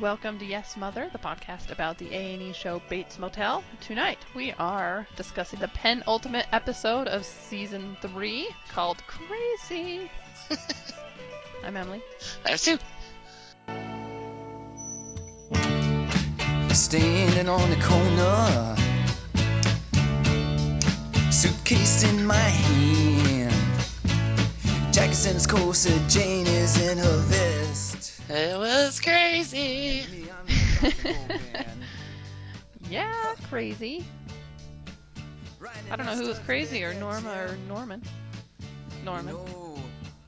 Welcome to Yes Mother, the podcast about the A&E show Bates Motel. Tonight we are discussing the penultimate episode of season three called Crazy. I'm Emily. I'm Sue. Standing on the corner, suitcase in my hand. Jackson's corset, Jane is in her vest. It was crazy. Me, I'm the comfortable man. Yeah, crazy. I don't know who was crazy, or Norma or Norman. Norman. No,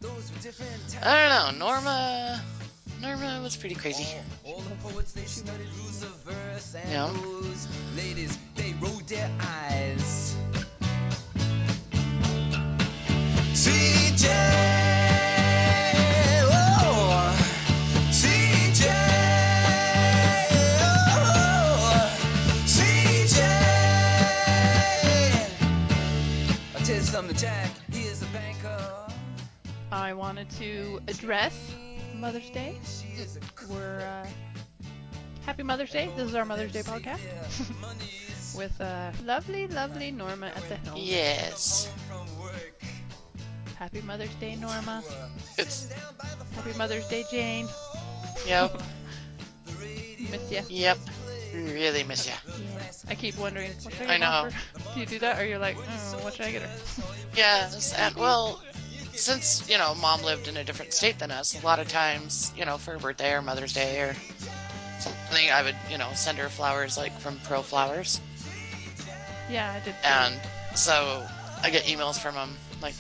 those were different I don't know. Norma. Norma was pretty crazy. All the poets they studied rules of verse and Yeah. those ladies they rolled their eyes. CJ, I'll tell you something, Jack. He is a banker. I wanted to address Mother's Day. She is a We're uh, Happy Mother's Day. This is our Mother's Day podcast with uh, lovely, lovely Norma at the helm. Yes. Happy Mother's Day, Norma. It's. Happy Mother's Day, Jane. Yep. Miss ya. Yep. Really miss ya. Yeah. I keep wondering, what should I I know. Do you do that, or you're like, oh, what should I get her? Yes. And uh, well, since you know, mom lived in a different state than us, a lot of times, you know, for her birthday or Mother's Day or something, I would, you know, send her flowers like from Pro Flowers. yeah, I did. too. And so I get emails from them like,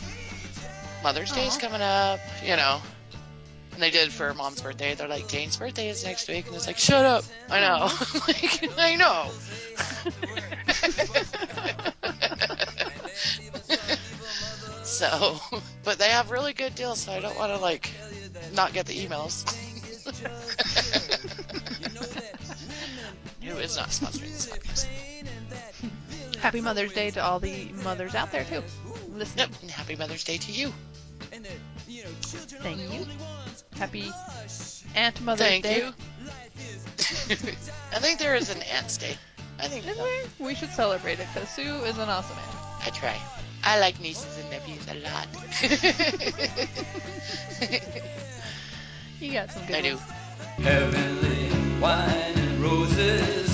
Mother's Day's Aw. coming up, you know. And they did for mom's birthday. They're like, Jane's birthday is next week. And it's like, shut up. I know. like, I know. so, but they have really good deals, so I don't want to, like, not get the emails. Who is not sponsoring this podcast? Happy Mother's Day to all the mothers out there too. Listening. Yep. And happy Mother's Day to you. Thank you. Happy Aunt Mother's Thank Day. you. I think there is an Aunt's Day. I think Is there? We should celebrate it because Sue is an awesome aunt. I try. I like nieces and nephews a lot. You got some good I do. Heavenly wine and roses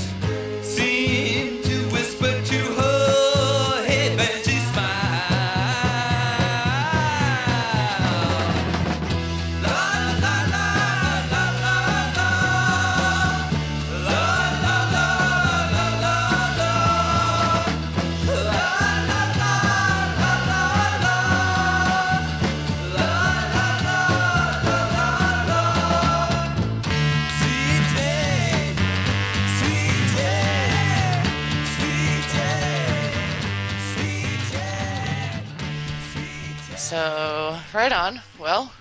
So, right on. Well,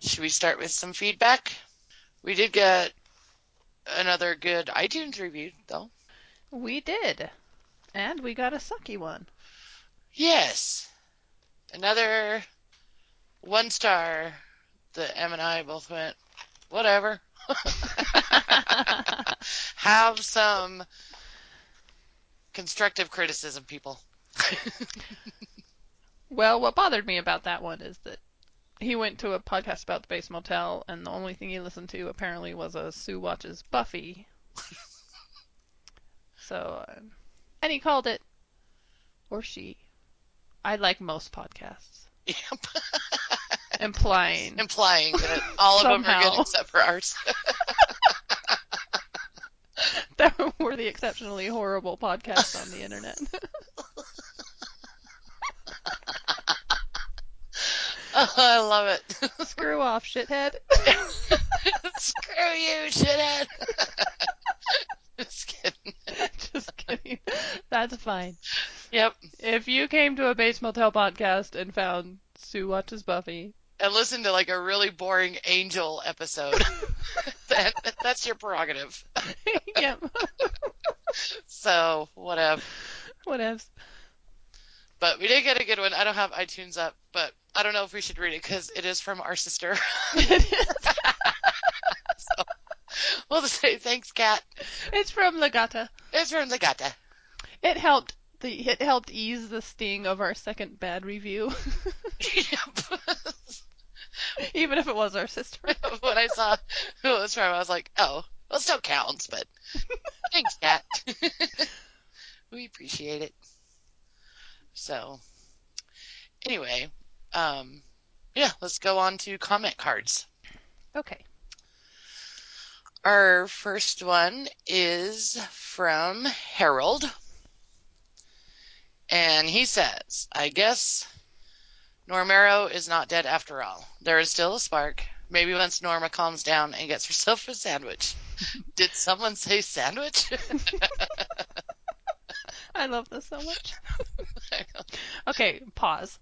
should we start with some feedback? We did get another good iTunes review, though. We did. And we got a sucky one. Yes. Another one star that Em and I both went, whatever. Have some constructive criticism, people. well, what bothered me about that one is that he went to a podcast about the Bates Motel, and the only thing he listened to apparently was a Sue watches Buffy. so, uh, and he called it, or she. I like most podcasts, Yep. implying Implying that all of them are good except for ours. that we're the exceptionally horrible podcasts on the internet. Oh, I love it. Screw off, shithead. Screw you, shithead. Just kidding. Just kidding. That's fine. Yep. If you came to a Bates Motel podcast and found Sue watches Buffy, And listen to like a really boring Angel episode. that, that's your prerogative. yep, So, whatever. whatevs. But we did get a good one. I don't have iTunes up, but I don't know if we should read it because it is from our sister. We'll just say thanks, Kat. It's from Legata. It's from the gata. It helped the it helped ease the sting of our second bad review, Yep. even if it was our sister. when I saw who it was from, I was like, oh, well, it still counts, but thanks, Kat. we appreciate it. So, anyway, um, yeah, let's go on to comment cards. Okay. Our first one is from Harold. And he says, I guess Normero is not dead after all. There is still a spark. Maybe once Norma calms down and gets herself a sandwich. Did someone say sandwich? I love this so much. Okay, pause.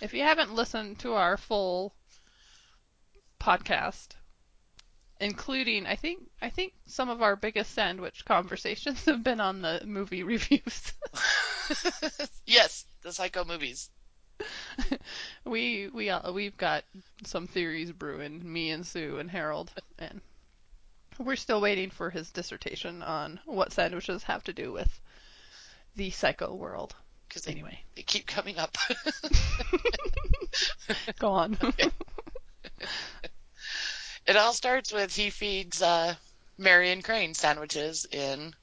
If you haven't listened to our full podcast, including I think I think some of our biggest sandwich conversations have been on the movie reviews. yes, the Psycho movies. we we uh, we've got some theories brewing, me and Sue and Harold, and we're still waiting for his dissertation on what sandwiches have to do with the psycho world. Because Anyway, they keep coming up. go on. it all starts with he feeds uh, Marion Crane sandwiches in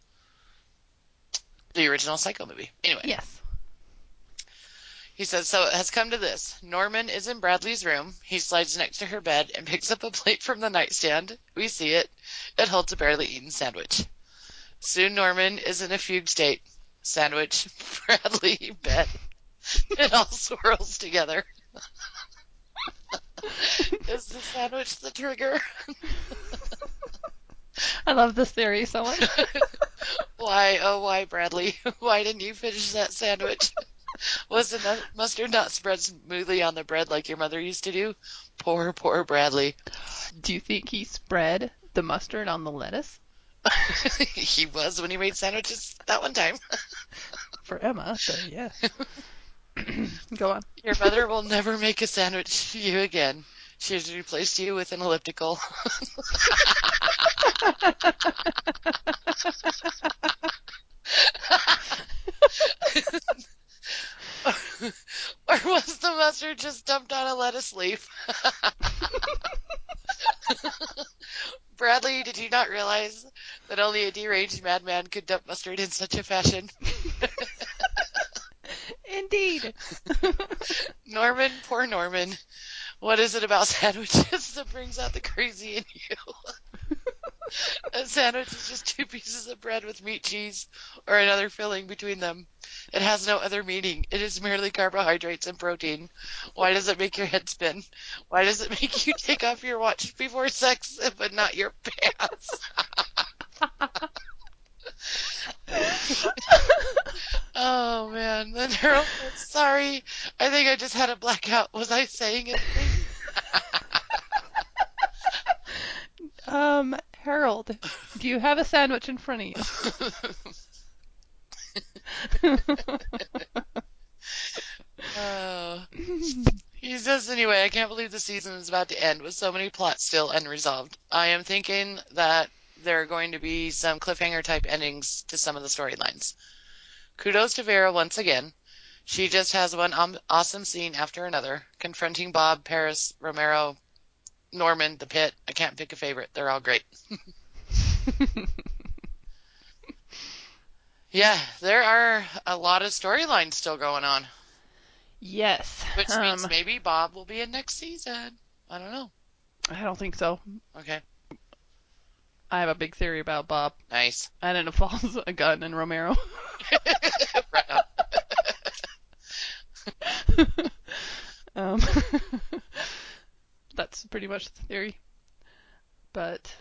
the original Psycho movie. Anyway. yes. He says, so it has come to this. Norman is in Bradley's room. He slides next to her bed and picks up a plate from the nightstand. We see it. It holds a barely eaten sandwich. Soon Norman is in a fugue state. Sandwich, Bradley, bed. It all swirls together. is the sandwich the trigger? I love this theory so much. Why, oh why, Bradley? Why didn't you finish that sandwich? Was the mustard not spread smoothly on the bread like your mother used to do? Poor, poor Bradley. Do you think he spread the mustard on the lettuce he was when he made sandwiches that one time. for Emma? So yeah. go on. Your mother will never make a sandwich for you again. She has replaced you with an elliptical. or was the mustard just dumped on a lettuce leaf? Bradley, did you not realize that only a deranged madman could dump mustard in such a fashion? Indeed. Norman, poor Norman. What is it about sandwiches that brings out the crazy in you? a sandwich is just two pieces of bread with meat, cheese, or another filling between them. It has no other meaning. It is merely carbohydrates and protein. Why does it make your head spin? Why does it make you take off your watch before sex, but not your pants? oh man, then Harold sorry. I think I just had a blackout. Was I saying anything? Um, Harold, do you have a sandwich in front of you? Oh. He says, anyway, I can't believe the season is about to end with so many plots still unresolved. I am thinking that there are going to be some cliffhanger type endings to some of the storylines. Kudos to Vera once again. She just has one um, awesome scene after another, confronting Bob, Paris, Romero, Norman, the pit. I can't pick a favorite. They're all great. yeah, there are a lot of storylines still going on, yes. which um, means maybe Bob will be in next season. I don't know. I don't think so. Okay, I have a big theory about Bob. nice. It falls a gun in Romero. Um, that's pretty much the theory. But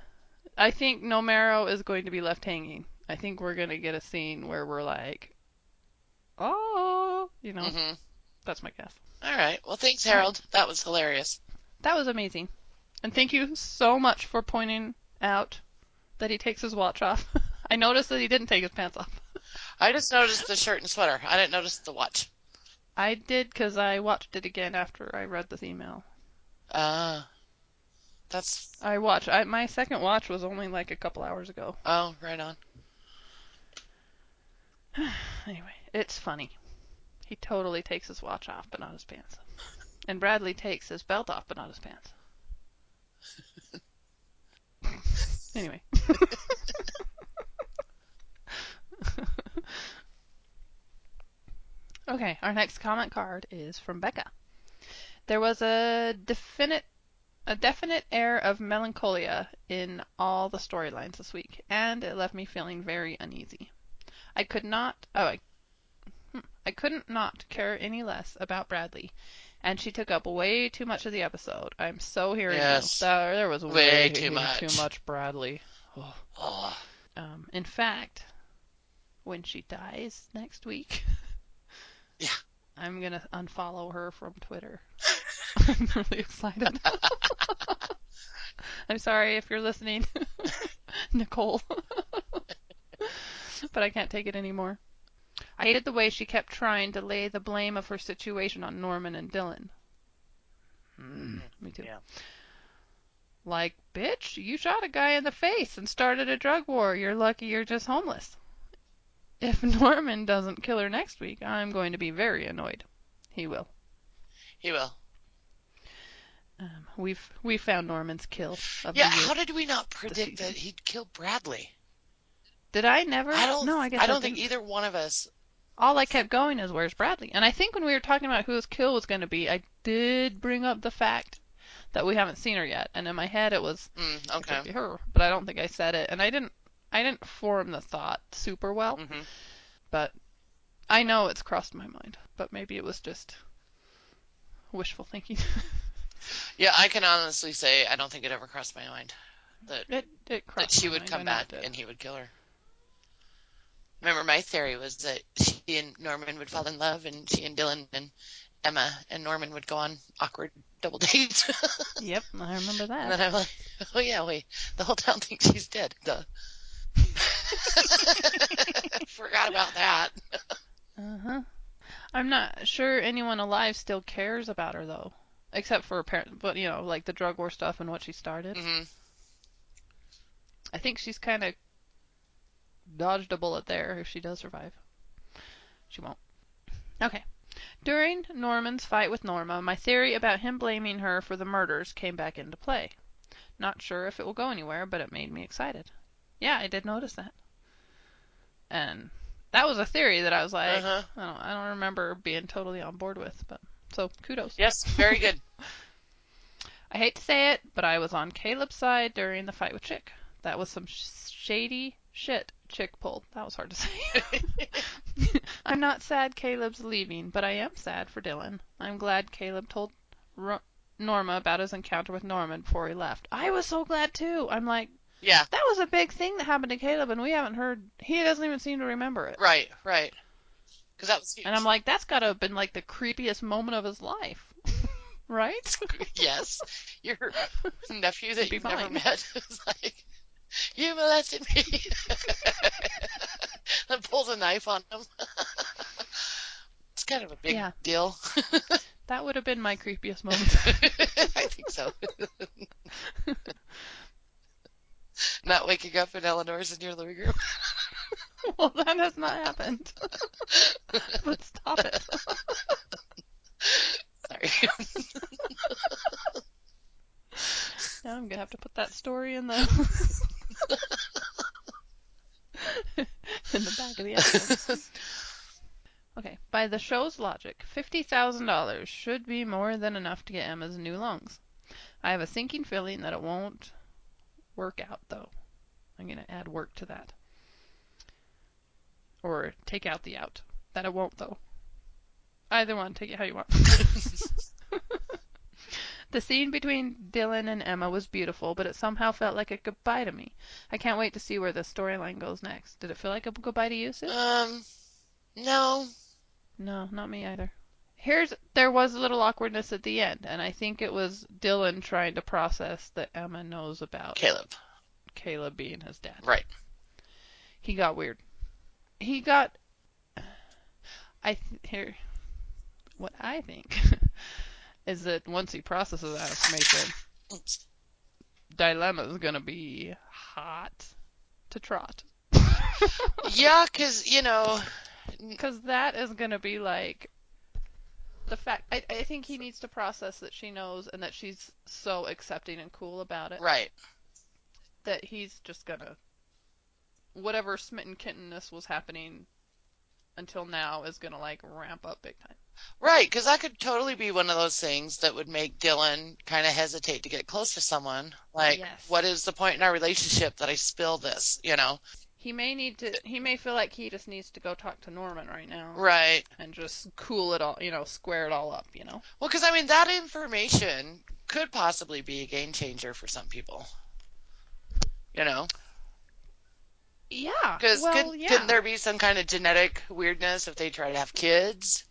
I think Normero is going to be left hanging. I think we're going to get a scene where we're like, oh, you know, Mhm. that's my guess. All right. Well, thanks, Harold. That was hilarious. That was amazing. And thank you so much for pointing out that he takes his watch off. I noticed that he didn't take his pants off. I just noticed the shirt and sweater. I didn't notice the watch. I did because I watched it again after I read this email. Ah. That's I watched. I, my second watch was only like a couple hours ago. oh, right on. Anyway, it's funny. He totally takes his watch off, but not his pants. And Bradley takes his belt off, but not his pants. anyway. okay, our next comment card is from Becca. There was a definite a definite air of melancholia in all the storylines this week, and it left me feeling very uneasy. I could not oh I, hmm, I couldn't not care any less about Bradley, and she took up way too much of the episode. I'm so hearing Yes. you. There, there was Way way, too much. too much Bradley. Oh. Oh, Um, in fact, when she dies next week, Yeah. I'm gonna unfollow her from Twitter. I'm really excited. I'm sorry if you're listening, Nicole, but I can't take it anymore. I hated the way she kept trying to lay the blame of her situation on Norman and Dylan. Mm, me too. Yeah. Like, bitch, you shot a guy in the face and started a drug war. You're lucky you're just homeless. If Norman doesn't kill her next week, I'm going to be very annoyed. He will. he will. Um, we've we found Norman's kill of Yeah. How did we not predict that he'd kill Bradley? Did I never? I don't. No, I guess I don't think either one of us. All I kept going is where's Bradley? And I think when we were talking about who his kill was going to be, I did bring up the fact that we haven't seen her yet, and in my head it was Mm, it okay. be her, but I don't think I said it, and I didn't I didn't form the thought super well, hmm but I know it's crossed my mind, but maybe it was just wishful thinking. Yeah, I can honestly say I don't think it ever crossed my mind that it it that she would mind, come I know it back and he would kill her. Remember, my theory was that she and Norman would fall in love, and she and Dylan and Emma and Norman would go on awkward double dates. Yep, I remember that. and then I'm like, oh yeah, wait, the whole town thinks she's dead. Duh. Forgot about that. Uh-huh. I'm not sure anyone alive still cares about her though. Except for her parents, but you know, like the drug war stuff and what she started. hmm I think she's kind of dodged a bullet there if she does survive. She won't. Okay. During Norman's fight with Norma, my theory about him blaming her for the murders came back into play. Not sure if it will go anywhere, but it made me excited. Yeah, I did notice that. And that was a theory that I was like, Uh-huh. I don't, I don't remember being totally on board with, but so kudos. Yes, very good. I hate to say it, but I was on Caleb's side during the fight with Chick. That was some sh- shady shit Chick pulled. That was hard to say. I'm not sad Caleb's leaving, but I am sad for Dylan. I'm glad Caleb told Ro- Norma about his encounter with Norman before he left. I was so glad too. I'm like, Yeah, that was a big thing that happened to Caleb, and we haven't heard. He doesn't even seem to remember it. right, right. Because that was huge. And I'm like, that's got to have been like the creepiest moment of his life, right? yes, your nephew that you've never met is like, you molested me. and pulls a knife on him. it's kind of a big Yeah. deal. That would have been my creepiest moment. I think so. Not waking up in Eleanor's in your living room. well, that has not happened. but stop it. Sorry. Now I'm gonna have to put that story in the in the back of the episode. Okay, by the show's logic, fifty thousand dollars should be more than enough to get Emma's new lungs. I have a sinking feeling that it won't work out, though. I'm gonna add work to that, or take out the out. That it won't, though. Either one, take it how you want. The scene between Dylan and Emma was beautiful, but it somehow felt like a goodbye to me. I can't wait to see where the storyline goes next. Did it feel like a goodbye to you, Sid? um, no. No, not me either. Here's there was a little awkwardness at the end, and I think it was Dylan trying to process that Emma knows about Caleb. Caleb being his dad. Right. He got weird. He got. I th- here. What I think is that once he processes that information, dilemma is gonna be hot to trot. Yeah, because, you know, Because that is gonna be like the fact. I, I think he needs to process that she knows and that she's so accepting and cool about it right. that he's just gonna whatever smitten kittenness was happening until now is gonna like ramp up big time. Right, because that could totally be one of those things that would make Dylan kind of hesitate to get close to someone. Like, Yes. what is the point in our relationship that I spill this, you know? He may need to. He may feel like he just needs to go talk to Norman right now Right. and just cool it all, you know, square it all up, you know. Well, because, I mean, that information could possibly be a game changer for some people. You know? Yeah. Because well, could, yeah. couldn't there be some kind of genetic weirdness if they try to have kids,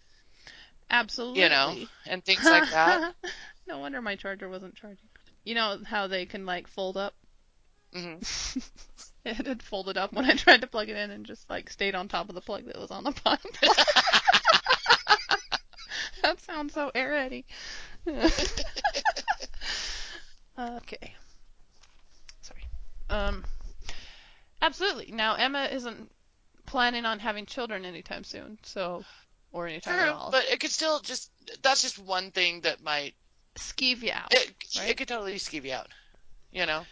Absolutely. you know, and things like that? no wonder my charger wasn't charging. You know how they can like fold up? Mm-hmm. It had folded up when I tried to plug it in and just like stayed on top of the plug that was on the bottom. that sounds so air okay. Sorry. Um. Absolutely. Now Emma isn't planning on having children anytime soon, so or anytime at True, all. but it could still just, that's just one thing that might, skeeve you out. it, Right. it could totally skeeve you out. You know?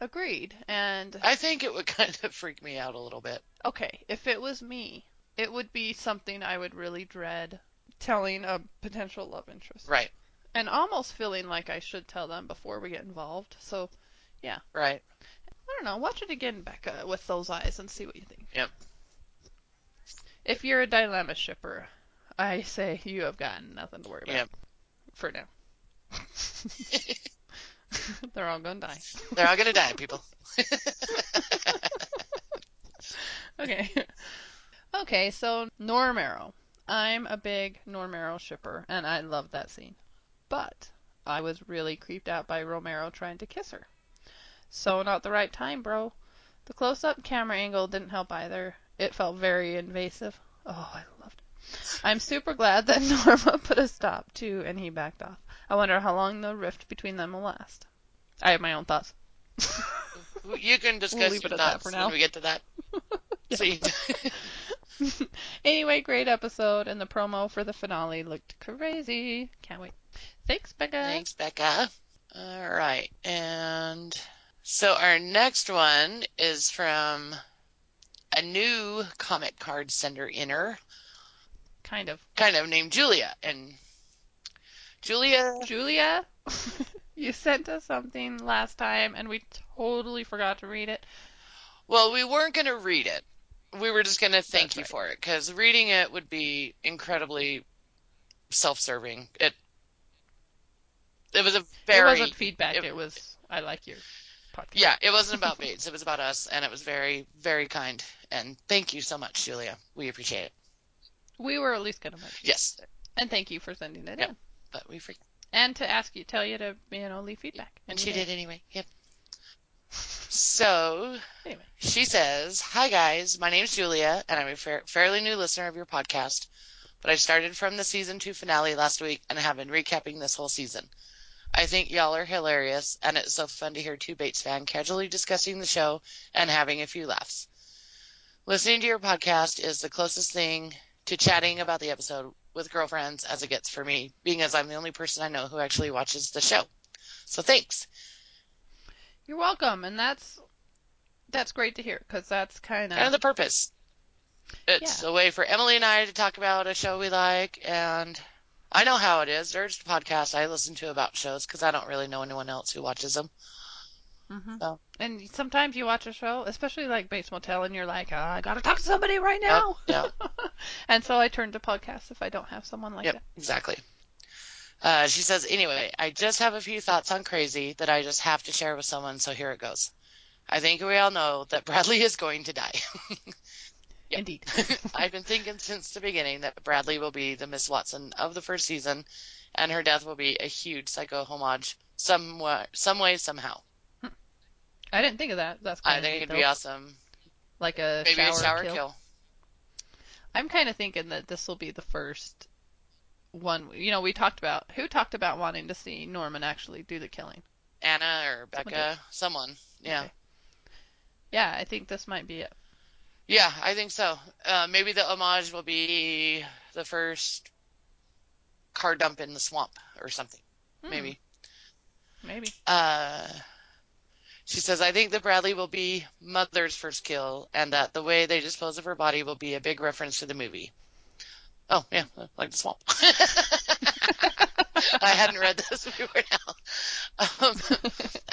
Agreed. And I think it would kind of freak me out a little bit. okay, if it was me, it would be something I would really dread telling a potential love interest. Right, And almost feeling like I should tell them before we get involved. So, yeah. right. I don't know. Watch it again, Becca, with those eyes and see what you think. Yep. If you're a dilemma shipper, I say you have gotten nothing to worry about. Yep. For now. They're all gonna die. They're all gonna die, people. Okay. okay, so Normero. I'm a big Normero shipper, and I love that scene. But I was really creeped out by Romero trying to kiss her. So not the right time, bro. The close-up camera angle didn't help either. It felt very invasive. Oh, I loved it. I'm super glad that Norma put a stop to, and he backed off. I wonder how long the rift between them will last. I have my own thoughts. You can discuss leave it your that thoughts for now. when we get to that. See, anyway, great episode, and the promo for the finale looked crazy. Can't wait. Thanks, Becca. thanks, Becca. All right, and so our next one is from a new comic card sender inner, Kind of. kind of named Julia, and Julia. Julia, you sent us something last time, and we totally forgot to read it. Well, we weren't going to read it. We were just going to thank That's you right. for it because reading it would be incredibly self-serving. It it was a very it wasn't feedback. it- It, was I like your podcast. yeah. It wasn't about Bates. It was about us, and it was very very kind. And thank you so much, Julia. We appreciate it. We were at least gonna mention. it. Yes, And thank you for sending it Yep. in, but we freak. and to ask you, tell you to you know leave feedback. And you she did anyway. Yep. So Anyway. she says, "Hi guys, my name's Julia, and I'm a fa- fairly new listener of your podcast. But I started from the season two finale last week and have been recapping this whole season. I think y'all are hilarious, and it's so fun to hear two Bates fan casually discussing the show and having a few laughs. Listening to your podcast is the closest thing to chatting about the episode with girlfriends as it gets for me, being as I'm the only person I know who actually watches the show. So thanks. You're welcome, and that's that's great to hear because that's kind kind of of the purpose. It's a way for Emily and I to talk about a show we like, and I know how it is. There's podcasts I listen to about shows because I don't really know anyone else who watches them. hmm So. And sometimes you watch a show, especially like Bates Motel, and you're like, "Ah, I gotta talk to somebody right now. Yep, and so I turn to podcasts if I don't have someone like yep, that. exactly. Uh, she says, anyway, I just have a few thoughts on Crazy that I just have to share with someone, so here it goes. I think we all know that Bradley is going to die. Yep. Indeed. I've been thinking since the beginning that Bradley will be the Miss Watson of the first season, and her death will be a huge psycho homage, some wa- some way, somehow. Hmm. I didn't think of that. That's kind I think it'd be awesome. Like a Maybe shower, a shower kill. kill. I'm kind of thinking that this will be the first one. You know, we talked about who talked about wanting to see Norman actually do the killing. Anna or Becca, Wonder- someone. Yeah. Okay. Yeah, I think this might be it. Yeah, I think so. Uh, maybe the homage will be the first car dump in the swamp or something. Hmm, Maybe. Maybe. Uh, she says, I think that Bradley will be Mother's first kill, and that the way they dispose of her body will be a big reference to the movie. Oh, yeah, like the swamp. I hadn't read this before now. Um,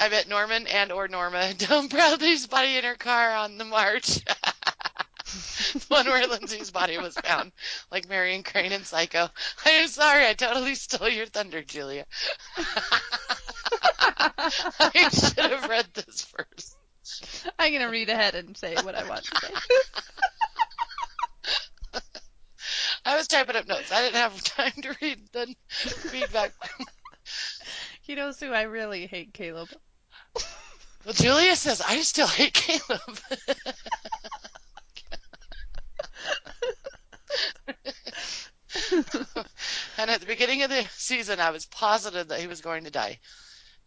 I bet Norman and or Norma dump Bradley's body in her car on the march. the one where Lindsay's body was found, like Marion Crane in Psycho. I'm sorry, I totally stole your thunder, Julia. I should have read this first. I'm gonna read ahead and say what I want to say. I was typing up notes. I didn't have time to read the feedback. He knows who I really hate, Caleb. Well, Julia says, I still hate Caleb. and at the beginning of the season, I was positive that he was going to die.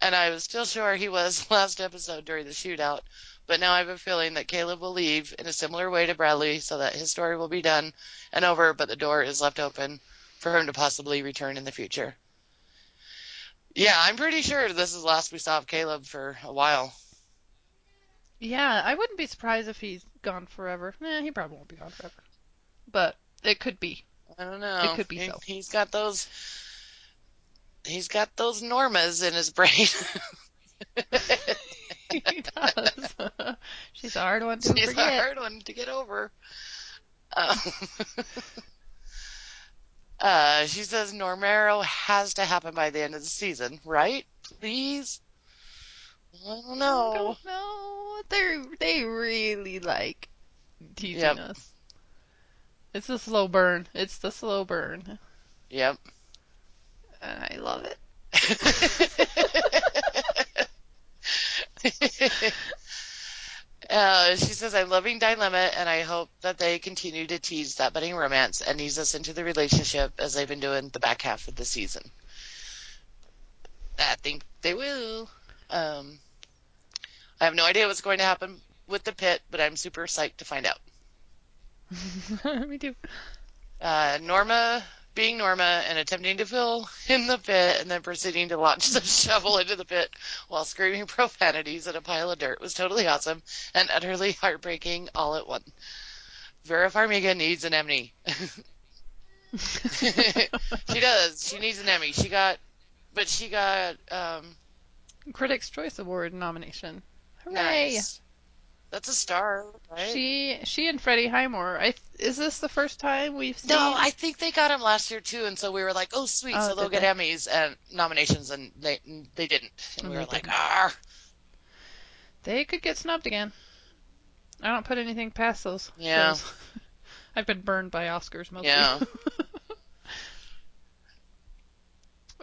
And I was still sure he was last episode during the shootout. But now I have a feeling that Caleb will leave in a similar way to Bradley so that his story will be done and over, but the door is left open for him to possibly return in the future. Yeah, I'm pretty sure this is the last we saw of Caleb for a while. Yeah, I wouldn't be surprised if he's gone forever. Eh, he probably won't be gone forever. But it could be. I don't know. It could be he, so. He's got those. He's got those normas in his brain. he does. She's a hard one to She's forget. a hard one to get over. Um, uh, she says Normero has to happen by the end of the season, right? Please. I don't I know. don't know. They they really like teasing Yep. us. It's the slow burn. It's the slow burn, Yep. and I love it. Uh, she says, I'm loving Dilemma, and I hope that they continue to tease that budding romance and ease us into the relationship as they've been doing the back half of the season. I think they will. Um, I have no idea what's going to happen with the pit, but I'm super psyched to find out. Me too. Uh, Norma being Norma and attempting to fill in the pit and then proceeding to launch the shovel into the pit while screaming profanities at a pile of dirt was totally awesome and utterly heartbreaking all at once. Vera Farmiga needs an Emmy. she does. She needs an Emmy. She got, but she got, um, Critics' Choice Award nomination. Hooray! nice. That's a star, right? She she and Freddie Highmore. I is this the first time we've seen? no, I think they got him last year too, and so we were like, "Oh, sweet!" Oh, so they'll get Emmys and nominations, and they they didn't, and And we were like, didn't. "Ah." they could get snubbed again. I don't put anything past those. Yeah. shows. I've been burned by Oscars mostly. Yeah.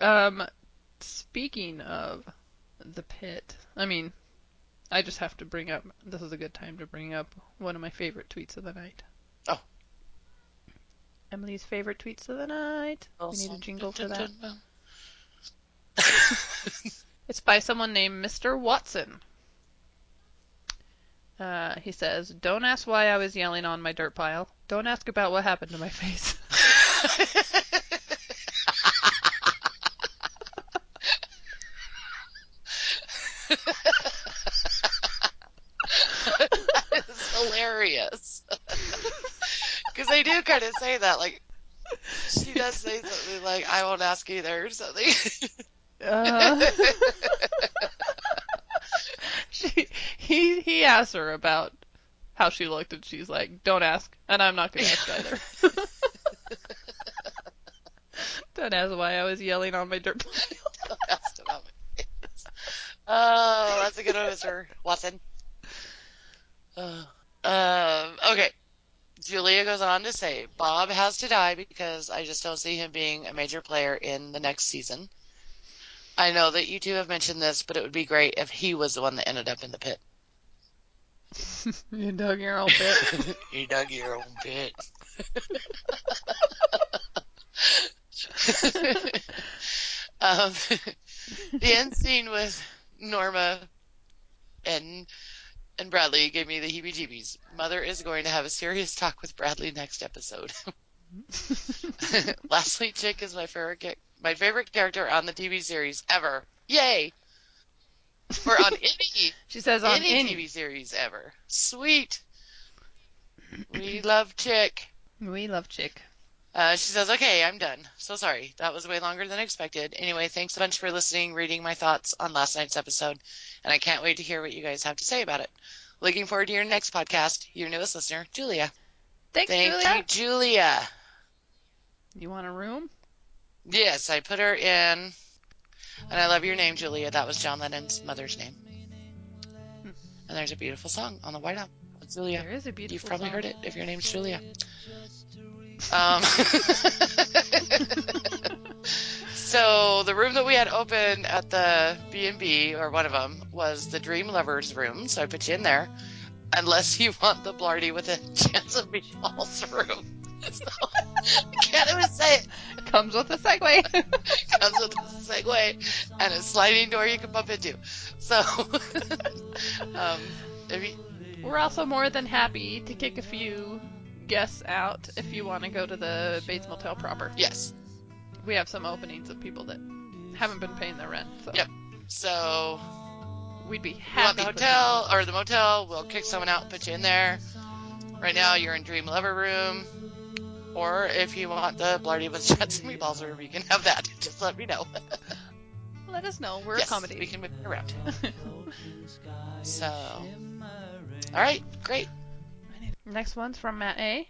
um, speaking of the pit, I mean, I just have to bring up. This is a good time to bring up one of my favorite tweets of the night. Oh. Emily's favorite tweets of the night. We need a jingle for that. It's by someone named Mr. Watson. Uh, he says, Don't ask why I was yelling on my dirt pile. Don't ask about what happened to my face. it's hilarious. Because they do kind of say that, like, she does say something like, I won't ask either, or something. Uh, she, he, he asked her about how she looked, and she's like, Don't ask. And I'm not going to ask either. Don't ask why I was yelling on my dirt pile. Asked about my face. Oh, that's a good one, Mr. Watson. Uh, um, okay. Julia goes on to say, Bob has to die because I just don't see him being a major player in the next season. I know that you two have mentioned this, but it would be great if he was the one that ended up in the pit. you dug your own pit. you dug your own pit. um, the end scene with Norma and and Bradley gave me the heebie-jeebies. Mother is going to have a serious talk with Bradley next episode. Lastly, Chick is my favorite my favorite character on the TV series ever. Yay! Or on any she says on any, any. TV series ever. Sweet. We love Chick. We love Chick. Uh, she says, okay, I'm done. So sorry. That was way longer than expected. Anyway, thanks a bunch for listening, reading my thoughts on last night's episode, and I can't wait to hear what you guys have to say about it. Looking forward to your next podcast. Your newest listener, Julia. Thanks, Thank Julia. you, Julia. You want a room? Yes, I put her in. And I love your name, Julia. That was John Lennon's mother's name. And there's a beautiful song on the whiteout. with Julia. There is a beautiful. You've probably song. heard it if your name's Julia. Um, so the room that we had open at the B and B, or one of them, was the Dream Lovers room. So I put you in there, unless you want the Blarty with a chance of meatballs room. So, I can't even say it. Comes with a segue. Comes with a Segway and a sliding door you can bump into. So, um, you, We're also more than happy to kick a few guests out if you want to go to the Bates Motel proper. yes. We have some openings of people that haven't been paying their rent, so Yep. So we'd be you want the hotel or the motel, we'll kick someone out and put you in there. Right now, you're in Dream Lover room. Or if you want the Blarty with Jets and Meatballs room, you can have that. Just let me know. Let us know. We're yes, accommodating. we can move around. So, all right, great. Next one's from Matt A.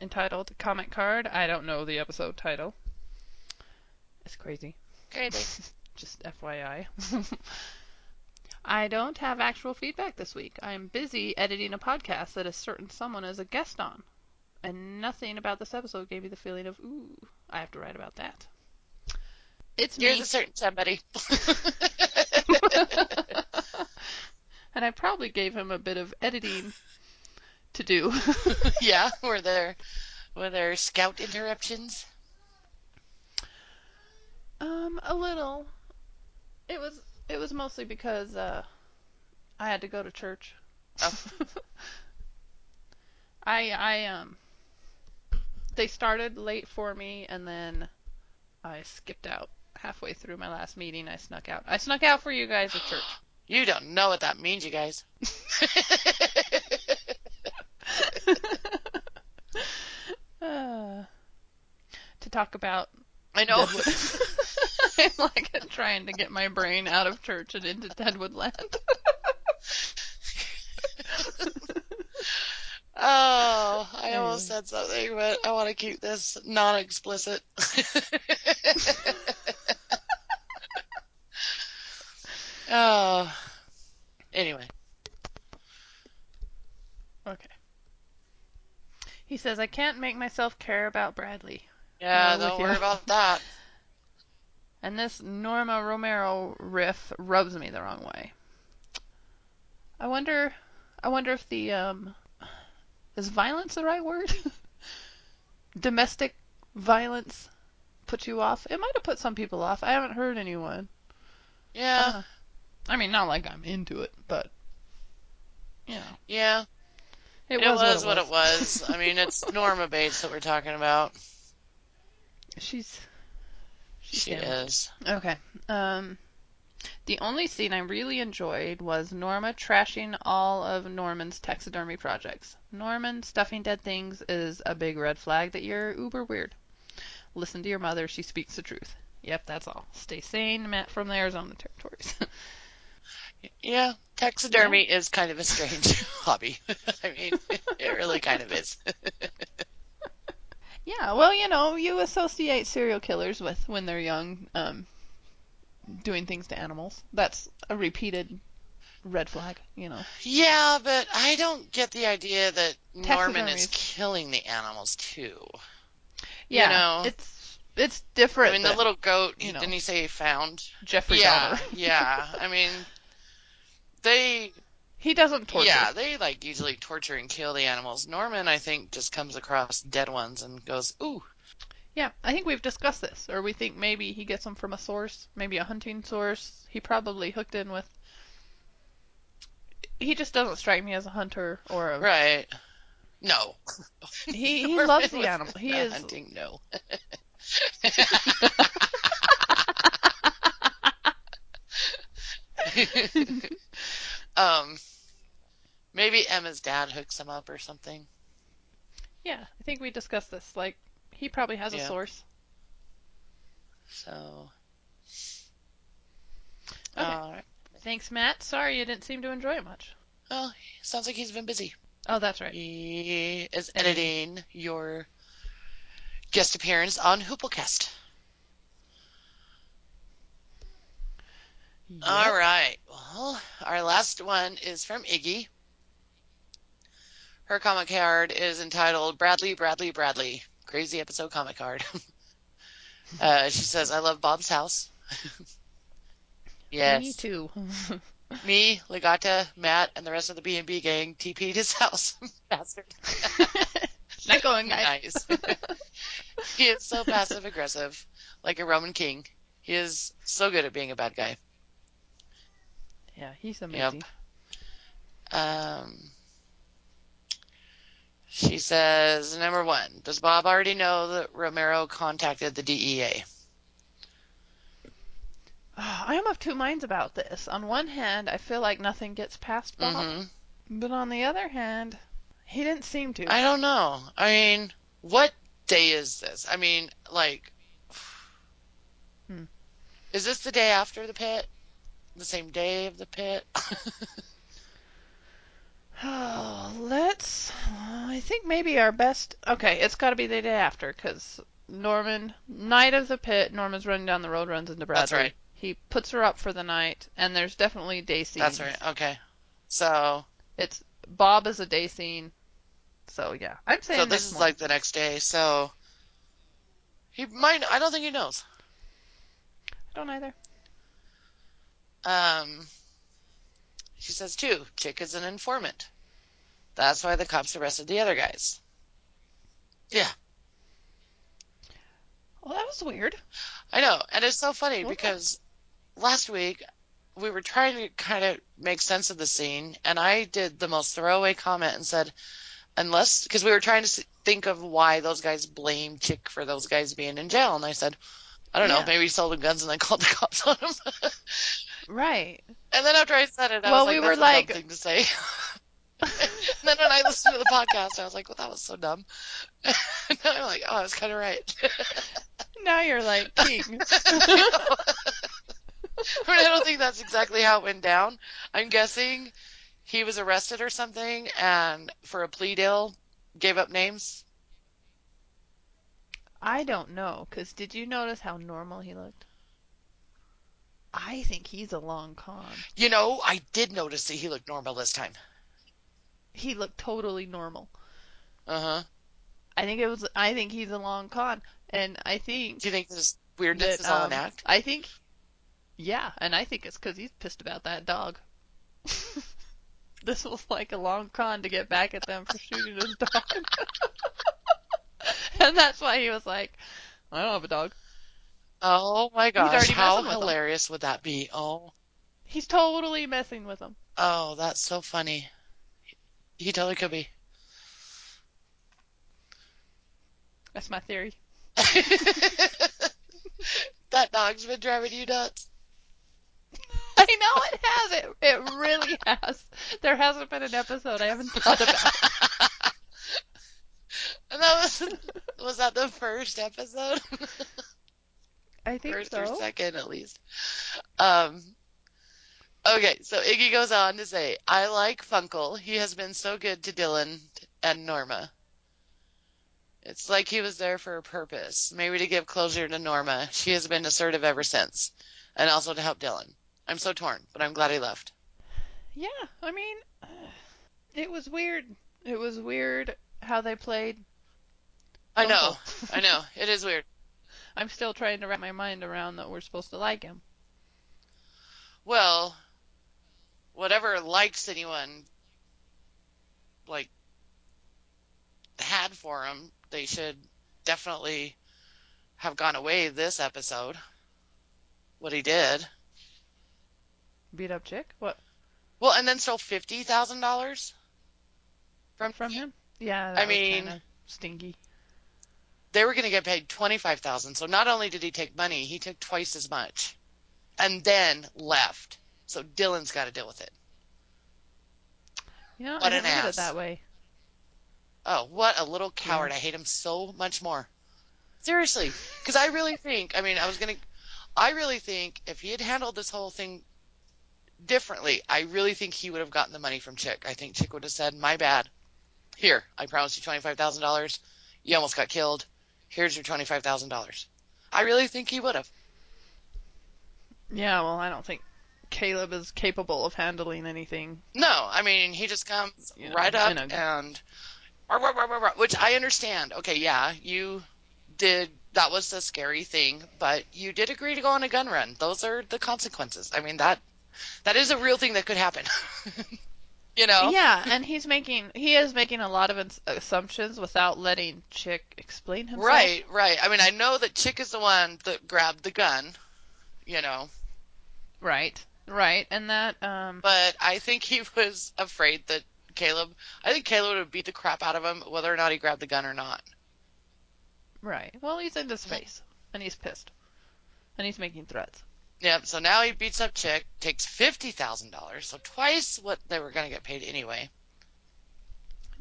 Entitled Comment Card. I don't know the episode title. It's crazy. Great. Just FYI. I don't have actual feedback this week. I am busy editing a podcast that a certain someone is a guest on. And nothing about this episode gave me the feeling of, ooh, I have to write about that. It's You're me. the certain somebody. and I probably gave him a bit of editing to do. yeah, were there were there scout interruptions? Um, a little. It was it was mostly because uh I had to go to church. Oh. I I um they started late for me and then I skipped out halfway through my last meeting. I snuck out. I snuck out for you guys at church. You don't know what that means, you guys. uh, to talk about I know. I'm like trying to get my brain out of church and into Deadwood Land. Oh, I almost said something, but I want to keep this non-explicit. oh. Anyway, He says I can't make myself care about Bradley. yeah, don't worry about that. And this Norma Romero riff rubs me the wrong way. I wonder I wonder if the um is violence the right word? Domestic violence put you off? It might have put some people off. I haven't heard anyone. Yeah, Uh, I mean, not like I'm into it, but you know, yeah. It, It, was, was, what what it was. I mean, it's Norma Bates that we're talking about. She's she's She down. is. Okay. Um, the only scene I really enjoyed was Norma trashing all of Norman's taxidermy projects. Norman stuffing dead things is a big red flag that you're uber weird. Listen to your mother, she speaks the truth. Yep, that's all. Stay sane, Matt from the Arizona territories. Yeah, taxidermy is kind of a strange hobby. I mean, it really kind of is. yeah, well, you know, you associate serial killers with when they're young, um, doing things to animals. That's a repeated red flag, you know. Yeah, but I don't get the idea that Norman is killing the animals too. Yeah, you know. it's it's different. I mean, the little goat. you know. Didn't he say he found? Jeffrey yeah, yeah. I mean, they. He doesn't torture. Yeah, they like usually torture and kill the animals. Norman, I think, just comes across dead ones and goes, "Ooh, Yeah, I think we've discussed this, or we think maybe he gets them from a source, maybe a hunting source. He probably hooked in with he just doesn't strike me as a hunter or a. Right. No. He he Norman loves the animal. He is. hunting. No. um, maybe Emma's dad hooks him up or something. Yeah, I think we discussed this. Like, he probably has a Yeah. source. So. Okay. Right. Thanks, Matt. Sorry you didn't seem to enjoy it much. Well, sounds like he's been busy. Oh, that's right. He is Editing. editing your guest appearance on Hooplecast. All right. Well, our last one is from Iggy. Her comic card is entitled Bradley, Bradley, Bradley. Crazy episode comic card. uh, she says, I love Bob's house. yes. Me too. Me, Legata, Matt, and the rest of the B&B gang TP'd his house. Bastard. Not going, guys. Nice. he is so passive aggressive, like a Roman king. He is so good at being a bad guy. Yeah, he's amazing. Um, she says, number one, does Bob already know that Romero contacted the DEA? I am of two minds about this. On one hand, I feel like nothing gets past Bob, hmm but on the other hand, he didn't seem to. I don't know. I mean, what day is this? I mean, like, Hmm. is this the day after the pit? The same day of the pit? Oh, let's. I think maybe our best. Okay, it's got to be the day after because Norman, night of the pit, Norman's running down the road, runs into Bradley. That's right. He puts her up for the night, and there's definitely day scenes. That's right. Okay. So, It's Bob is a day scene. So yeah, I'm saying so this is morning. like the next day. So, he might. I don't think he knows. I don't either. Um, she says too, Chick is an informant. That's why the cops arrested the other guys. Yeah, Well, that was weird. I know, and it's so funny Okay. because last week we were trying to kind of make sense of the scene, and I did the most throwaway comment and said, unless because we were trying to think of why those guys blamed Chick for those guys being in jail, and I said, I don't know, maybe he sold them guns and then called the cops on him. Right. And then after I said it, I Well, was like, we That's were like- thing to say. then when I listened to the podcast, I was like, well, that was so dumb. now I'm like, oh, I was kind of right. now you're like king. I mean, I don't think that's exactly how it went down. I'm guessing he was arrested or something, and for a plea deal, gave up names. I don't know, because did you notice how normal he looked? I think he's a long con. You know, I did notice that he looked normal this time. He looked totally normal. Uh huh. I think it was. I think he's a long con, and I think Do you think this weirdness that, is all an um, act? I think, yeah, and I think it's because he's pissed about that dog. this was like a long con to get back at them for shooting his dog, and that's why he was like, "I don't have a dog." Oh my gosh, already how messing with 'em. hilarious would that be? Oh, He's totally messing with him. oh, that's so funny. He totally could be. That's my theory. that dog's been driving you nuts. I know it has. It it really has. There hasn't been an episode I haven't thought about. And that was was that the first episode? I think first so. or second at least. Um Okay, so Iggy goes on to say, I like Funkle. He has been so good to Dylan and Norma. It's like he was there for a purpose, maybe to give closure to Norma. She has been assertive ever since, and also to help Dylan. I'm so torn, but I'm glad he left. Yeah, I mean, it was weird. It was weird how they played. I know, I know. It is weird. I'm still trying to wrap my mind around that we're supposed to like him. Well, whatever likes anyone like had for him, they should definitely have gone away this episode. What he did. Beat up chick? What? Well, and then stole fifty thousand dollars from From him? Yeah, I mean- stingy. They were going to get paid twenty five thousand. So not only did he take money, he took twice as much, and then left. So Dylan's got to deal with it. You know, What I an ass. it that way. Oh, what a little coward! Yeah. I hate him so much more. Seriously, because I really think. I mean, I was gonna. I really think if he had handled this whole thing differently, I really think he would have gotten the money from Chick. I think Chick would have said, "My bad. Here, I promised you twenty five thousand dollars. You almost got killed. Here's your twenty five thousand dollars." I really think he would have. Yeah, well, I don't think Caleb is capable of handling anything. No, I mean he just comes You know, right up a- and which I understand. Okay, yeah, you did that was a scary thing, but you did agree to go on a gun run. Those are the consequences. I mean that that is a real thing that could happen. you know? Yeah, and he's making he is making a lot of ins- assumptions without letting Chick explain himself. Right, right. I mean, I know that Chick is the one that grabbed the gun, you know, Right. Right. And that um but I think he was afraid that Caleb, I think Caleb would have beat the crap out of him whether or not he grabbed the gun or not. right. Well, he's in his face and he's pissed. And he's making threats. Yep. So now he beats up Chick, takes fifty thousand dollars, so twice what they were going to get paid anyway.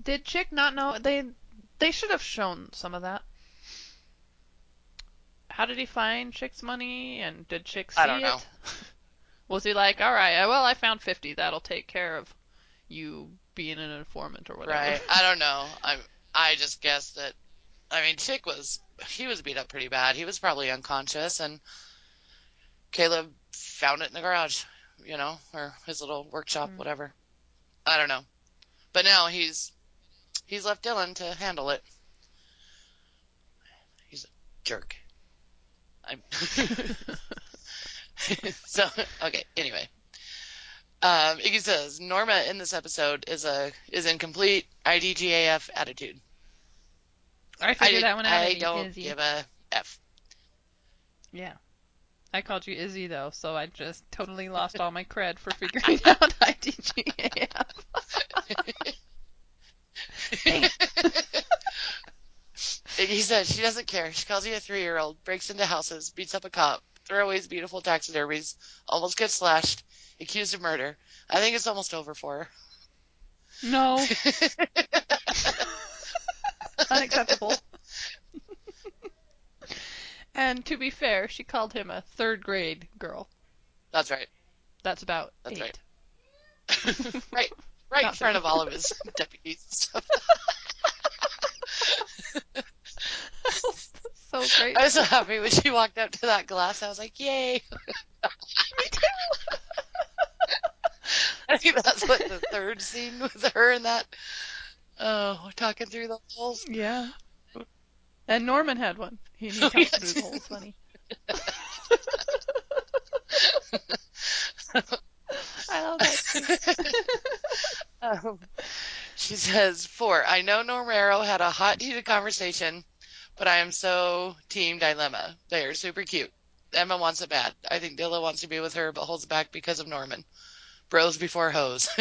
Did Chick not know they they should have shown some of that. How did he find Chick's money and did Chick see I don't it? know. Was he like, "All right, uh, well, I found 50. That'll take care of you being an informant or whatever." Right. I don't know. I I just guess that. I mean, Chick was he was beat up pretty bad. He was probably unconscious, and Caleb found it in the garage, you know, or his little workshop, Hmm. whatever. I don't know. But now he's he's left Dylan to handle it. He's a jerk. I'm so okay. Anyway, um, Iggy says Norma in this episode is a is in complete IDGAF attitude. I I, figured that one out. I don't give a f. Yeah. I called you Izzy though, so I just totally lost all my cred for figuring out IDGAF. Iggy says she doesn't care. She calls you a three year old, breaks into houses, beats up a cop, throwaways beautiful taxidermies, almost gets slashed, accused of murder. I think it's almost over for her. No, unacceptable. And to be fair, she called him a third grade girl. That's right. That's about That's eight. right. right. Right in Not front of all of his deputies and stuff. so great. I was so happy when she walked up to that glass. I was like, yay. Me too. I think that's what the third scene was her and that. Oh, talking through the holes. Yeah. And Norman had one. He, talked yes. the holes funny. I love that. um, she says, four, I know Normero had a hot, heated conversation, but I am so team Dylemma. They are super cute. Emma wants it bad. I think Dylan wants to be with her, but holds back because of Norman. Bros before hoes.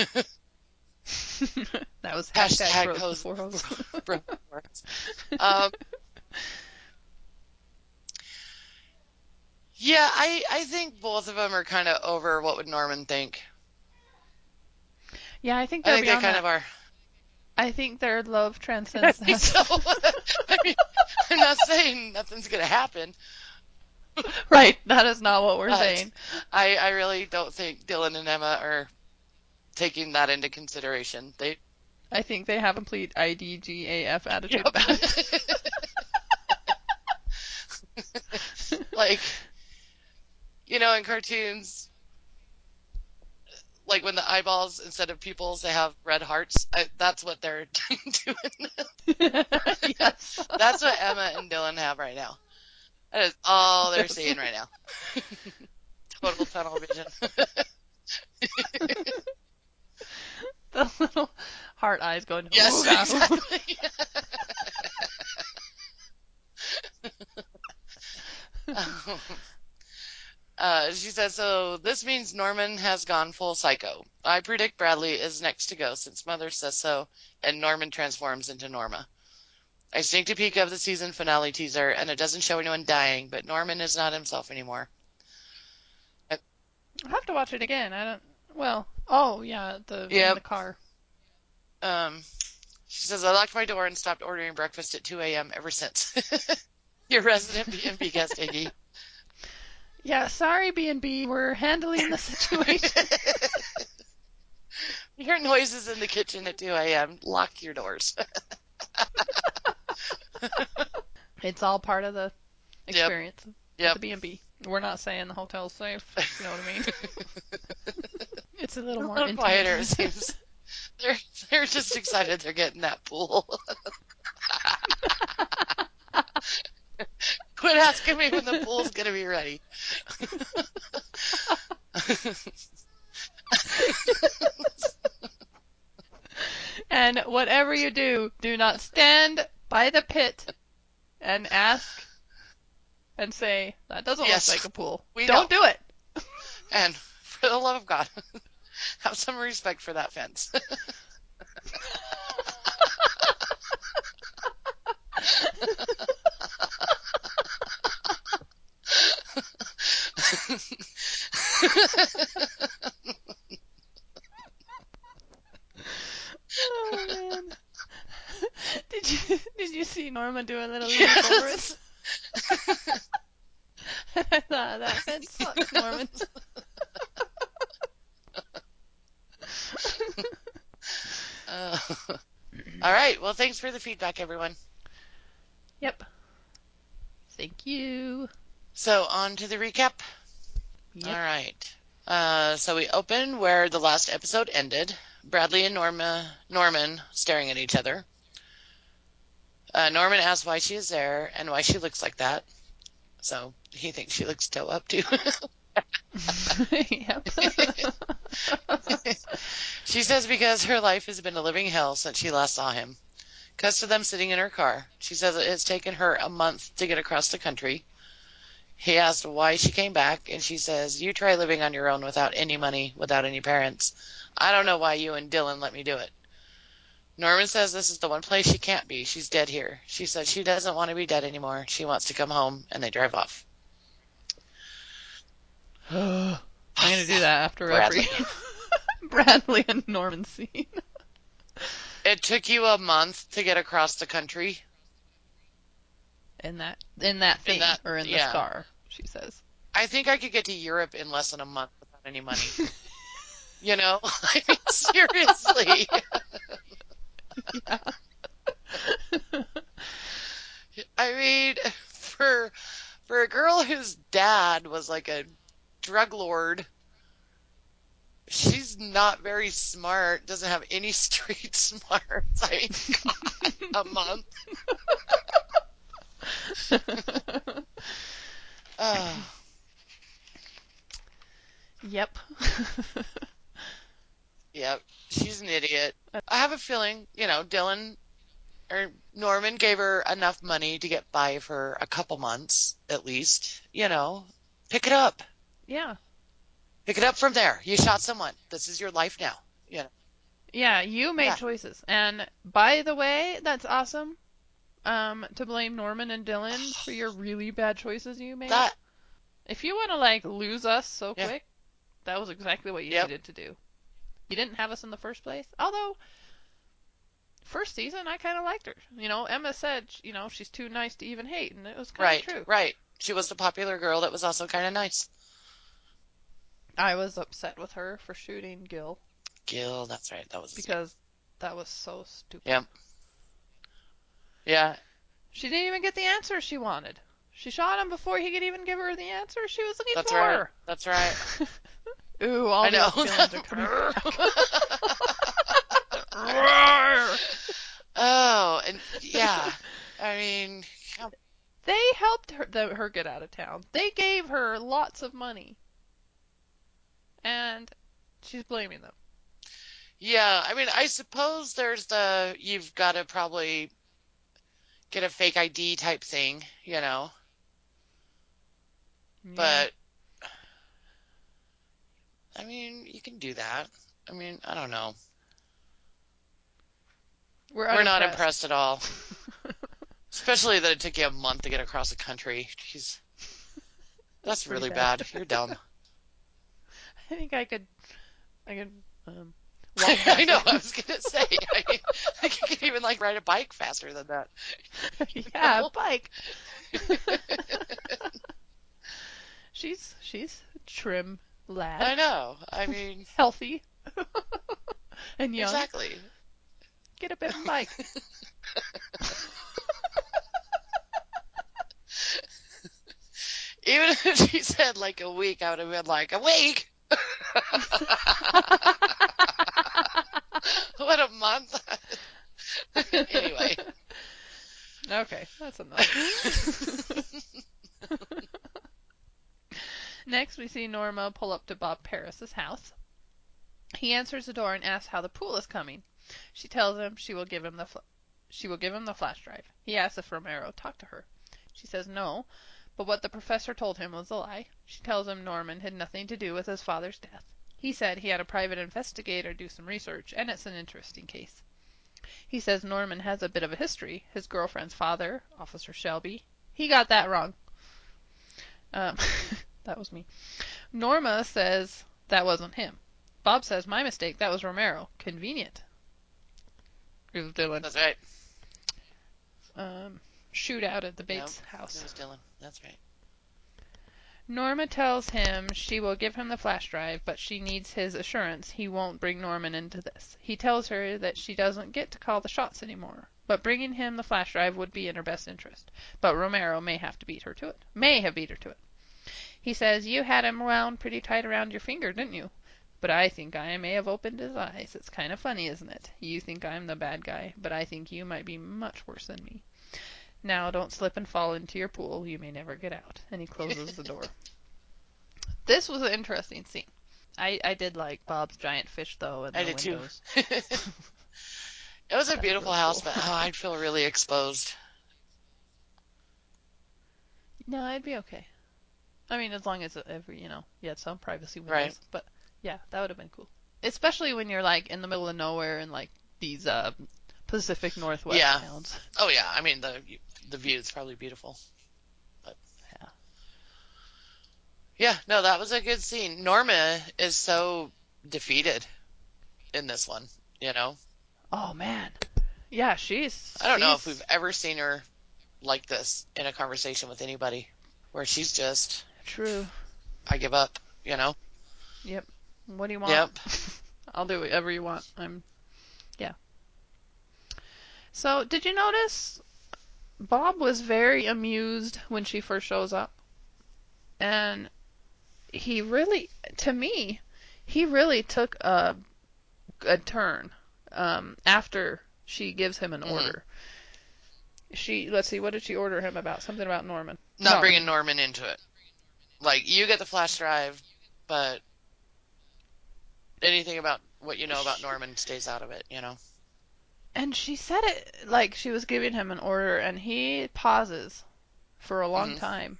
that was Hashtag hashtag, bros hose- before hose. Bros before hoes. Um, yeah, I, I think both of them are kind of over what would Norman think. yeah, I think I they're think they kind that. of are. I think their love transcends that. so. I mean, I'm not saying nothing's gonna happen. right, that is not what we're But saying. I, I really don't think Dylan and Emma are taking that into consideration. They I think they have a complete IDGAF attitude Yep. about it. like you know in cartoons like when the eyeballs instead of pupils they have red hearts I, that's what they're doing yes. that's what emma and dylan have right now that is all they're seeing right now total tunnel vision the little heart eyes going. yes "Ooga." exactly um, Uh, she says, so this means Norman has gone full psycho. I predict Bradley is next to go since Mother says so, and Norman transforms into Norma. I sneaked a peek of the season finale teaser, and it doesn't show anyone dying, but Norman is not himself anymore. I'll have to watch it again. I don't. Well, oh yeah, the in Yep. the car. Um, she says, I locked my door and stopped ordering breakfast at 2 a.m. ever since. Your resident B&B guest, Iggy. Yeah, sorry, B and B. We're handling the situation. You hear noises in the kitchen at 2 a.m. Um, lock your doors. it's all part of the experience. Yep. The B and B. We're not saying the hotel's safe. You know what I mean? it's a little A more little quieter, it seems. They're they're just excited they're getting that pool. Quit asking me when the pool's gonna be ready. And whatever you do, do not stand by the pit and ask and say, that doesn't Yes. look like a pool. We Don't do it. And for the love of God, have some respect for that fence. Oh man. Did you did you see Norma do a little lean forward? I thought that fence sucks, Norman. Uh, all right. Well, thanks for the feedback, everyone. yep. Thank you. So on to the recap. Yep. All right. Uh, so we open where the last episode ended. Bradley and Norma, Norman staring at each other. Uh, Norman asks why she is there and why she looks like that. So he thinks she looks toe up too. yep. she says because her life has been a living hell since she last saw him. Cuts to them sitting in her car. She says it has taken her a month to get across the country. He asked why she came back, and she says, You try living on your own without any money, without any parents. I don't know why you and Dylan let me do it. Norman says this is the one place she can't be. She's dead here. She says she doesn't want to be dead anymore. She wants to come home, and they drive off. I'm gonna do that after Bradley. every Bradley and Norman scene. It took you a month to get across the country. In that in that thing that- or in the yeah. scar, she says. I think I could get to Europe in less than a month without any money. you know? I mean, seriously. Yeah. I mean, for for a girl whose dad was like a drug lord, she's not very smart. Doesn't have any street smarts. I mean, God, a month. Oh, yep. yep, she's an idiot. I have a feeling, you know, Dylan or Norman gave her enough money to get by for a couple months at least. You know, pick it up. yeah. Pick it up from there. You shot someone. This is your life now. You know. Yeah, you made Yeah. choices. And by the way, that's awesome. Um, to blame Norman and Dylan for your really bad choices you made. That If you want to like lose us so Yeah. quick, that was exactly what you Yep. needed to do. You didn't have us in the first place. Although first season I kind of liked her. You know, Emma said, you know, she's too nice to even hate, and it was kind right, of true. right. She was the popular girl that was also kind of nice. I was upset with her for shooting Gil Gil, that's right. That was because that was so stupid. Yep. Yeah, She didn't even get the answer she wanted. She shot him before he could even give her the answer she was looking that's for. right. That's right. Ooh, all I know. feelings are coming oh, and yeah. I mean, They helped her, the, her get out of town. They gave her lots of money. And she's blaming them. yeah. I mean, I suppose there's the you've got to probably get a fake ID type thing, you know. But I mean, you can do that. I mean, I don't know. We're, We're not impressed at all. Especially that it took you a month to get across the country. Jeez. That's really bad. bad. You're dumb. I think I could, I could, um, I know. I was gonna say. I, mean, I think you can even like ride a bike faster than that. yeah, know? bike. she's she's a trim lad, I know. I mean, healthy, and young. exactly. Get a bit of bike. Even if she said like a week, I would have been like, a week? what a month. anyway. Okay, that's enough. Next, we see Norma pull up to Bob Paris's house. He answers the door and asks how the pool is coming. She tells him she will give him the fl- she will give him the flash drive. He asks if Romero talked to her. She says no, but what the professor told him was a lie. She tells him Norman had nothing to do with his father's death. He said he had a private investigator do some research, and it's an interesting case. He says Norman has a bit of a history. His girlfriend's father, Officer Shelby, he got that wrong. Um, that was me. Norma says that wasn't him. Bob says my mistake. That was Romero. Convenient. It Dylan. That's right. Um, shootout at the Bates It house. was Dylan. That's right. Norma tells him she will give him the flash drive, but she needs his assurance he won't bring Norman into this. He tells her that she doesn't get to call the shots anymore, but bringing him the flash drive would be in her best interest. But Romero may have to beat her to it. May have beat her to it. He says, You had him wound pretty tight around your finger, didn't you? But I think I may have opened his eyes. It's kind of funny, isn't it? You think I'm the bad guy, but I think you might be much worse than me. Now don't slip and fall into your pool. You may never get out. And he closes the door. This was an interesting scene. I, I did like Bob's giant fish though and I the did too. it was a beautiful house, cool. but oh, I'd feel really exposed. No, I'd be okay. I mean, as long as every you know, you had some privacy windows. Right. But yeah, that would have been cool. Especially when you're like in the middle of nowhere in like these uh Pacific Northwest Yeah. towns. Oh yeah, I mean the the view is probably beautiful. But Yeah. Yeah, no, that was a good scene. Norma is so defeated in this one, you know. Oh man. Yeah, she's. I don't know if we've ever seen her like this in a conversation with anybody where she's just True. I give up, you know. Yep. What do you want? Yep. I'll do whatever you want. I'm. Yeah. So, did you notice Bob was very amused when she first shows up? And he really, to me, he really took a, a turn um, after she gives him an Mhm. order. She, let's see, what did she order him about? Something about Norman. Not No. bringing Norman into it. Like you get the flash drive, but anything about what you know about Norman stays out of it, you know. And she said it like she was giving him an order, and he pauses for a long Mhm. time.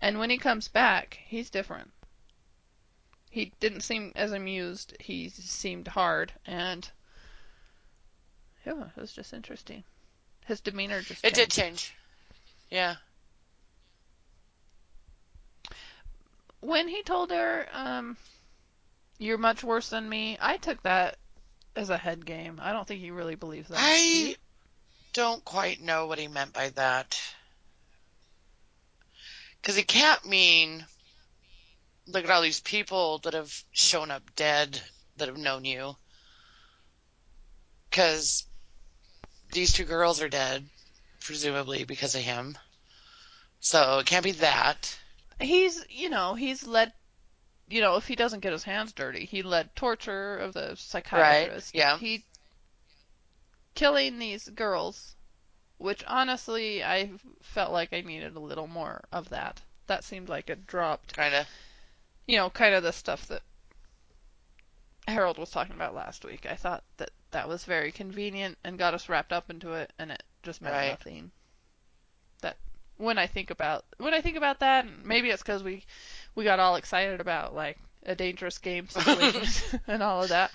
And when he comes back, he's different. He didn't seem as amused. He seemed hard, and yeah, it was just interesting. His demeanor just It did change. Yeah. When he told her, um, "You're much worse than me," I took that as a head game. I don't think he really believes that. I don't quite know what he meant by that. Because he can't mean, look at all these people that have shown up dead that have known you. Because these two girls are dead, presumably because of him. So it can't be that. he's you know he's led you know if he doesn't get his hands dirty he led torture of the psychiatrist Right. yeah. he killing these girls which honestly i felt like i needed a little more of that that seemed like it dropped Kind of. you know kind of the stuff that harold was talking about last week i thought that that was very convenient and got us wrapped up into it and it just meant Right. nothing that when i think about when i think about that maybe it's because we we got all excited about like a dangerous game situation and all of that.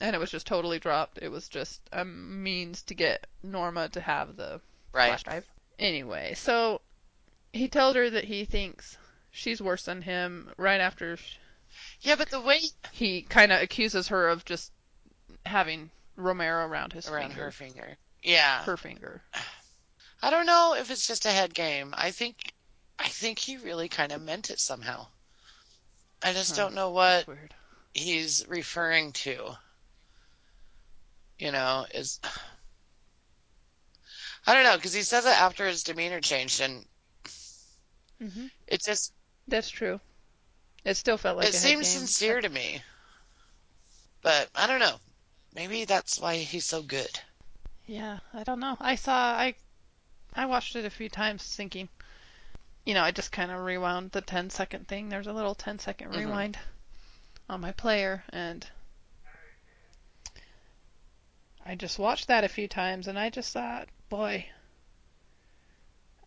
And it was just totally dropped. It was just a means to get Norma to have the Right. flash drive. Anyway, so he tells her that he thinks she's worse than him right after Yeah, but the way he kind of accuses her of just having Romero around his finger. around finger. her finger. Yeah. her finger. I don't know if it's just a head game. I think I think he really kind of meant it somehow. I just Huh. don't know what he's referring to. You know, is I don't know because he says it after his demeanor changed, and hmm it just That's true. It still felt like it seems sincere to me. But I don't know. Maybe that's why he's so good. Yeah, I don't know. I saw I I watched it a few times thinking you know, I just kind of rewound the 10 second thing. There's a little 10 second Mhm. rewind on my player and I just watched that a few times and I just thought, boy,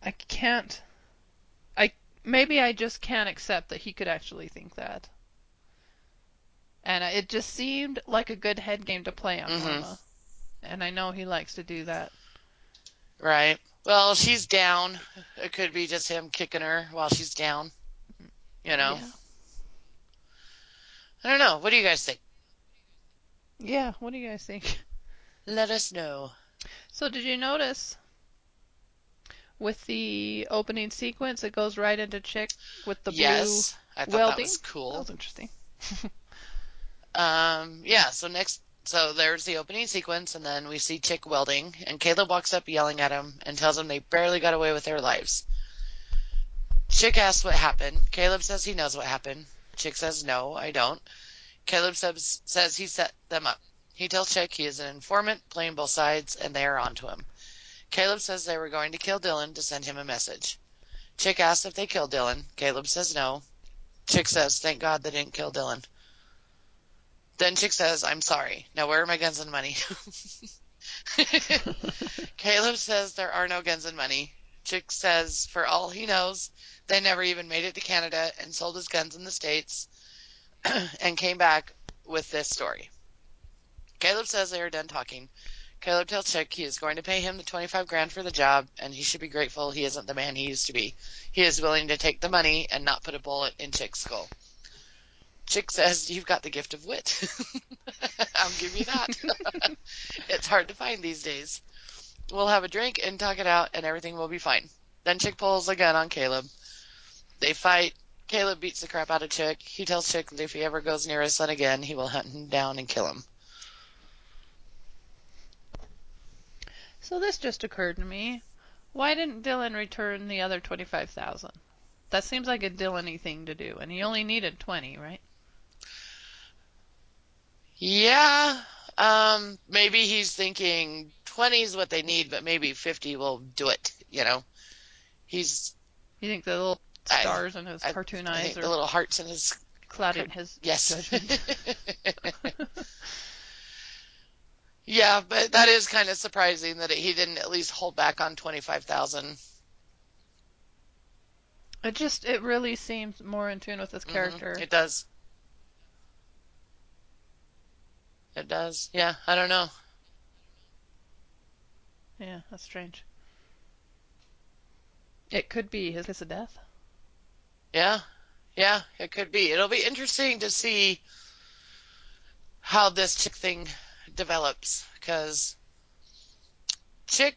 I can't I maybe I just can't accept that he could actually think that. And it just seemed like a good head game to play on Mhm. Norma. And I know he likes to do that. Right. Well, she's down. It could be just him kicking her while she's down. You know. Yeah. I don't know. What do you guys think? Yeah, what do you guys think? Let us know. So did you notice with the opening sequence it goes right into Chick with the yes, I thought that was blue? That cool. was interesting. Um, yeah. So next, so there's the opening sequence, and then we see Chick welding, and Caleb walks up yelling at him and tells him they barely got away with their lives. Chick asks what happened. Caleb says he knows what happened. Chick says no, I don't. Caleb says says he set them up. He tells Chick he is an informant playing both sides, and they are onto him. Caleb says they were going to kill Dylan to send him a message. Chick asks if they killed Dylan. Caleb says no. Chick says, thank God they didn't kill Dylan. Then Chick says, I'm sorry. Now where are my guns and money? Caleb says there are no guns and money. Chick says, for all he knows, they never even made it to Canada and sold his guns in the States and came back with this story. Caleb says they are done talking. Caleb tells Chick he is going to pay him the 25 grand for the job and he should be grateful he isn't the man he used to be. He is willing to take the money and not put a bullet in Chick's skull. Chick says, You've got the gift of wit. I'll give you that. it's hard to find these days. We'll have a drink and talk it out, and everything will be fine. Then Chick pulls a gun on Caleb. They fight. Caleb beats the crap out of Chick. He tells Chick that if he ever goes near his son again, he will hunt him down and kill him. So this just occurred to me. Why didn't Dylan return the other 25,000? That seems like a Dylan-y thing to do, and he only needed 20, right? Yeah, um, maybe he's thinking 20 is what they need, but maybe 50 will do it, you know? He's, You think the little I- stars in his I- cartoon I eyes are the little hearts in his, clouding his yes. judgment? yeah, but that is kind of surprising that he didn't at least hold back on 25,000. it just, it really seems more in tune with his character. Mhm, It does. It does. Yeah, I don't know. Yeah, that's strange. It could be his kiss of death. Yeah, yeah, it could be. It'll be interesting to see how this chick thing develops because chick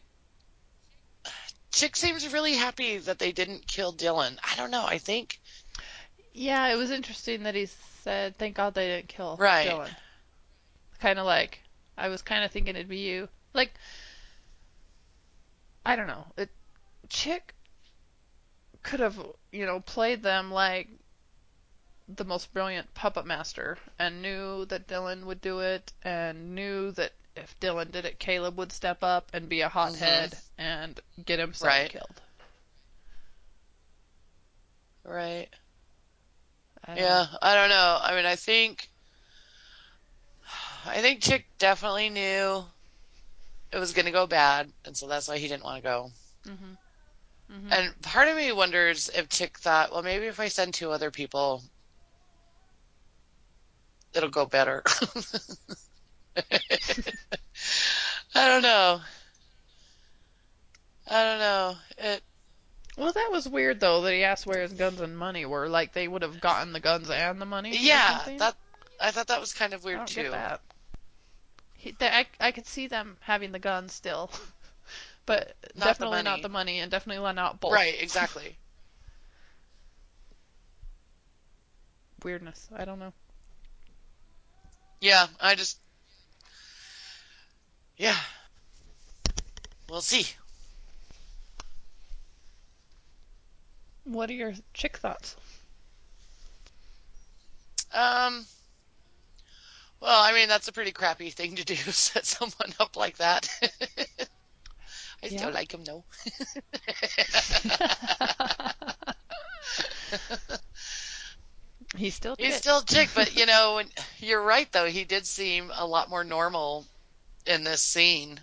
chick seems really happy that they didn't kill Dylan. I don't know. I think Yeah, it was interesting that he said, "Thank God they didn't kill Right. Dylan." Kind of like I was kind of thinking it'd be you. Like I don't know. It Chick could have, you know, played them like the most brilliant puppet master and knew that Dylan would do it and knew that if Dylan did it, Caleb would step up and be a hothead mm-hmm. and get himself Right. killed. right. I Yeah, I don't know. I mean, I think I think chick definitely knew it was going to go bad, and so that's why he didn't want to go. Mhm. Mhm. And part of me wonders if Chick thought, well, maybe if I send two other people, it'll go better. I don't know. I don't know. It Well, that was weird though that he asked where his guns and money were. Like they would have gotten the guns and the money. yeah, that I thought that was kind of I weird too. He, they, I I could see them having the gun still, but Not the definitely not money. the money, and definitely not both. Right, exactly. Weirdness. I don't know. Yeah, I just Yeah. We'll see. What are your chick thoughts? Um well, I mean that's a pretty crappy thing to do, set someone up like that. I Yeah. still like him though. He's still He's chick. still chick, but you know, you're right though. He did seem a lot more normal in this scene,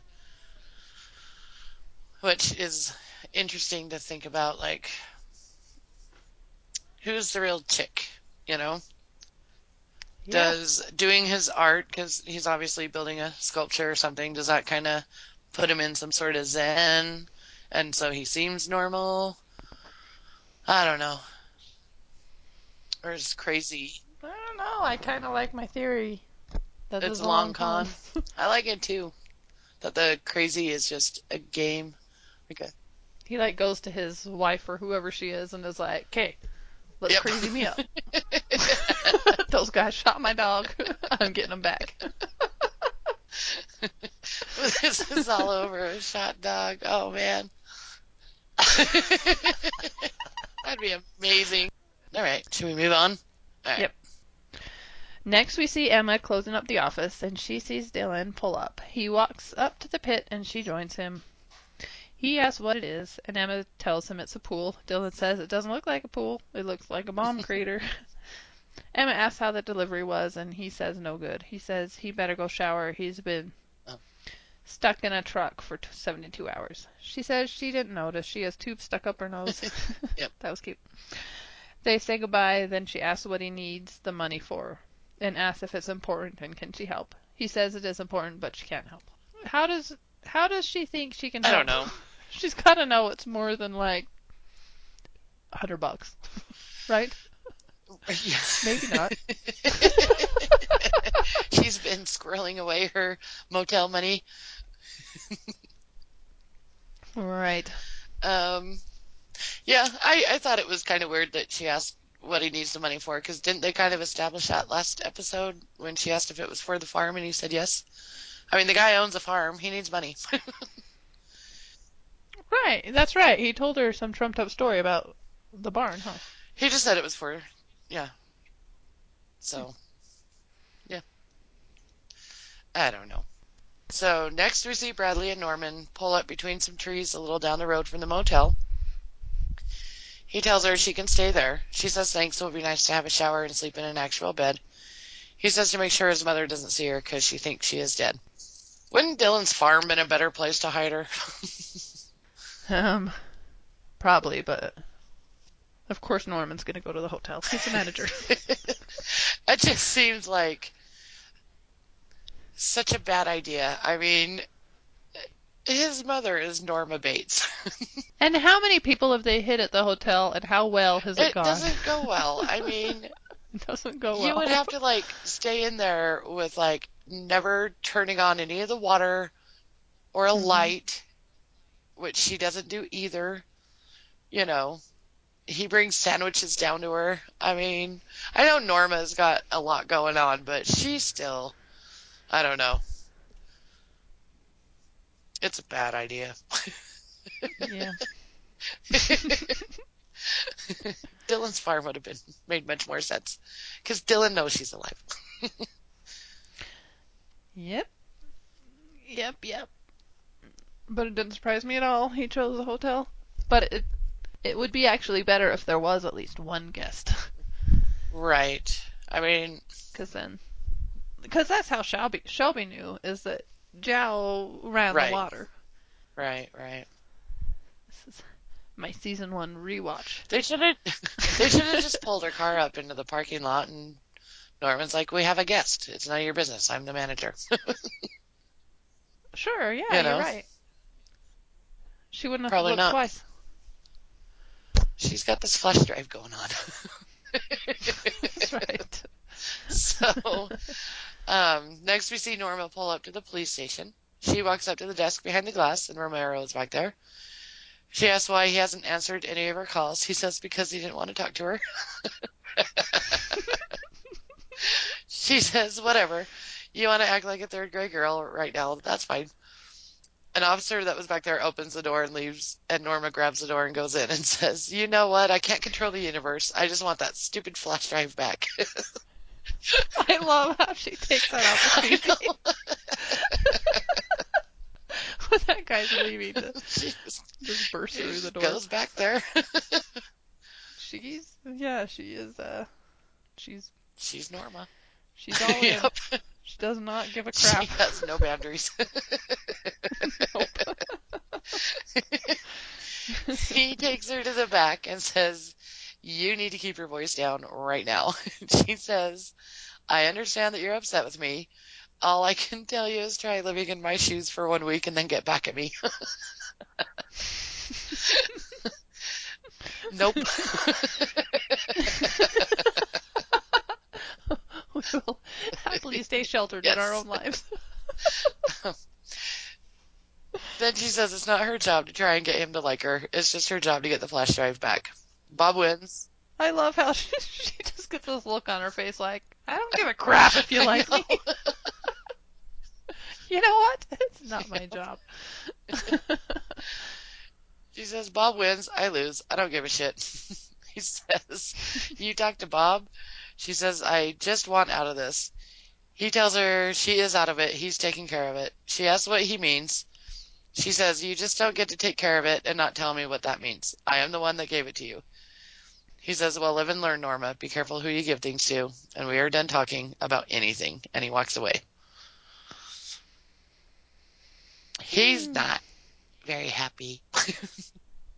which is interesting to think about. Like, who's the real chick? You know, Yeah. does doing his art because he's obviously building a sculpture or something. Does that kind of put him in some sort of zen, and so he seems normal? I don't know. Or is crazy? I don't know. I kind of like my theory. That It's a long con. I like it too. That the crazy is just a game. Okay. he like goes to his wife or whoever she is and is like, "Okay, let's Yep. crazy me up. Those guys shot my dog. I'm getting them back." this is all over a shot dog. Oh man. That'd be amazing. All right, should we move on? Right. Yep. Next, we see Emma closing up the office, and she sees Dylan pull up. He walks up to the pit, and she joins him. He asks what it is, and Emma tells him it's a pool. Dylan says it doesn't look like a pool, it looks like a bomb crater. Emma asks how the delivery was, and he says no good. He says he better go shower. He's been Oh. stuck in a truck for t- 72 hours. She says she didn't notice. She has tubes stuck up her nose. Yep. That was cute. They say goodbye, then she asks what he needs the money for, and asks if it's important and can she help. He says it is important, but she can't help. How does how does she think she can I help? don't know. She's got to know it's more than like a hundred bucks, right? Maybe not. She's been squirreling away her motel money. Right. Um, yeah, I, I thought it was kind of weird that she asked what he needs the money for, because didn't they kind of establish that last episode when she asked if it was for the farm and he said yes? I mean, the guy owns a farm. He needs money. Right. That's right. He told her some trumped up story about the barn, huh? he just said it was for, her yeah. So, hmm. yeah. I don't know. So next we see Bradley and Norman pull up between some trees a little down the road from the motel. He tells her she can stay there. She says thanks, it would be nice to have a shower and sleep in an actual bed. He says to make sure his mother doesn't see her because she thinks she is dead. Wouldn't Dylan's farm been a better place to hide her? Um, probably, but of course Norman's gonna go to the hotel. He's the manager. it just seems like such a bad idea. I mean, his mother is Norma Bates. and how many people have they hit at the hotel, and how well has it, it gone? It doesn't go well. I mean, It doesn't go well. you would have to like stay in there with like never turning on any of the water or a Mhm. light, which she doesn't do either. You know, he brings sandwiches down to her. I mean, I know Norma's got a lot going on, but she's still, I don't know. It's a bad idea. Yeah. Dylan's farm would have been made much more sense because Dylan knows she's alive. Yep. Yep, yep. But it didn't surprise me at all. He chose the hotel. But it it would be actually better if there was at least one guest. Right. I mean, Because then, because that's how Shelby Shelby knew is that Zhao ran Right. the water. right, right. This is my season one rewatch. They should have. They should have just pulled her car up into the parking lot and Norman's like, we have a guest. It's none of your business. I'm the manager. Sure, yeah, You know? are right. She wouldn't have Probably looked not. twice. She's got this flash drive going on. That's right. so, um, next we see Norma pull up to the police station. She walks up to the desk behind the glass, and Romero is back there. She asks why he hasn't answered any of her calls. He says because he didn't want to talk to her. she says, whatever. You want to act like a third grade girl right now? That's fine. An officer that was back there opens the door and leaves, and Norma grabs the door and goes in and says, You know what? I can't control the universe. I just want that stupid flash drive back. I love how she takes that opportunity when that guy's leaving She just just burst through the door. goes back there. She's yeah, she is uh she's She's Norma. she's all in. Yep. She does not give a crap. She has no boundaries. he takes her to the back and says, You need to keep your voice down right now. she says, I understand that you're upset with me. All I can tell you is try living in my shoes for one week and then get back at me. nope. We will happily stay sheltered in our own lives. then she says it's not her job to try and get him to like her. It's just her job to get the flash drive back. Bob wins. I love how she, she just gets this look on her face like, I don't give a crap if you like me. You know what? It's not my job. She says, Bob wins, I lose. I don't give a shit. he says, You talk to Bob? She says, I just want out of this. He tells her she is out of it. He's taking care of it. She asks what he means. She says, You just don't get to take care of it and not tell me what that means. I am the one that gave it to you. He says, Well, live and learn, Norma. Be careful who you give things to. And we are done talking about anything. And he walks away. He's Hmm. not very happy.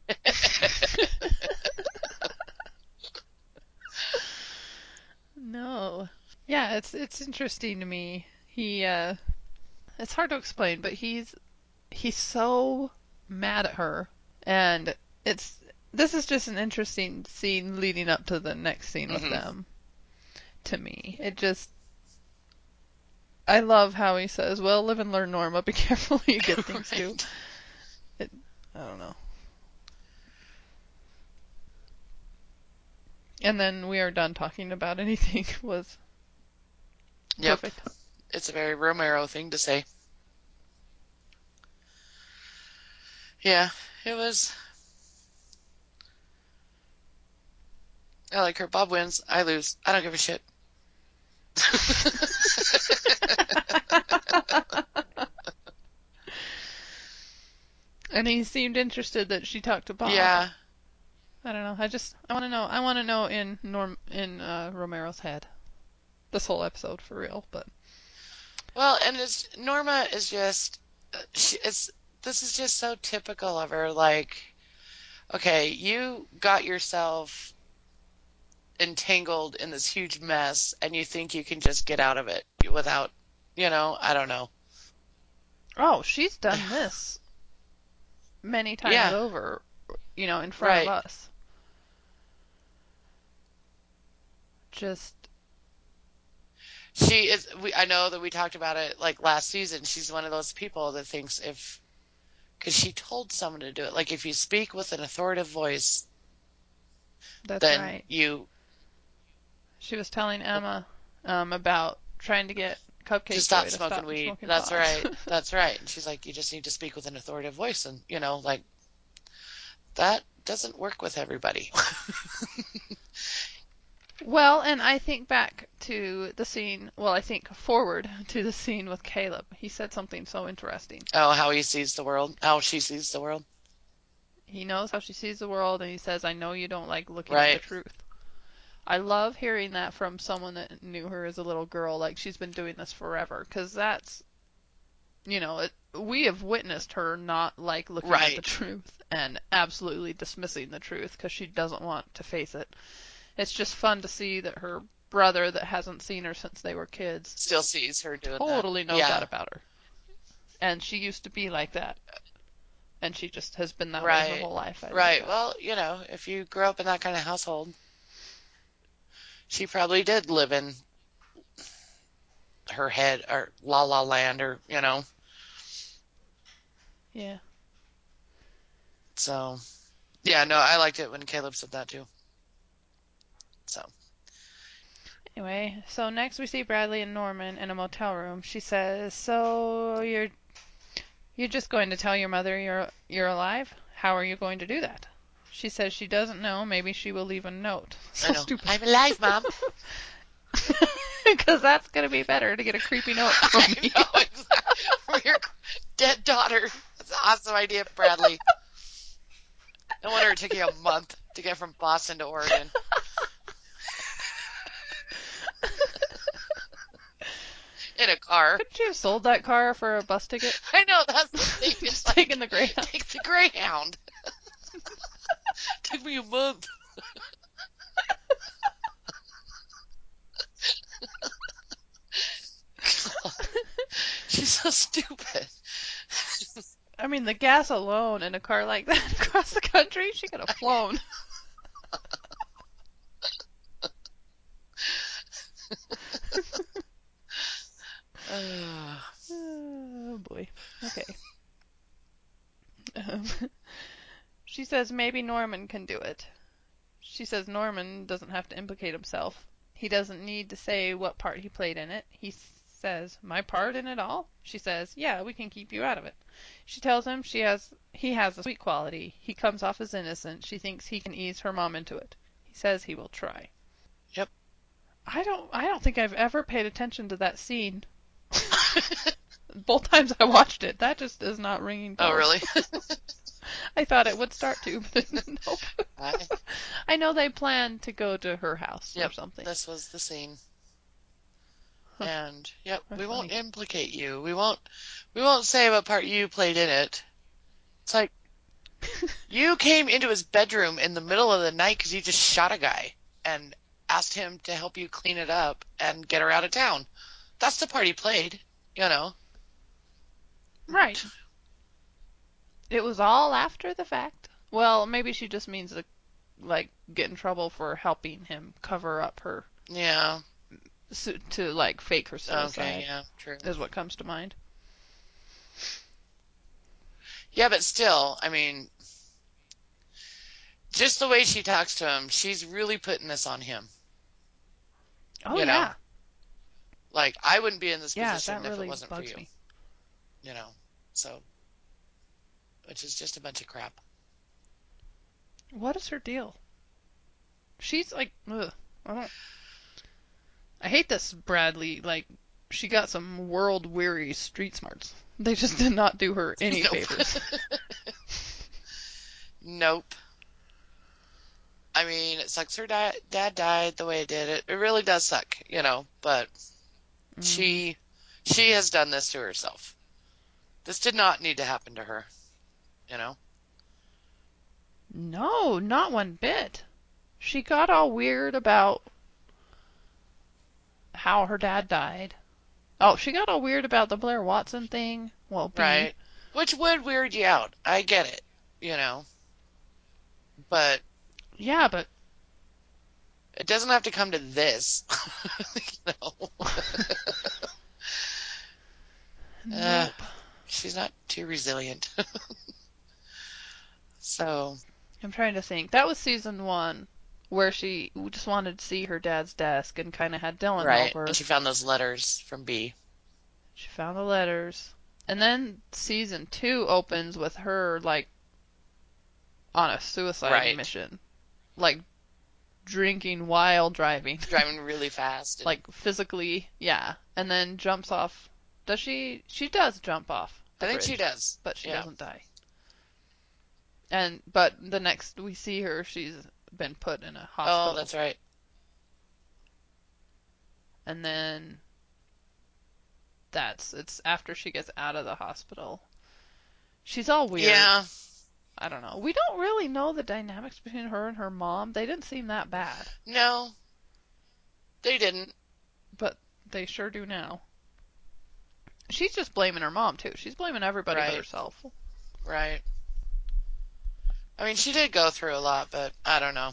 No. Yeah, it's it's interesting to me. He uh it's hard to explain, but he's he's so mad at her and it's this is just an interesting scene leading up to the next scene with Mhm. them. To me. It just I love how he says, "Well, live and learn, Norma. Be careful you get things to." Right. It, I don't know. And then we are done talking about anything was Yep. perfect. It's a very Romero thing to say. Yeah, it was. I like her. Bob wins. I lose. I don't give a shit. and he seemed interested that she talked to Bob. Yeah, I don't know. I just I want to know. I want to know in Norm in uh, Romero's head. This whole episode for real, but Well, and it's Norma is just uh, she, it's this is just so typical of her. Like, okay, you got yourself entangled in this huge mess, and you think you can just get out of it without, you know, I don't know. oh, she's done this many times Yeah. over, you know, in front Right. of us. Just She is. We I know that we talked about it like last season. She's one of those people that thinks if, because she told someone to do it. Like if you speak with an authoritative voice, that's then right. you She was telling Emma um, about trying to get cupcakes to stop to smoking stop weed. smoking That's pot. right. That's right. And she's like, you just need to speak with an authoritative voice, and you know, like that doesn't work with everybody. Well, and I think back to the scene, well, I think forward to the scene with Caleb. He said something so interesting. oh, how he sees the world. How she sees the world. He knows how she sees the world, and he says, I know you don't like looking Right. at the truth. I love hearing that from someone that knew her as a little girl, like she's been doing this forever, because that's, you know, it, we have witnessed her not like looking at the truth and absolutely dismissing the truth because she doesn't want to face it. It's just fun to see that her brother that hasn't seen her since they were kids Still sees her doing totally that. knows yeah. that about her. And she used to be like that. And she just has been that way Right. her whole life. I Right. think. Well, you know, if you grew up in that kind of household, she probably did live in her head or La La Land or, you know, Yeah. so yeah, no, I liked it when Caleb said that too. So, Anyway, so next we see Bradley and Norman in a motel room. She says, "So you're you're just going to tell your mother you're you're alive? How are you going to do that?" She says she doesn't know. Maybe she will leave a note. So I know. stupid. I'm alive, Mom. Because that's gonna be better to get a creepy note from I me. know, exactly. From your dead daughter. That's an awesome idea, Bradley. No wonder it took you a month to get from Boston to Oregon. In a car. Couldn't you have sold that car for a bus ticket? I know, that's the thing. Just like, taking the Greyhound. take the Greyhound. took me a month. She's so stupid. I mean, the gas alone in a car like that across the country, she could have flown. Oh boy. Okay. Um, she says maybe Norman can do it. She says Norman doesn't have to implicate himself. He doesn't need to say what part he played in it. He says, "My part in it all?" She says, "Yeah, we can keep you out of it." She tells him she has he has a sweet quality. He comes off as innocent. She thinks he can ease her mom into it. He says he will try. Yep. I don't I don't think I've ever paid attention to that scene. Both times I watched it, that just is not ringing oh, bells. oh, really? I thought it would start to, but nope. I, I know they planned to go to her house or something. this was the scene. Huh. And yep, That's we won't funny. implicate you. We won't we won't say what part you played in it. It's like you came into his bedroom in the middle of the night because you just shot a guy and asked him to help you clean it up and get her out of town. That's the part he played, you know. Right. It was all after the fact. Well, maybe she just means to, like, get in trouble for helping him cover up her, Yeah. su- to, like, fake her suicide. Okay. Yeah. True. Is what comes to mind. Yeah, but still, I mean, just the way she talks to him, she's really putting this on him. Oh You know, yeah, Like I wouldn't be in this yeah, position if really it wasn't for you. me. You know. So which is just a bunch of crap. What is her deal? She's like, ugh, I don't. I hate this Bradley. Like, she got some world weary street smarts. They just did not do her any Nope. favors. Nope. I mean, it sucks her da- dad died the way it did. It it really does suck, you know, but. She mm. she has done this to herself. This did not need to happen to her, you know. No, not one bit. She got all weird about how her dad died. Oh, she got all weird about the Blair Watson thing. Well, B. Right. Which would weird you out. I get it, you know. But Yeah, but it doesn't have to come to this. know. nope. Uh, she's not too resilient. so, I'm trying to think. That was season one, where she just wanted to see her dad's desk and kind of had Dylan right. over. And she found those letters from B. She found the letters. And then season two opens with her, like, on a suicide Right. mission. Like, drinking while driving. Driving really fast. and- like, physically, yeah. And then jumps off. Does she? She does jump off. I the think she bridge, does. But she yeah. doesn't die. And, but the next we see her, she's been put in a oh, hospital. Oh, that's right. and then that's it's after she gets out of the hospital. She's all weird. Yeah. I don't know. We don't really know the dynamics between her and her mom. They didn't seem that bad. No. They didn't. but they sure do now. She's just blaming her mom too. She's blaming everybody Right. but herself. Right. I mean, she did go through a lot, but I don't know.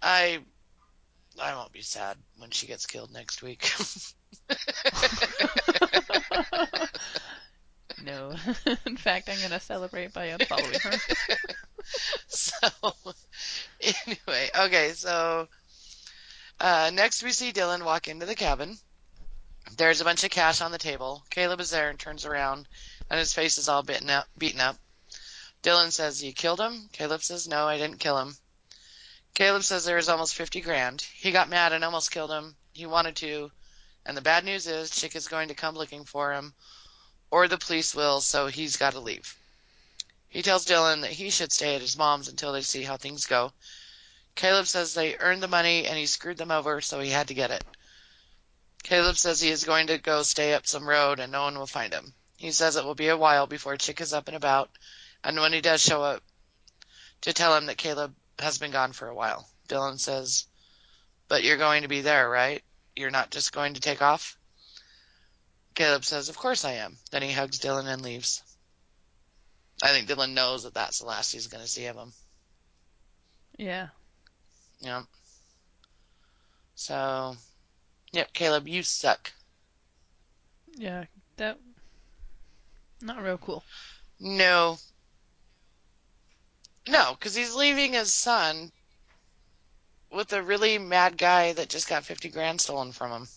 I I won't be sad when she gets killed next week. no. In fact, I'm gonna celebrate by unfollowing her. so anyway, okay, so uh, next we see Dylan walk into the cabin. There's a bunch of cash on the table. Caleb is there and turns around, and his face is all beaten up. Beaten up. Dylan says, "You killed him." Caleb says, "No, I didn't kill him." Caleb says there is almost fifty grand. He got mad and almost killed him. He wanted to, and the bad news is Chick is going to come looking for him, or the police will. So he's got to leave. He tells Dylan that he should stay at his mom's until they see how things go. Caleb says they earned the money and he screwed them over, so he had to get it. Caleb says he is going to go stay up some road and no one will find him. He says it will be a while before Chick is up and about, and when he does show up, to tell him that Caleb has been gone for a while. Dylan says, But you're going to be there, right? You're not just going to take off? Caleb says, Of course I am. Then he hugs Dylan and leaves. I think Dylan knows that that's the last he's going to see of him. Yeah. Yep. So, yep, Caleb, you suck. Yeah. That. Not real cool. No. No, because he's leaving his son with a really mad guy that just got 50 grand stolen from him.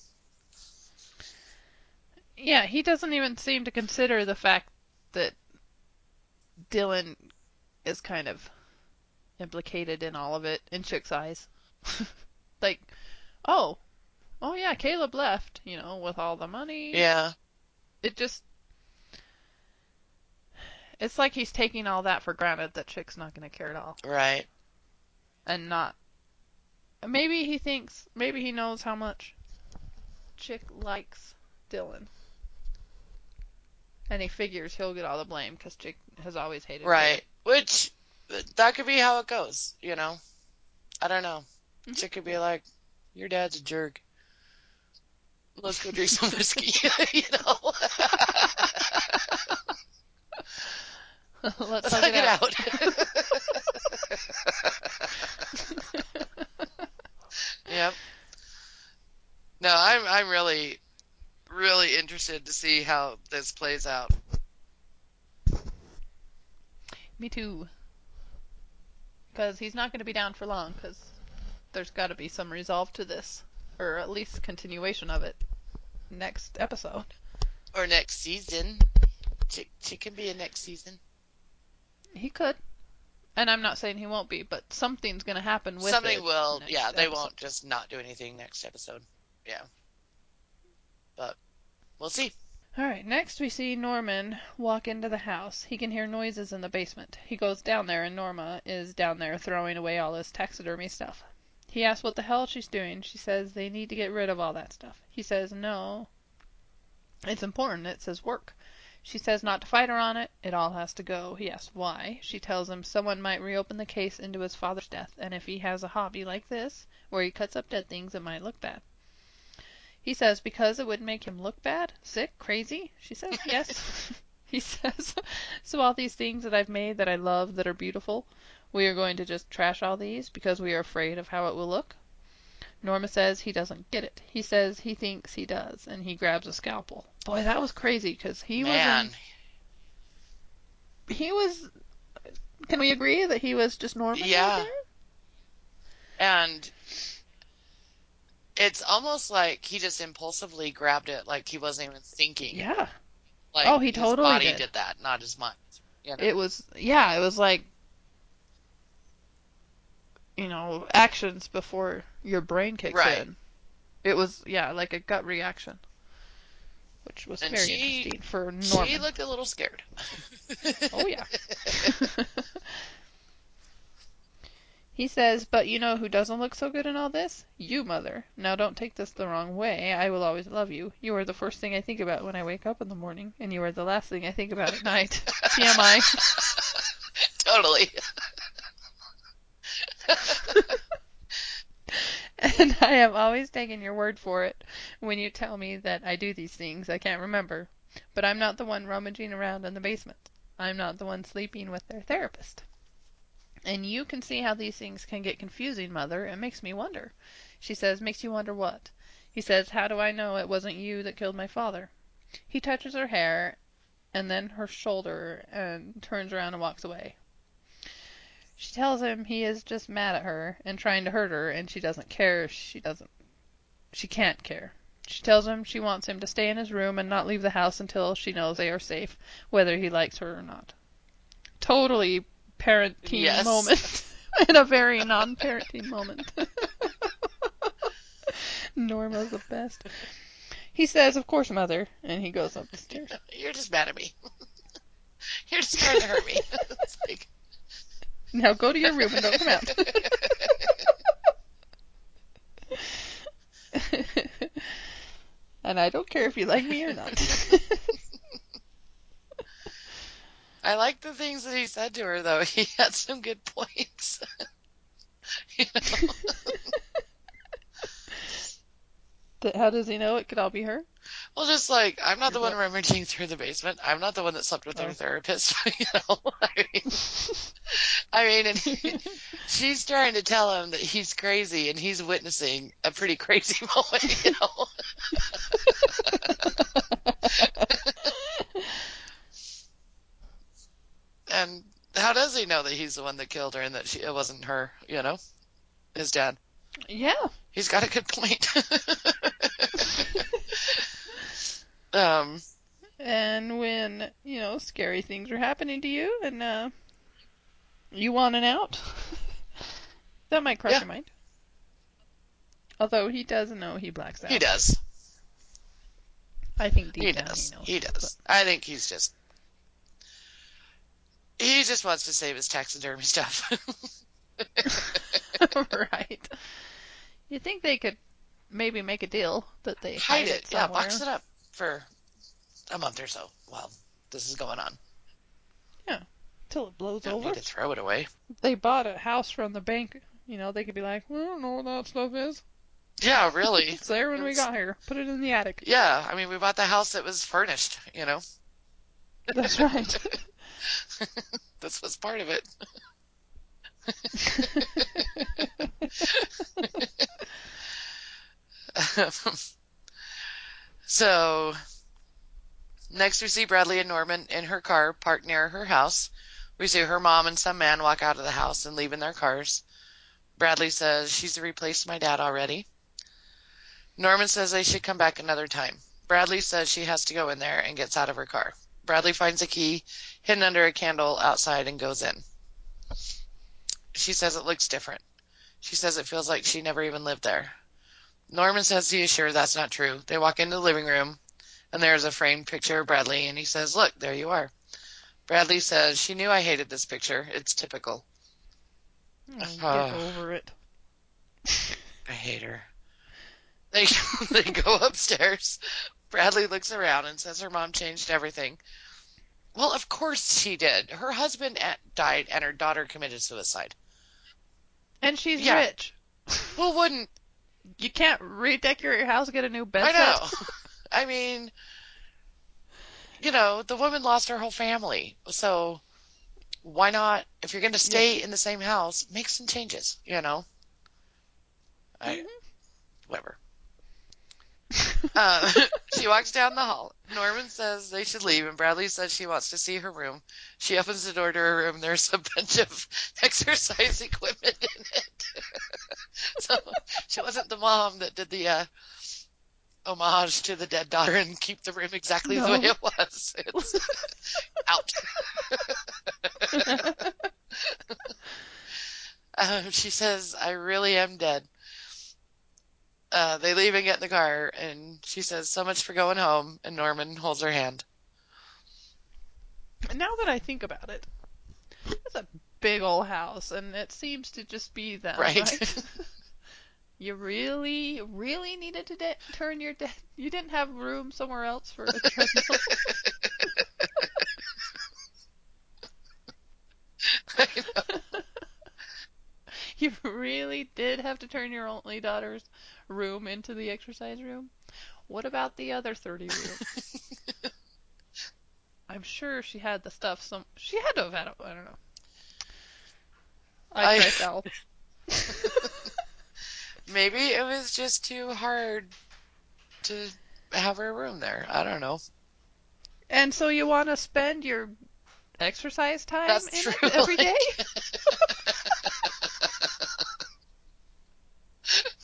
Yeah, he doesn't even seem to consider the fact that Dylan is kind of implicated in all of it in Chick's eyes. like, oh, oh yeah, Caleb left, you know, with all the money. Yeah. It just. It's like he's taking all that for granted that Chick's not going to care at all. Right. And not. Maybe he thinks. Maybe he knows how much Chick likes Dylan. And he figures he'll get all the blame because Jake has always hated Right. Which, that could be how it goes, you know? I don't know. Mhm. Chick could be like, your dad's a jerk. Let's go drink some whiskey, you know? Let's Let's hug hug it it out. out. Yep. No, I'm I'm really really interested to see how this plays out. Me too. Because he's not going to be down for long, because there's got to be some resolve to this. Or at least continuation of it next episode. Or next season. Chick can be a next season. He could. And I'm not saying he won't be, but something's going to happen with Something will yeah, they episode. won't just not do anything next episode. Yeah. But we'll see. Alright, next we see Norman walk into the house. He can hear noises in the basement. He goes down there, and Norma is down there throwing away all his taxidermy stuff. He asks what the hell she's doing. She says they need to get rid of all that stuff. He says no. It's important. It says work. She says not to fight her on it. It all has to go. He asks why. She tells him someone might reopen the case into his father's death, and if he has a hobby like this, where he cuts up dead things, it might look bad. He says because it would make him look bad, sick, crazy. She says yes. he says, so all these things that I've made that I love that are beautiful, we are going to just trash all these because we are afraid of how it will look. Norma says he doesn't get it. He says he thinks he does, and he grabs a scalpel. Boy, that was crazy because he Man. was he was. Can we agree that he was just right Yeah. And it's almost like he just impulsively grabbed it like he wasn't even thinking. Yeah. Like Oh, he his totally body did. that, not his mind. You know? It was yeah, it was like you know, actions before your brain kicks Right. in. It was yeah, like a gut reaction. Which was And very she- interesting for Norman. She looked a little scared. Oh yeah. he says, "But you know who doesn't look so good in all this? You, mother. Now don't take this the wrong way. I will always love you. You are the first thing I think about when I wake up in the morning, and you are the last thing I think about at night." TMI. totally. And and I have always taken your word for it when you tell me that I do these things I can't remember. But I'm not the one rummaging around in the basement. I'm not the one sleeping with their therapist. And you can see how these things can get confusing, Mother. It makes me wonder. She says, Makes you wonder what? He says, How do I know it wasn't you that killed my father? He touches her hair and then her shoulder and turns around and walks away. She tells him he is just mad at her and trying to hurt her, and she doesn't care. She doesn't. She can't care. She tells him she wants him to stay in his room and not leave the house until she knows they are safe, whether he likes her or not. Totally parenting Yes. moment in a very non-parenting moment. Norma's the best. He says, "Of course, mother," and he goes up the stairs. You're just mad at me. You're just trying to hurt me. It's like, Now go to your room and don't come out. and I don't care if you like me or not. I like the things that he said to her, though. He had some good points. you know? Th- How does he know it could all be her? Well, just like I'm not the one rummaging through the basement. I'm not the one that slept with her Oh. therapist. You know, I mean, I mean, and he- she's trying to tell him that he's crazy, and he's witnessing a pretty crazy moment. You know, and how does he know that he's the one that killed her and that she, it wasn't her? You know, his dad. yeah. He's got a good point. um, And when, you know, scary things are happening to you and uh you want an out, that might cross Yeah. your mind. Although he does know he blacks out. he does. I think He does. he knows. He does. I think he's just. He just wants to save his taxidermy stuff. right. You think they could maybe make a deal that they Hide it. Yeah, box it up for a month or so while this is going on. Yeah, till it blows don't over. need to throw it away. They bought a house from the bank. You know, they could be like, "We don't know what that stuff is. Yeah, really. It's there when we got here. Put it in the attic." yeah, I mean, we bought the house that was furnished, you know. That's right. this was part of it. so, next we see Bradley and Norman in her car parked near her house. We see her mom and some man walk out of the house and leave in their cars. Bradley says she's replaced my dad already. Norman says they should come back another time. Bradley says she has to go in there and gets out of her car. Bradley finds a key hidden under a candle outside and goes in. She says it looks different. She says it feels like she never even lived there. Norman says he is sure that's not true. They walk into the living room, and there is a framed picture of Bradley, and he says, Look, there you are. Bradley says, She knew I hated this picture. It's typical. Oh, get Ah. over it. I hate her. They, they go upstairs. Bradley looks around and says her mom changed everything. Well, of course she did. Her husband died and her daughter committed suicide. And she's Yeah. rich. Who wouldn't? You can't redecorate your house, and get a new bed I know. I mean, you know, the woman lost her whole family. So why not, if you're going to stay in the same house, make some changes, you know? I, Mhm. whatever. Uh, she walks down the hall. Norman says they should leave, and Bradley says she wants to see her room. She opens the door to her room. There's a bunch of exercise equipment in it. so she wasn't the mom that did the uh, homage to the dead daughter and keep the room exactly the way it was. It's out. Um, she says, I really am dead. Uh, they leave and get in the car, and she says, So much for going home. And Norman holds her hand. now that I think about it, it's a big old house, and it seems to just be them, Right. right? you really, really needed to de- turn your de- You didn't have room somewhere else for a treadmill. I know. you really did have to turn your only daughter's room into the exercise room? What about the other 30 rooms? I'm sure she had the stuff some she had to have had it, I don't know. I, I- Al. Maybe it was just too hard to have her room there. I don't know. And so you want to spend your exercise time That's in true. it every day?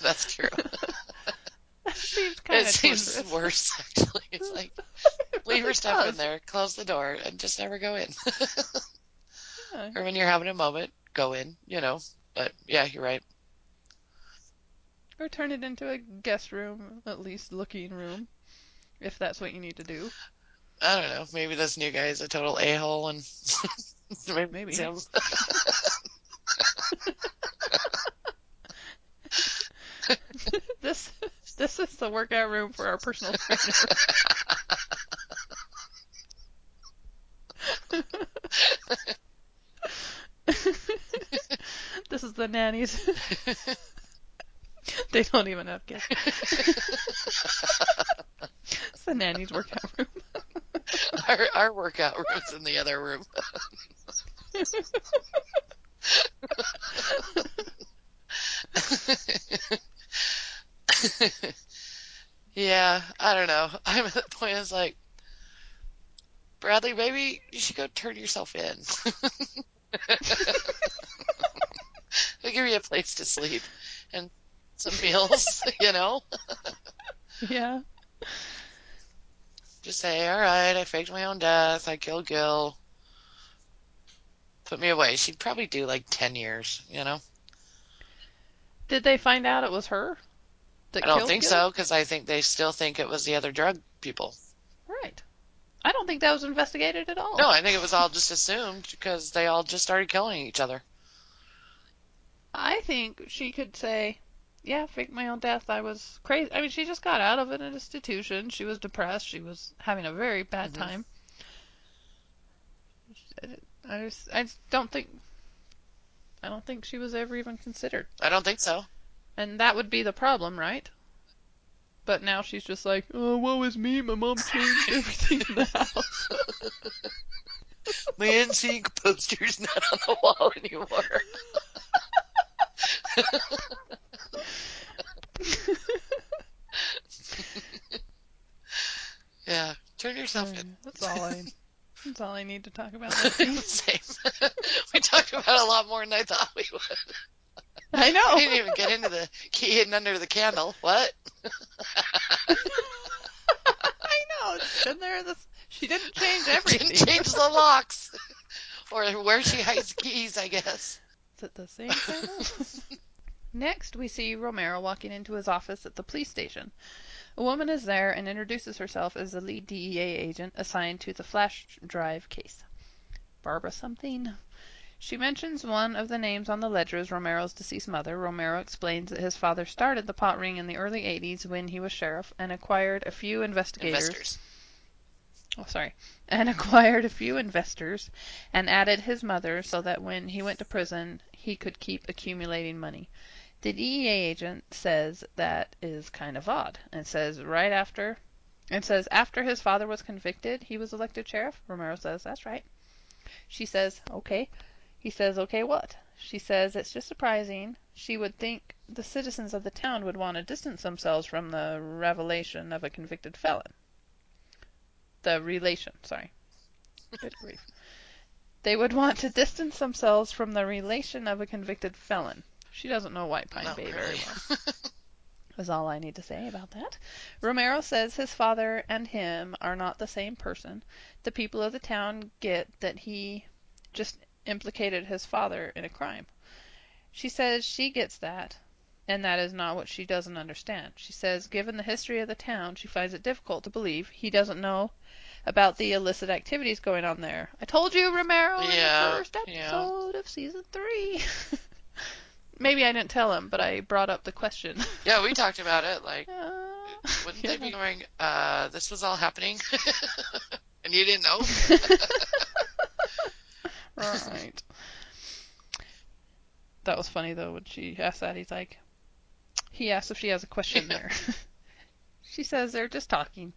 That's true. That seems kind it of seems worse, actually. It's like, leave her stuff in there, close the door, and just never go in. or when you're having a moment, go in, you know. But yeah, you're right. Or turn it into a guest room, at least looking room, if that's what you need to do. I don't know. Maybe this new guy is a total a hole, and maybe, Maybe. it's him. This this is the workout room for our personal trainer. this is the nannies. they don't even have kids. it's the nannies workout room. our, our workout room's in the other room. yeah, I don't know. I'm at the point it's like, Bradley, maybe you should go turn yourself in. They'll give you a place to sleep and some meals, you know? yeah. Just say, all right, I faked my own death. I killed Gil. Put me away. She'd probably do like 10 years, you know? Did they find out it was her? I don't think so because I think they still think it was the other drug people. Right. I don't think that was investigated at all. No, I think it was all just assumed because they all just started killing each other. I think she could say, "Yeah, fake my own death. I was crazy." I mean, she just got out of an institution. She was depressed. She was having a very bad Mhm. time. I just, I just don't think, I don't think she was ever even considered, I don't think so. And that would be the problem, right? But now she's just like, "Oh, woe is me. My mom changed everything in the house." My NSYNC poster's not on the wall anymore. Yeah, turn yourself in. that's all I. That's all I need to talk about. Same. we talked about a lot more than I thought we would. I know. We didn't even get into the key hidden under the candle. What? I know. It's been there. This she didn't change everything. Didn't change the locks. Or where she hides the keys, I guess. Is it the same channel? Next, we see Romero walking into his office at the police station. A woman is there and introduces herself as the lead DEA agent assigned to the flash drive case. Barbara something. She mentions one of the names on the ledger as Romero's deceased mother. Romero explains that his father started the pot ring in the early 80s when he was sheriff and acquired a few investigators. Investors. oh sorry, and acquired a few investors and added his mother so that when he went to prison he could keep accumulating money. The DEA agent says that is kind of odd and says right after and says after his father was convicted he was elected sheriff. Romero says that's right. She says okay. He says okay what? She says it's just surprising. She would think the citizens of the town would want to distance themselves from the revelation of a convicted felon the relation, sorry. Good grief. They would want to distance themselves from the relation of a convicted felon. She doesn't know White Pine Not Bay really. very well. Is all I need to say about that. Romero says his father and him are not the same person. The people of the town get that he just implicated his father in a crime. She says she gets that, and that is not what she doesn't understand. She says, given the history of the town, she finds it difficult to believe he doesn't know about the illicit activities going on there. I told you, Romero, in the first yeah. episode of season three. Maybe I didn't tell him, but I brought up the question. Yeah, we talked about it. Like, Uh, wouldn't yeah. they be going, uh, this was all happening? and you didn't know? Right. That was funny though when she asked that. He's like, He asks if she has a question there. she says they're just talking.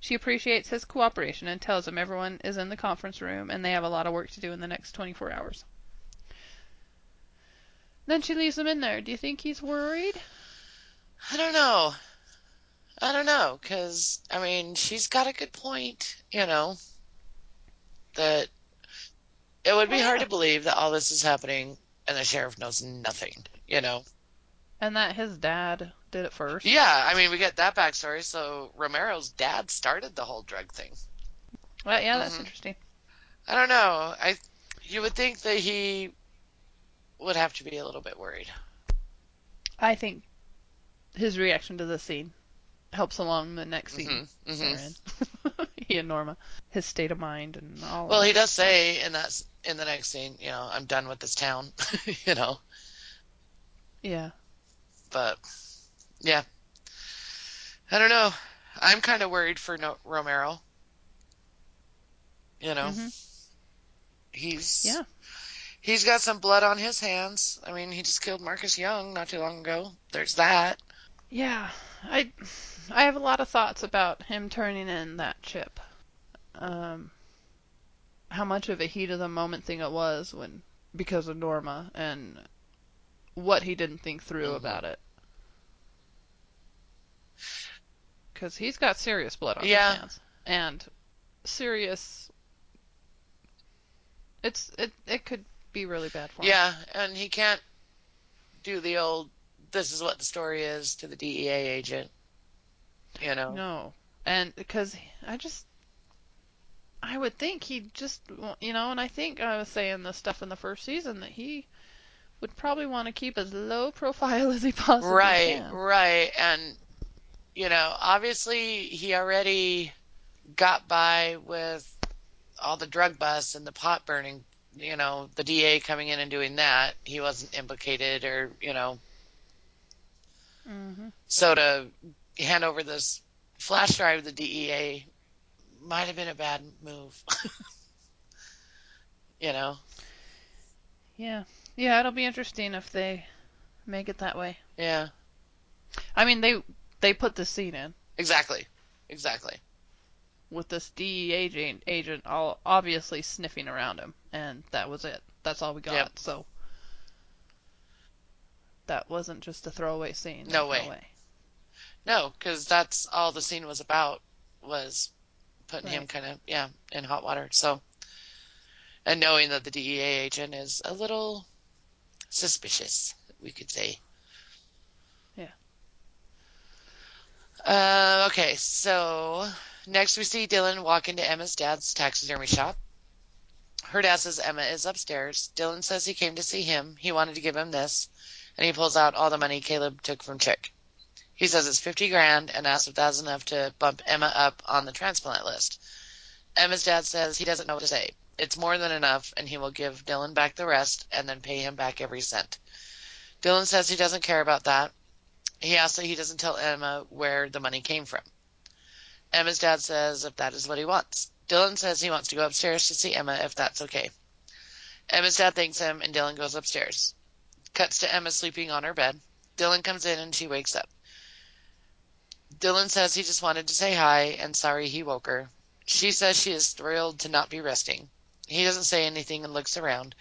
She appreciates his cooperation and tells him everyone is in the conference room and they have a lot of work to do in the next 24 hours. Then she leaves him in there. Do you think he's worried? I don't know. I don't know, because, I mean, she's got a good point, you know, that it would be hard to believe that all this is happening and the sheriff knows nothing, you know? And that his dad did it first. Yeah, I mean, we get that backstory. So Romero's dad started the whole drug thing. Well, yeah, that's Mhm. interesting. I don't know. I you would think that he would have to be a little bit worried. I think his reaction to this scene helps along the next scene hmm hmm and Norma. His state of mind and all Well, he does say in that in the next scene, you know, I'm done with this town, you know. Yeah. But yeah, I don't know. I'm kind of worried for no- Romero. You know, Mhm. he's Yeah. he's got some blood on his hands. I mean, he just killed Marcus Young not too long ago. There's that. Yeah, I I have a lot of thoughts about him turning in that chip. Um, how much of a heat of the moment thing it was when because of Norma and what he didn't think through Mhm. about it. Because he's got serious blood on Yeah. his hands and serious. It's it it could be really bad for him. Yeah, and he can't do the old "this is what the story is" to the DEA agent. You know. No, and because I just, I would think he'd just, you know, and I think I was saying this stuff in the first season that he would probably want to keep as low profile as he possibly Right, can. right. right. And, you know, obviously he already got by with all the drug busts and the pot burning, you know, the DA coming in and doing that. He wasn't implicated or, you know, hmm so to hand over this flash drive to the DEA might have been a bad move. you know? Yeah, yeah, it'll be interesting if they make it that way. Yeah, I mean, they they put the scene in exactly. Exactly. with this DEA agent, agent all obviously sniffing around him, and that was it. That's all we got. Yep. So that wasn't just a throwaway scene. No There's way. No, because that's all the scene was about was putting him kind of yeah in hot water. So, and knowing that the DEA agent is a little suspicious, we could say. Yeah. Uh, okay, so next we see Dylan walk into Emma's dad's taxidermy shop. Her dad says Emma is upstairs. Dylan says he came to see him. He wanted to give him this, and he pulls out all the money Caleb took from Chick. He says it's 50 grand and asks if that's enough to bump Emma up on the transplant list. Emma's dad says he doesn't know what to say. It's more than enough, and he will give Dylan back the rest and then pay him back every cent. Dylan says he doesn't care about that. He asks that he doesn't tell Emma where the money came from. Emma's dad says if that is what he wants. Dylan says he wants to go upstairs to see Emma if that's okay. Emma's dad thanks him, and Dylan goes upstairs. Cuts to Emma sleeping on her bed. Dylan comes in, and she wakes up. Dylan says he just wanted to say hi and sorry he woke her. She says she is thrilled to not be resting. He doesn't say anything and looks around.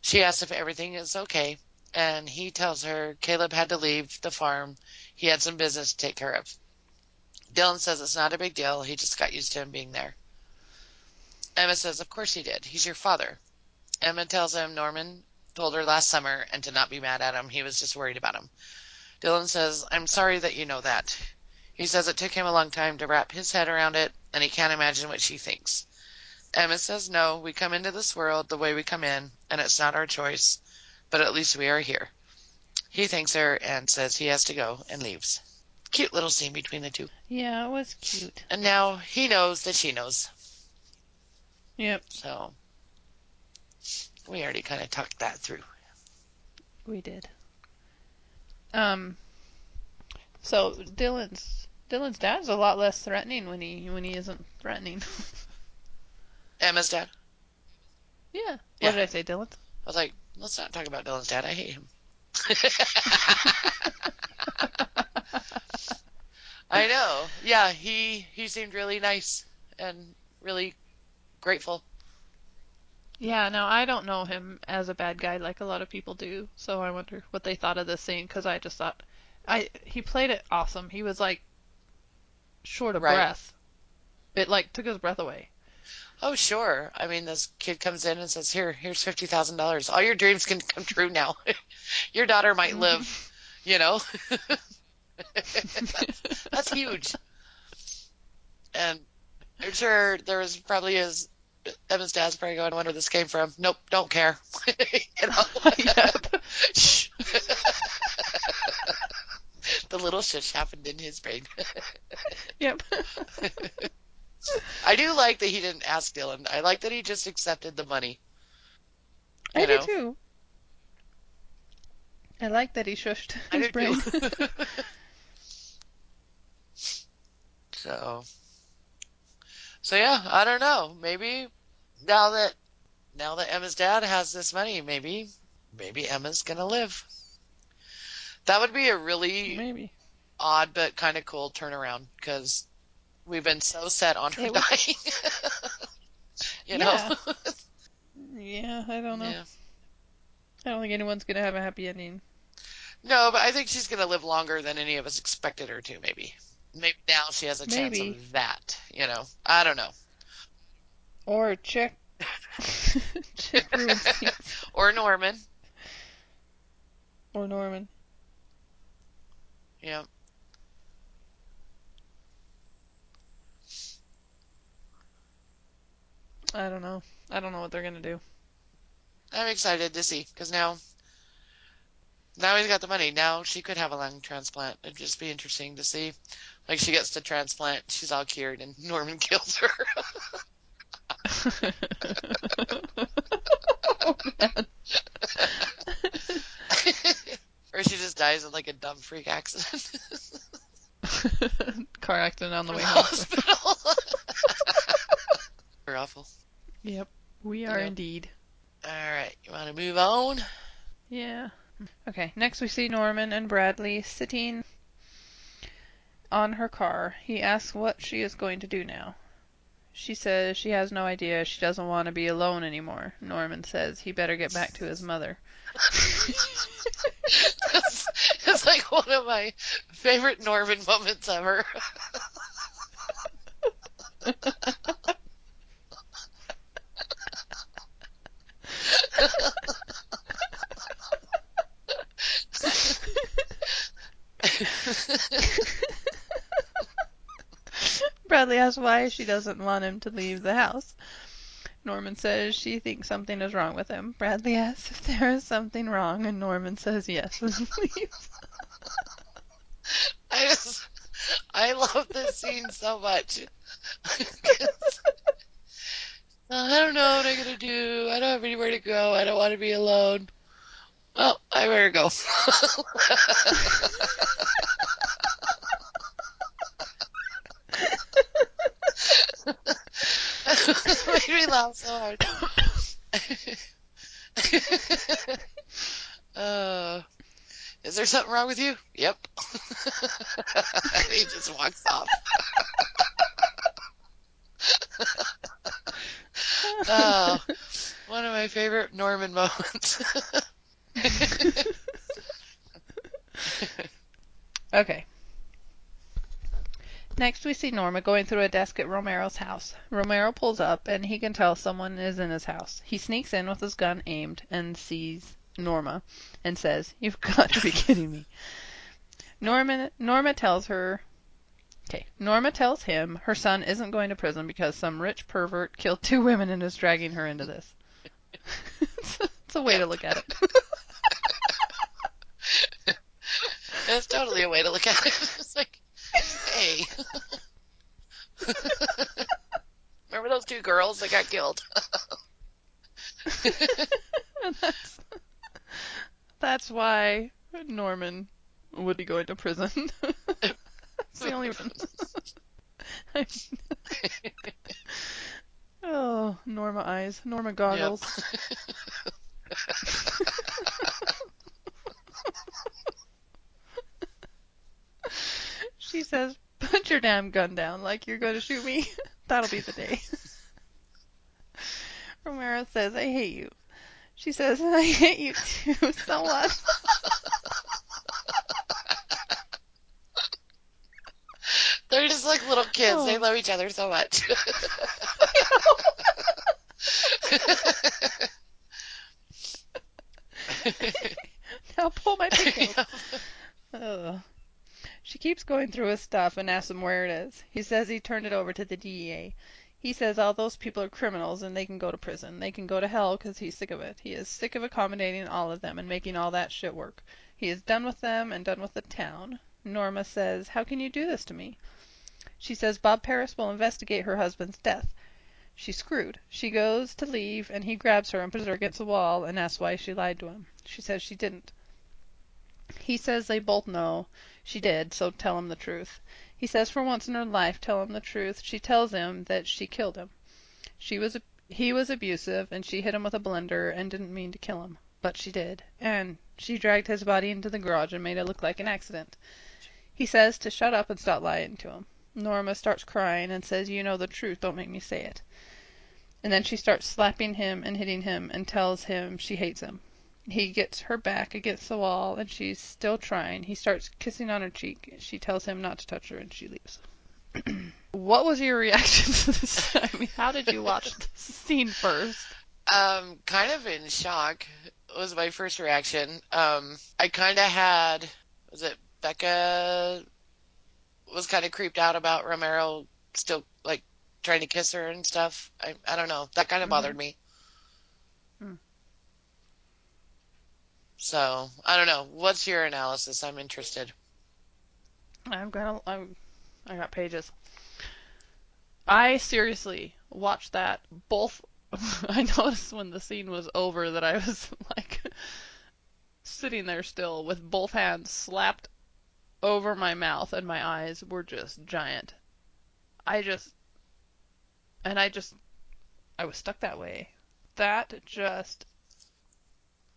She asks if everything is okay, and he tells her Caleb had to leave the farm. He had some business to take care of. Dylan says it's not a big deal. He just got used to him being there. Emma says, Of course he did. He's your father. Emma tells him Norman told her last summer and to not be mad at him. He was just worried about him. Dylan says, I'm sorry that you know that. He says it took him a long time to wrap his head around it, and he can't imagine what she thinks. Emma says, No, we come into this world the way we come in, and it's not our choice, but at least we are here. He thanks her and says he has to go and leaves. Cute little scene between the two. Yeah, it was cute. And now he knows that she knows. Yep, So we already kind of talked that through. we did. Um. So Dylan's Dylan's dad's a lot less threatening when he when he isn't threatening. Emma's dad. yeah. What Yeah. did I say, Dylan? I was like, let's not talk about Dylan's dad. I hate him. I know. Yeah, he he seemed really nice and really grateful. Yeah, no, I don't know him as a bad guy like a lot of people do, so I wonder what they thought of this scene because I just thought, I he played it awesome. He was like short of Right. breath. It like took his breath away. Oh, sure. I mean, this kid comes in and says, "Here, here's fifty thousand dollars. All your dreams can come true now. your daughter might live." You know, that's huge. And I'm sure there was probably his Evan's dad's probably going, "I wonder where this came from." Nope, don't care. you know. The little shush happened in his brain. Yep. I do like that he didn't ask Dylan. I like that he just accepted the money. I You do too. I like that he shushed his brain. so, so yeah, I don't know. Maybe now that now that Emma's dad has this money, maybe maybe Emma's gonna live. That would be a really Maybe. odd but kind of cool turnaround because we've been so set on her It dying. you Yeah. know? Yeah, I don't know. Yeah. I don't think anyone's gonna have a happy ending. No, but I think she's gonna live longer than any of us expected her to. Maybe. Maybe now she has a chance Maybe. of that. You know. I don't know. Or Chick. Chick. Or Norman. Or Norman. Yeah. I don't know. I don't know what they're gonna do. I'm excited to see because now, now he's got the money. Now she could have a lung transplant. It'd just be interesting to see. Like she gets to transplant, she's all cured, and Norman kills her. oh she just dies in like a dumb freak accident. Car accident on the from way the home. hospital. We're awful. Yep, we are Yeah. indeed. All right, you want to move on? Yeah. Okay, next we see Norman and Bradley sitting on her car. He asks what she is going to do now. She says she has no idea. She doesn't want to be alone anymore. Norman says he better get back to his mother. it's, it's like one of my favorite Norman moments ever. Bradley asks why she doesn't want him to leave the house. Norman says she thinks something is wrong with him. Bradley asks if there is something wrong, and Norman says yes and leaves. I just, I love this scene so much. I don't know what I'm gonna do. I don't have anywhere to go. I don't want to be alone. Well, I better go. Made me laugh so hard. uh, is there something wrong with you? Yep. he just walks off. Oh, one of my favorite Norman moments. Okay. Next, we see Norma going through a desk at Romero's house. Romero pulls up, and he can tell someone is in his house. He sneaks in with his gun aimed and sees Norma and says, You've got to be kidding me. Norma, Norma tells her. Okay, Norma tells him her son isn't going to prison because some rich pervert killed two women and is dragging her into this. it's, a, it's a way to look at it. It's totally a way to look at it. It's like, hey. Remember those two girls that got killed? that's that's why Norman would be going to prison. It's the only reason. Oh, Norma eyes, Norma goggles. Says, "Put your damn gun down, like you're going to shoot me." That'll be the day. Romero says, "I hate you." She says, "I hate you too so much." They're just like little kids. They Oh. love each other so much. now pull my pigtails. Ugh. She keeps going through his stuff and asks him where it is. He says he turned it over to the DEA. He says all those people are criminals and they can go to prison. They can go to hell because he's sick of it. He is sick of accommodating all of them and making all that shit work. He is done with them and done with the town. Norma says, How can you do this to me? She says Bob Paris will investigate her husband's death. She's screwed. She goes to leave and he grabs her and pushes her against the wall and asks why she lied to him. She says she didn't. He says they both know she did, so tell him the truth. He says for once in her life, tell him the truth. She tells him that she killed him. He was abusive and she hit him with a blender and didn't mean to kill him, but she did. And she dragged his body into the garage and made it look like an accident. He says to shut up and stop lying to him. Norma starts crying and says, "You know the truth, don't make me say it." And then she starts slapping him and hitting him and tells him she hates him. He gets her back against the wall and she's still trying. He starts kissing on her cheek. She tells him not to touch her and she leaves. what was your reaction to this? I mean, how did you watch this scene first? um, kind of in shock was my first reaction. Um, I kind of had, was it Becca was kind of creeped out about Romero still like trying to kiss her and stuff. I, I don't know. That kind of Mhm. bothered me. So I don't know. What's your analysis? I'm interested. I've got I'm, I got pages. I seriously watched that both. I noticed when the scene was over that I was like sitting there still with both hands slapped over my mouth and my eyes were just giant. I just and I just I was stuck that way. That just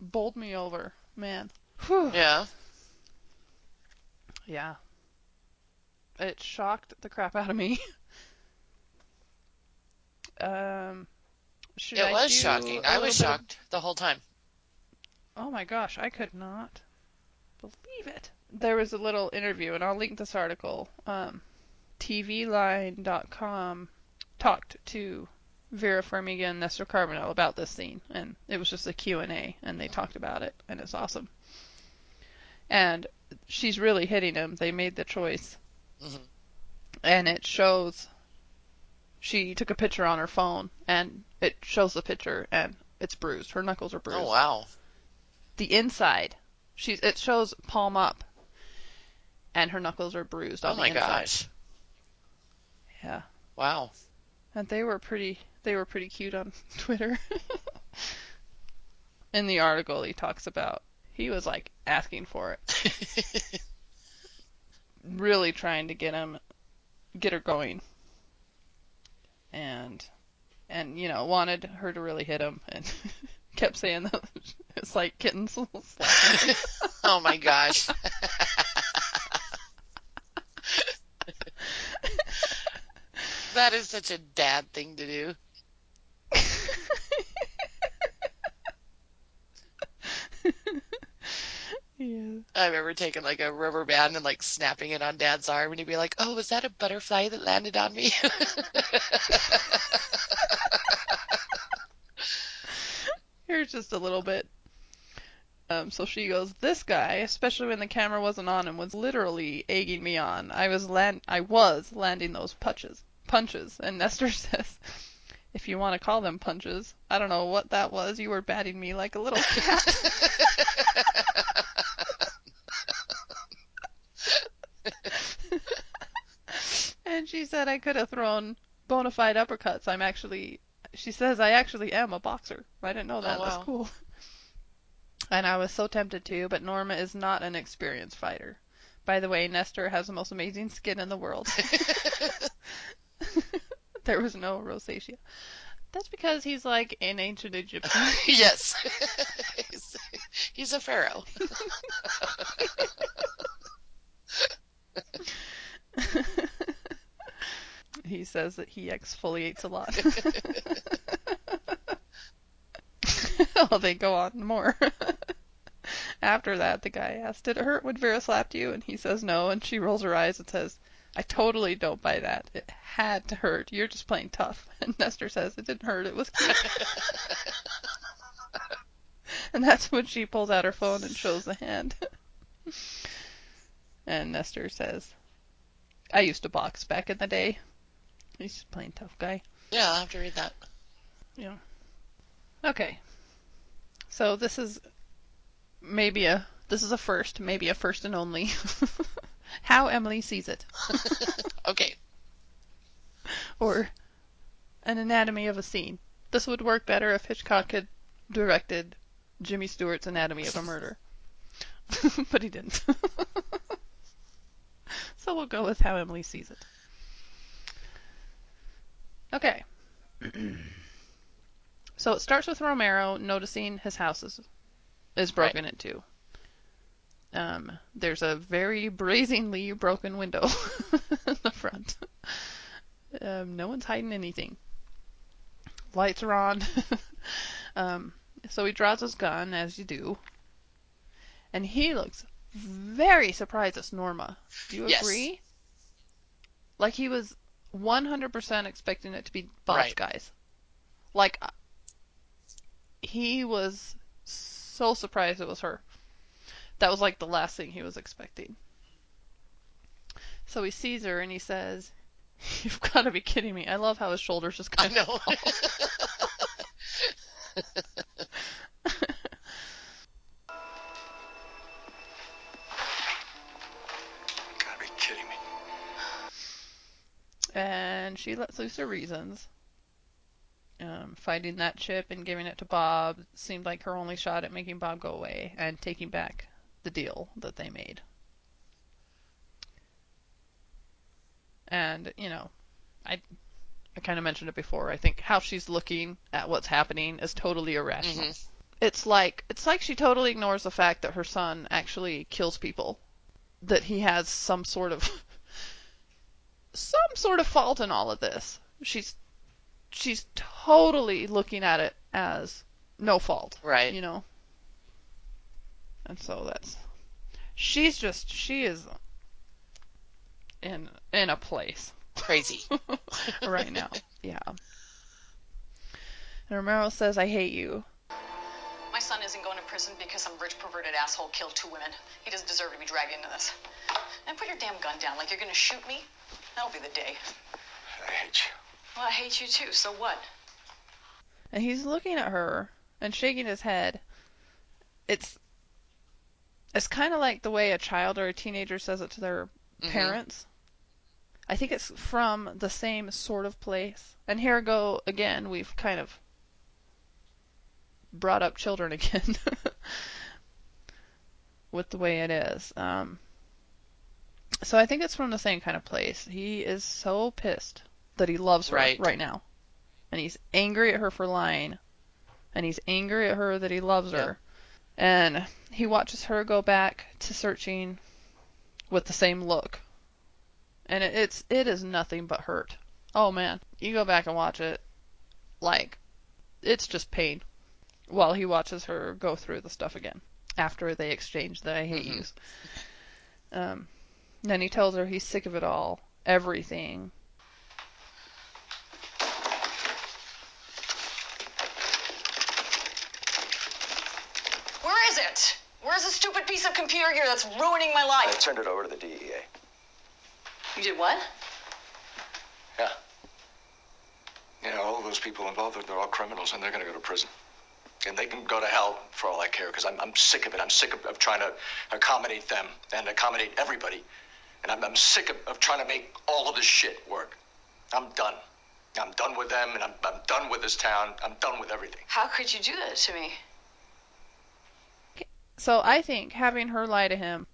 bowled me over, man. Whew. Yeah. Yeah. It shocked the crap out of me. um, should It I was do shocking. a I little was bit of- shocked the whole time. oh my gosh, I could not believe it. There was a little interview, and I'll link this article. Um, TVLine.com talked to Vera Farmiga and Nestor Carbonell about this scene, and it was just a Q&A, and they talked about it, and it's awesome. And she's really hitting him. They made the choice Mhm. and it shows she took a picture on her phone and it shows the picture and it's bruised. Her knuckles are bruised. Oh wow. The inside, she's it shows palm up and her knuckles are bruised on Oh the my gosh. Yeah. Wow. And they were pretty they were pretty cute on Twitter. In the article he talks about he was like asking for it, really trying to get him get her going. And and you know, wanted her to really hit him and kept saying that it's like kittens oh my gosh. that is such a dad thing to do. yeah. I remember taking like a rubber band and like snapping it on dad's arm and he'd be like, Oh, was that a butterfly that landed on me? Here's just a little bit. Um, so she goes, "This guy, especially when the camera wasn't on him, was literally egging me on. I was land, I was landing those punches, punches." And Nestor says, "If you want to call them punches, I don't know what that was. You were batting me like a little cat." and she said I could have thrown bona fide uppercuts. I'm actually, she says I actually am a boxer. I didn't know oh, that. Oh, That's cool. And I was so tempted to, but Norma is not an experienced fighter. By the way, Nestor has the most amazing skin in the world. there was no rosacea. That's because he's like an ancient Egyptian. yes. he's, he's a pharaoh. he says that he exfoliates a lot. oh, they go on more. After that, the guy asked, Did it hurt when Vera slapped you? And he says no, and she rolls her eyes and says, I totally don't buy that. It had to hurt. You're just playing tough. And Nestor says, It didn't hurt. It was and that's when she pulls out her phone and shows the hand. and Nestor says, I used to box back in the day. He's just playing tough guy. Yeah, I'll have to read that. Yeah. Okay. So this is maybe a this is a first, maybe a first and only. How Emily sees it, Okay. or an anatomy of a scene. This would work better if Hitchcock had directed Jimmy Stewart's Anatomy of a Murder, but he didn't. so we'll go with how Emily sees it. Okay. so it starts with Romero noticing his house is, is broken into. Um, there's a very brazenly broken window in the front. Um, no one's hiding anything. Lights are on. um, so he draws his gun, as you do. And he looks very surprised it's Norma. Do you Yes. agree? Like he was 100% expecting it to be boss Right. guys. Like uh, he was so surprised it was her. That was like the last thing he was expecting. So he sees her and he says, "You've got to be kidding me!" I love how his shoulders just I kind know. Gotta be kidding me. and she lets loose her reasons. Um, finding that chip and giving it to Bob seemed like her only shot at making Bob go away and taking back the deal that they made. And you know, I I kind of mentioned it before. I think how she's looking at what's happening is totally irrational. Mhm. It's like it's like she totally ignores the fact that her son actually kills people, that he has some sort of some sort of fault in all of this. She's she's totally looking at it as no fault, Right. you know. And so that's she's just she is in in a place Crazy. right now. Yeah. And Romero says, "I hate you." My son isn't going to prison because some rich perverted asshole killed two women. He doesn't deserve to be dragged into this. And put your damn gun down like you're gonna shoot me. That'll be the day. I hate you. Well, I hate you too, so what? And he's looking at her and shaking his head. It's it's kind of like the way a child or a teenager says it to their Mhm. parents. I think it's from the same sort of place. And here I go again, we've kind of brought up children again with the way it is. Um, so I think it's from the same kind of place. He is so pissed that he loves her Right. right now. And he's angry at her for lying. And he's angry at her that he loves Yeah. her. And he watches her go back to searching with the same look. And it, it's it is nothing but hurt. Oh man, you go back and watch it. Like it's just pain while he watches her go through the stuff again after they exchange the I hate Mhm. yous. Um, then he tells her he's sick of it all, everything. Where is it? Where's the stupid piece of computer gear that's ruining my life. I turned it over to the DEA. You did what? Yeah. Yeah, all those people involved, they're- they're all criminals and they're going to go to prison. And they can go to hell for all I care because I'm, I'm sick of it. I'm sick of, of trying to accommodate them and accommodate everybody. And I'm, I'm sick of, of trying to make all of this shit work. I'm done. I'm done with them and I'm, I'm done with this town. I'm done with everything. How could you do that to me? So I think having her lie to him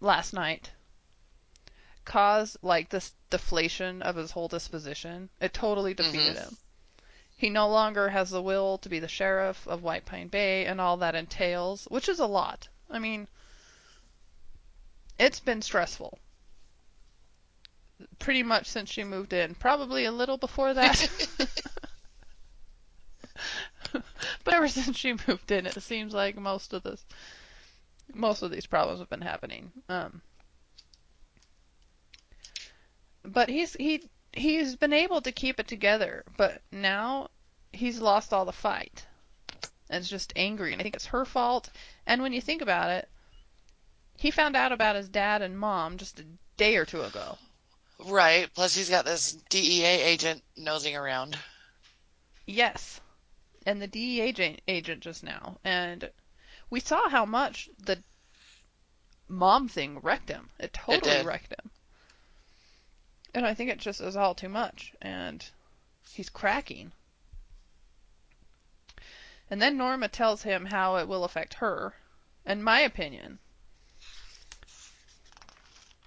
last night caused like this deflation of his whole disposition. It totally defeated Mhm. him. He no longer has the will to be the sheriff of White Pine Bay and all that entails, which is a lot. I mean, it's been stressful. pretty much since she moved in. Probably a little before that. but ever since she moved in, it seems like most of this, most of these problems have been happening. Um, but he's he he's been able to keep it together, but now he's lost all the fight. And it's just angry, and I think it's her fault. And when you think about it, he found out about his dad and mom just a day or two ago. Right. Plus, he's got this DEA agent nosing around. Yes. And the DEA agent, agent just now. And we saw how much the mom thing wrecked him. It totally did. wrecked him. And I think it just is all too much. And he's cracking. And then Norma tells him how it will affect her. And my opinion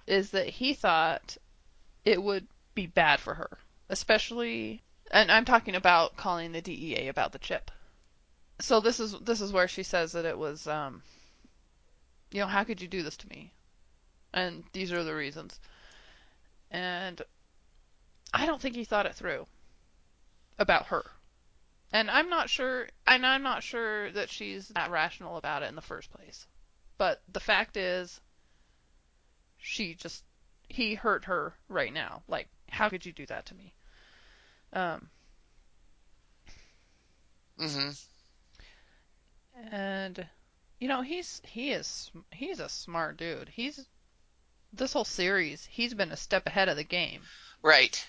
is that he thought it would be bad for her, especially and I'm talking about calling the DEA about the chip. So this is this is where she says that it was um you know, how could you do this to me? And these are the reasons. And I don't think he thought it through about her. And I'm not sure and I'm not sure that she's that rational about it in the first place. But the fact is she just he hurt her right now. Like, how could you do that to me? Um, hmm and you know he's he is he's a smart dude. He's this whole series he's been a step ahead of the game Right.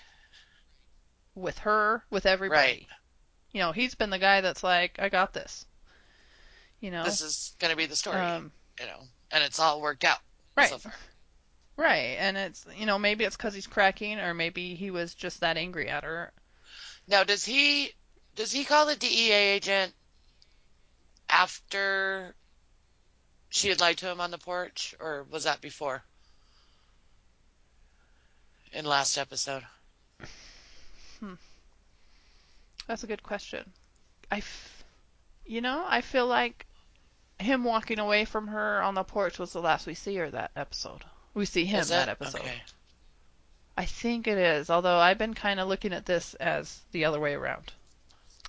with her with everybody. Right. You know he's been the guy that's like I got this. You know. This is going to be the story. um, you know, and it's all worked out Right. so far. right, and it's you know maybe it's because he's cracking or maybe he was just that angry at her. Now, does he does he call the DEA agent after she had lied to him on the porch, or was that before? In last episode, Hmm. That's a good question. I, f- you know, I feel like him walking away from her on the porch was the last we see her that episode. We see him that episode. Okay. I think it is, although I've been kind of looking at this as the other way around.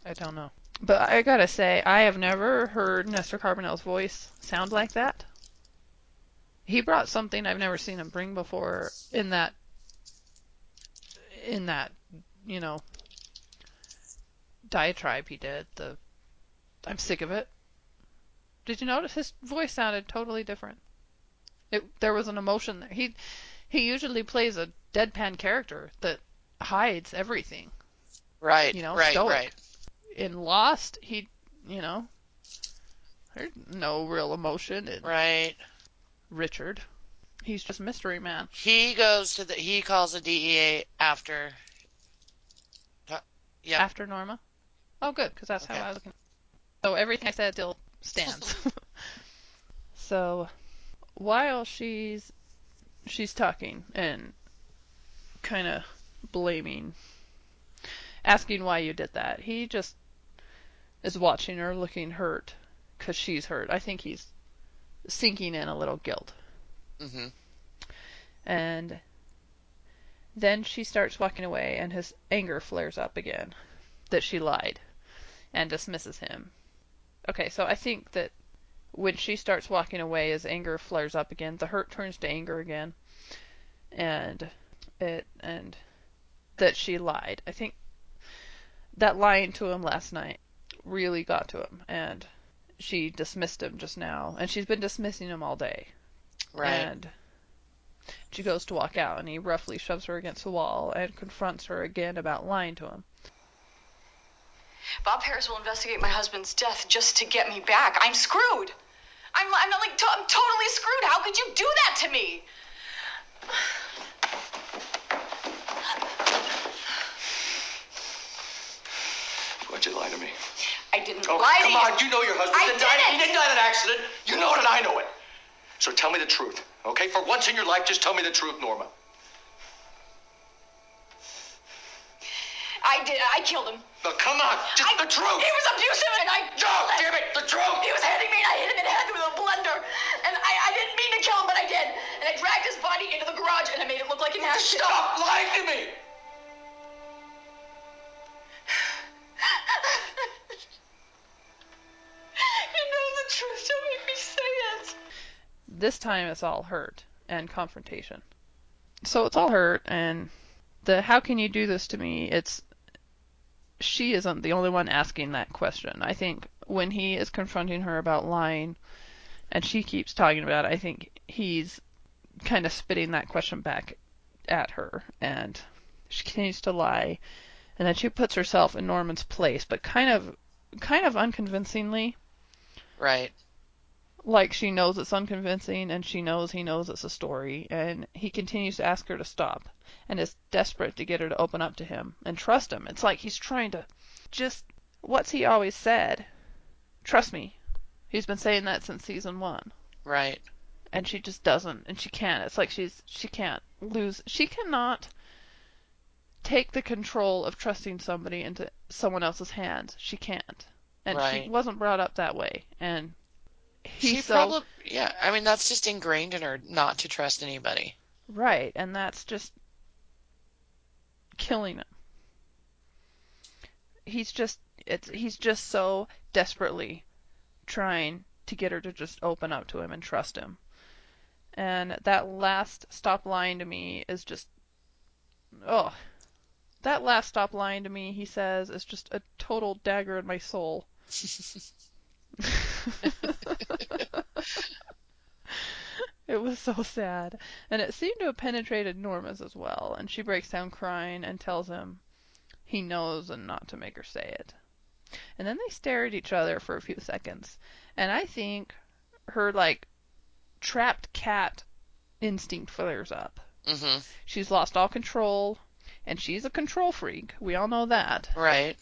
I don't know. But I gotta say, I have never heard Nestor Carbonell's voice sound like that. He brought something I've never seen him bring before in that, in that, you know, diatribe he did. The, I'm sick of it. Did you notice his voice sounded totally different? It, there was an emotion there. He, he usually plays a deadpan character that hides everything. Right. You know, right. stoic. Right. In Lost, he, you know, there's no real emotion in Right. Richard. He's just mystery man. He goes to the. He calls the DEA after. Uh, Yep. After Norma. Oh, good, because that's Okay. how I was looking. So everything I said still stands. so while she's she's talking and kind of blaming, asking why you did that, he just is watching her, looking hurt because she's hurt. I think he's sinking in a little guilt. hmm And then she starts walking away, and his anger flares up again that she lied and dismisses him. Okay, so I think that when she starts walking away, his anger flares up again. The hurt turns to anger again, and it and that she lied. I think that lying to him last night really got to him, and she dismissed him just now, and she's been dismissing him all day. Right. And she goes to walk out, and he roughly shoves her against the wall and confronts her again about lying to him. Bob Paris will investigate my husband's death just to get me back. I'm screwed. I'm, I'm not like, to- I'm totally screwed. How could you do that to me? Why'd you lie to me? I didn't Oh, lie come on. you. You know your husband I didn't die. He didn't. didn't die in an accident. You know it and I know it. So tell me the truth, okay? For once in your life, just tell me the truth, Norma. I did. I killed him. No, come on. Just I- the truth. He was abusive and I No, him. damn it. The truth. He was hitting me and I hit him in the head with a blender. And I, I didn't mean to kill him, but I did. And I dragged dragged his body into the garage and I made it look like an accident. Stop lying to me! This time it's all hurt and confrontation. So it's all hurt and the how can you do this to me? It's she isn't the only one asking that question. I think when he is confronting her about lying and she keeps talking about it, I think he's kind of spitting that question back at her and she continues to lie and then she puts herself in Norman's place but kind of kind of unconvincingly Right. Like she knows it's unconvincing and she knows he knows it's a story and he continues to ask her to stop and is desperate to get her to open up to him and trust him. It's like he's trying to just what's he always said? Trust me. He's been saying that since season 1 Right. and she just doesn't and she can't. It's like she's she can't lose she cannot take the control of trusting somebody into someone else's hands. She can't. And she wasn't brought up that way and he's she so probably yeah, I mean that's just ingrained in her not to trust anybody. Right, and that's just killing him. He's just it's he's just so desperately trying to get her to just open up to him and trust him. And that last stop lying to me is just oh that last stop lying to me, he says, is just a total dagger in my soul. It was so sad. And it seemed to have penetrated Norma's as well, and she breaks down crying and tells him he knows and not to make her say it. And then they stare at each other for a few seconds, and I think her like trapped cat instinct flares up. Mhm. She's lost all control, and she's a control freak. We all know that. Right.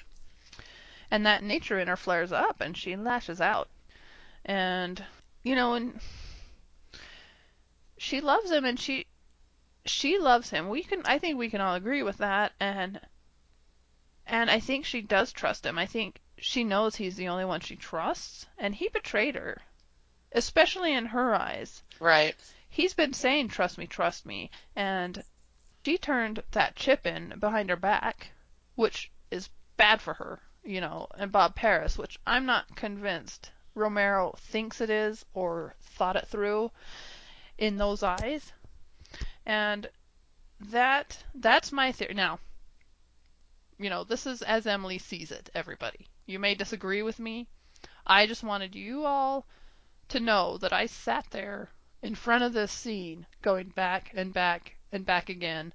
And that nature in her flares up and she lashes out. And you know, and she loves him and she she loves him. We can I think we can all agree with that and and I think she does trust him. I think she knows he's the only one she trusts and he betrayed her. Especially in her eyes. Right. He's been saying trust me, trust me and she turned that chip in behind her back, which is bad for her, you know, and Bob Paris, which I'm not convinced Romero thinks it is or thought it through in those eyes. And that that's my theory. Now, you know, this is as Emily sees it, everybody. You may disagree with me. I just wanted you all to know that I sat there in front of this scene going back and back and back again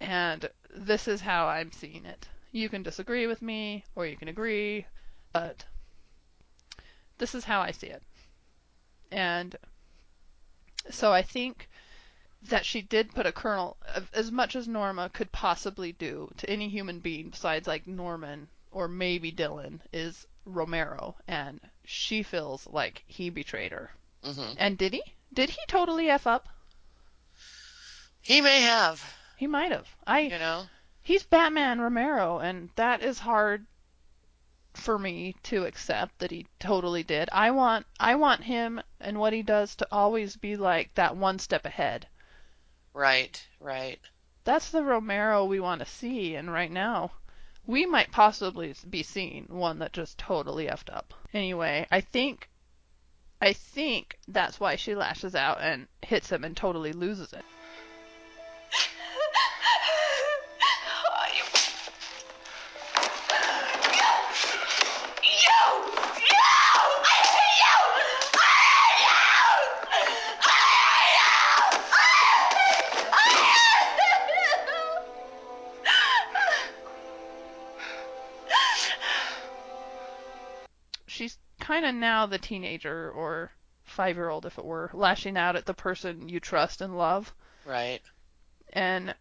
and this is how I'm seeing it. You can disagree with me or you can agree, but this is how I see it. And so I think that she did put a kernel of as much as Norma could possibly do to any human being besides like Norman or maybe Dylan is Romero and she feels like he betrayed her. Mhm. And did he? Did he totally F up? He may have, He might have. I you know. He's Batman Romero, and that is hard for me to accept that he totally did. I want I want him and what he does to always be like that one step ahead. Right. Right. That's the Romero we want to see, and right now we might possibly be seeing one that just totally effed up. Anyway, I think I think that's why she lashes out and hits him and totally loses it. Kind of now the teenager or five year old if it were lashing out at the person you trust and love. Right. and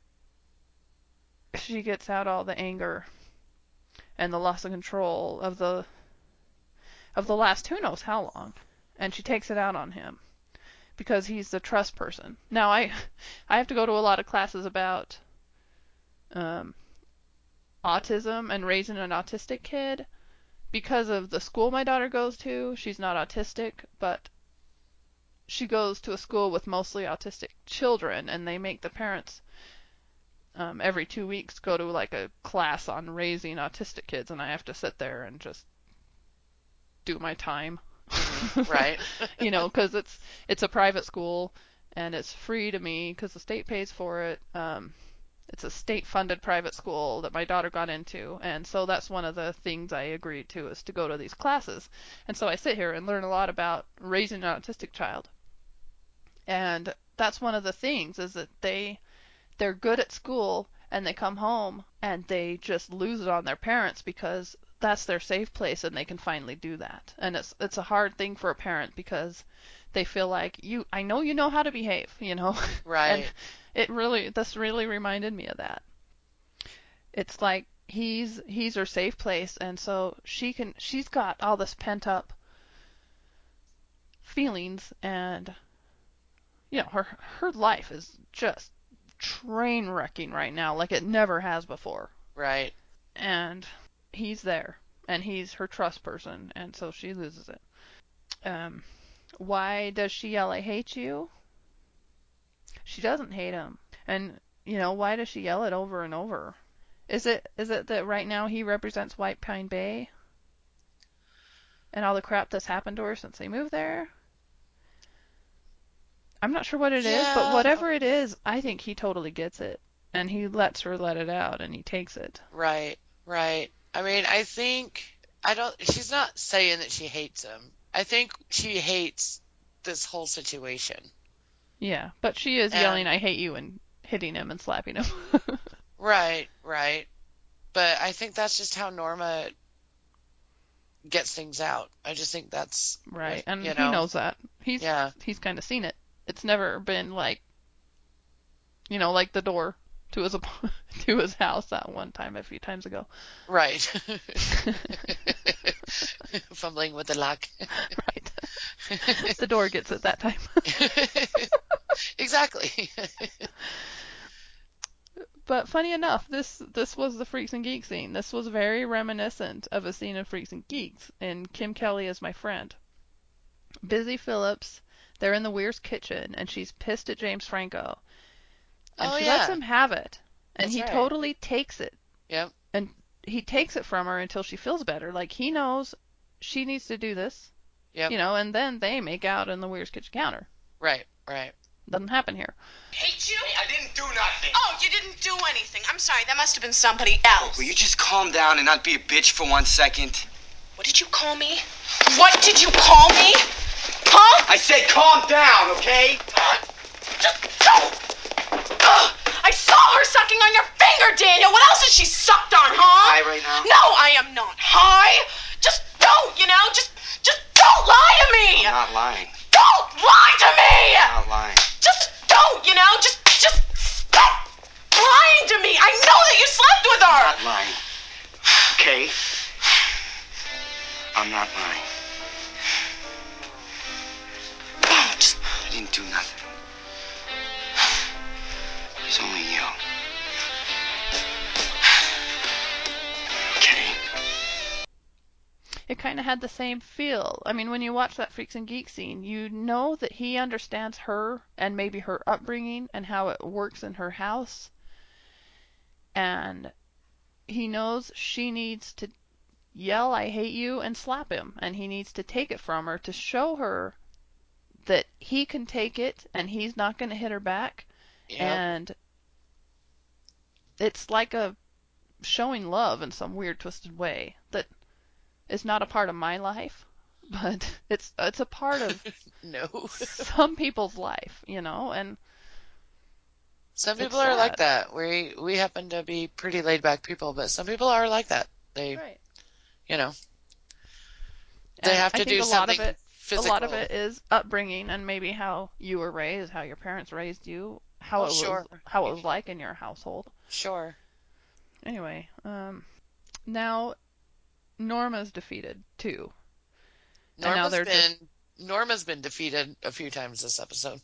she gets out all the anger and the loss of control of the of the last who knows how long. And she takes it out on him because he's the trust person. Now i i have to go to a lot of classes about um autism and raising an autistic kid because of the school my daughter goes to she's not autistic but she goes to a school with mostly autistic children, and they make the parents um, every two weeks go to like a class on raising autistic kids, and I have to sit there and just do my time. right. you know, because it's it's a private school and it's free to me because the state pays for it. Um, it's a state-funded private school that my daughter got into, and so that's one of the things I agreed to is to go to these classes. And so I sit here and learn a lot about raising an autistic child. And that's one of the things is that they they're good at school and they come home and they just lose it on their parents because that's their safe place and they can finally do that. And it's it's a hard thing for a parent because they feel like you I know you know how to behave, you know. Right. and it really this really reminded me of that. It's like he's he's her safe place and so she can she's got all this pent up feelings and you know her her life is just train wrecking right now like it never has before Right. and he's there and he's her trust person and so she loses it um why does she yell i hate you she doesn't hate him and you know why does she yell it over and over is it is it that right now he represents white pine bay and all the crap that's happened to her since they moved there i'm not sure what it is, but whatever it is i think he totally gets it and he lets her let it out and he takes it Right. Right. I mean, I think I don't. She's not saying that she hates him. I think she hates this whole situation. Yeah, but she is And- yelling, "I hate you," and hitting him and slapping him. Right. Right. But I think that's just how Norma gets things out. I just think that's right, and you know, he knows that. He's Yeah. he's kind of seen it. It's never been like, you know, like the door to his to his house that one time a few times ago. Right. Fumbling with the lock. right. the door gets it that time. exactly. But funny enough, this this was the Freaks and Geeks scene. This was very reminiscent of a scene in Freaks and Geeks in Kim Kelly is my friend. Busy Philipps, they're in the Weir's kitchen and she's pissed at James Franco. And Oh, she lets him have it. And That's he right. totally takes it. Yep. And he takes it from her until she feels better. Like he knows she needs to do this. Yep. You know, and then they make out in the Weir's kitchen counter. Right. Right. Doesn't happen here. Hate you? I didn't do nothing. Oh, you didn't do anything. I'm sorry. That must have been somebody else. Oh, will you just calm down and not be a bitch for one second? What did you call me? What did you call me? Huh? I said calm down, okay? Just don't. I saw her sucking on your finger, Daniel. What else has she sucked on, huh? high right now? No, I am not high. Just don't, you know? Just, just don't lie to me. I'm not lying. Don't lie to me. I'm not lying. Just don't, you know? Just, just stop lying to me. I know that you slept with her. I'm not lying. Okay? I'm not lying. Just I didn't do nothing. It only you. It kind of had the same feel. I mean, when you watch that Freaks and Geeks scene, you know that he understands her and maybe her upbringing and how it works in her house. And he knows she needs to yell, I hate you, and slap him. And he needs to take it from her to show her that he can take it and he's not going to hit her back. Yep. And it's like a showing love in some weird twisted way that is not a part of my life, but it's it's a part of no. some people's life, you know, and Some people are like that. We we happen to be pretty laid back people, but some people are like that. They, right. you know, they And have to do a lot something of it physical. a lot of it is upbringing and maybe how you were raised, how your parents raised you, how Oh, it was sure. how it was like in your household. Sure. Anyway, um now Norma's defeated too. Now been just- Norma's been defeated a few times this episode.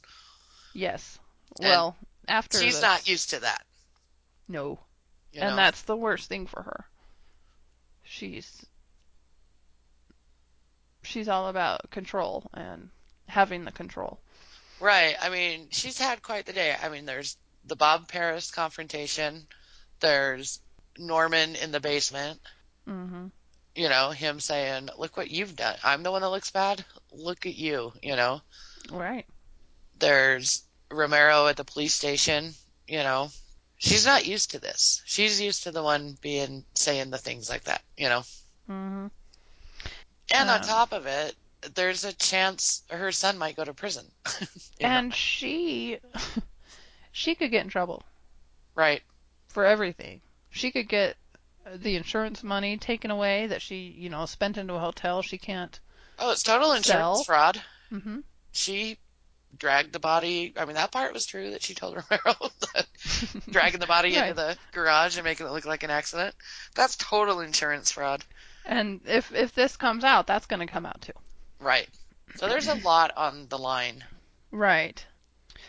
Yes. And well, after She's this- not used to that. No. You and know? that's the worst thing for her. She's she's all about control and having the control. Right. I mean, she's had quite the day. I mean, there's the Bob Paris confrontation. There's Norman in the basement. hmm You know, him saying, "Look what you've done. I'm the one that looks bad. Look at you." You know. Right. There's Romero at the police station. You know, she's not used to this. She's used to the one being saying the things like that. You know. hmm And on Um, top of it, there's a chance her son might go to prison. And she, she could get in trouble right. for everything. She could get the insurance money taken away that she, you know, spent into a hotel. She can't. Oh, it's total insurance Sell. fraud. hmm She dragged the body. I mean, that part was true that she told Romero that dragging the body Right. into the garage and making it look like an accident. That's total insurance fraud. And if if this comes out, that's going to come out too. Right. So there's a lot on the line. Right.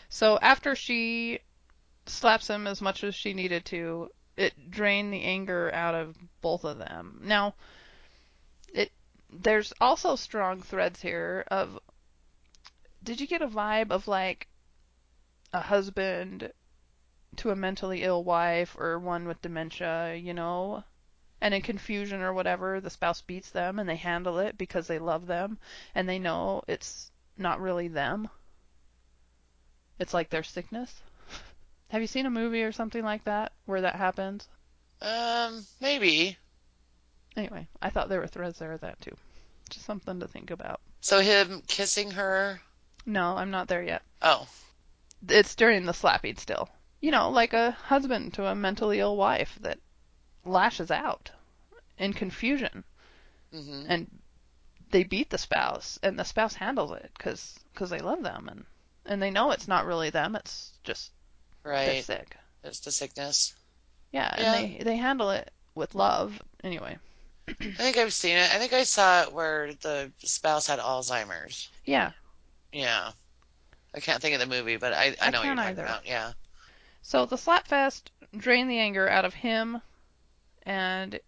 So after she slaps him as much as she needed to, it drained the anger out of both of them. Now, it there's also strong threads here of did you get a vibe of like a husband to a mentally ill wife or one with dementia, you know? And in confusion or whatever, the spouse beats them and they handle it because they love them and they know it's not really them. It's like their sickness. Have you seen a movie or something like that where that happens? Um, maybe. Anyway, I thought there were threads there of that too. Just something to think about. So him kissing her. No, I'm not there yet. Oh, It's during the slapping still. You know, like a husband to a mentally ill wife that lashes out in confusion hmm and they beat the spouse and the spouse handles it because cause they love them and, and they know it's not really them, it's just they're sick. It's the sickness. Yeah, Yeah. and they, they handle it with love. Anyway, I think I've seen it. I think I saw it where the spouse had Alzheimer's. yeah. Yeah. I can't think of the movie, but I, I I know what you're talking either. about. Yeah. So the slapfest drained the anger out of him, and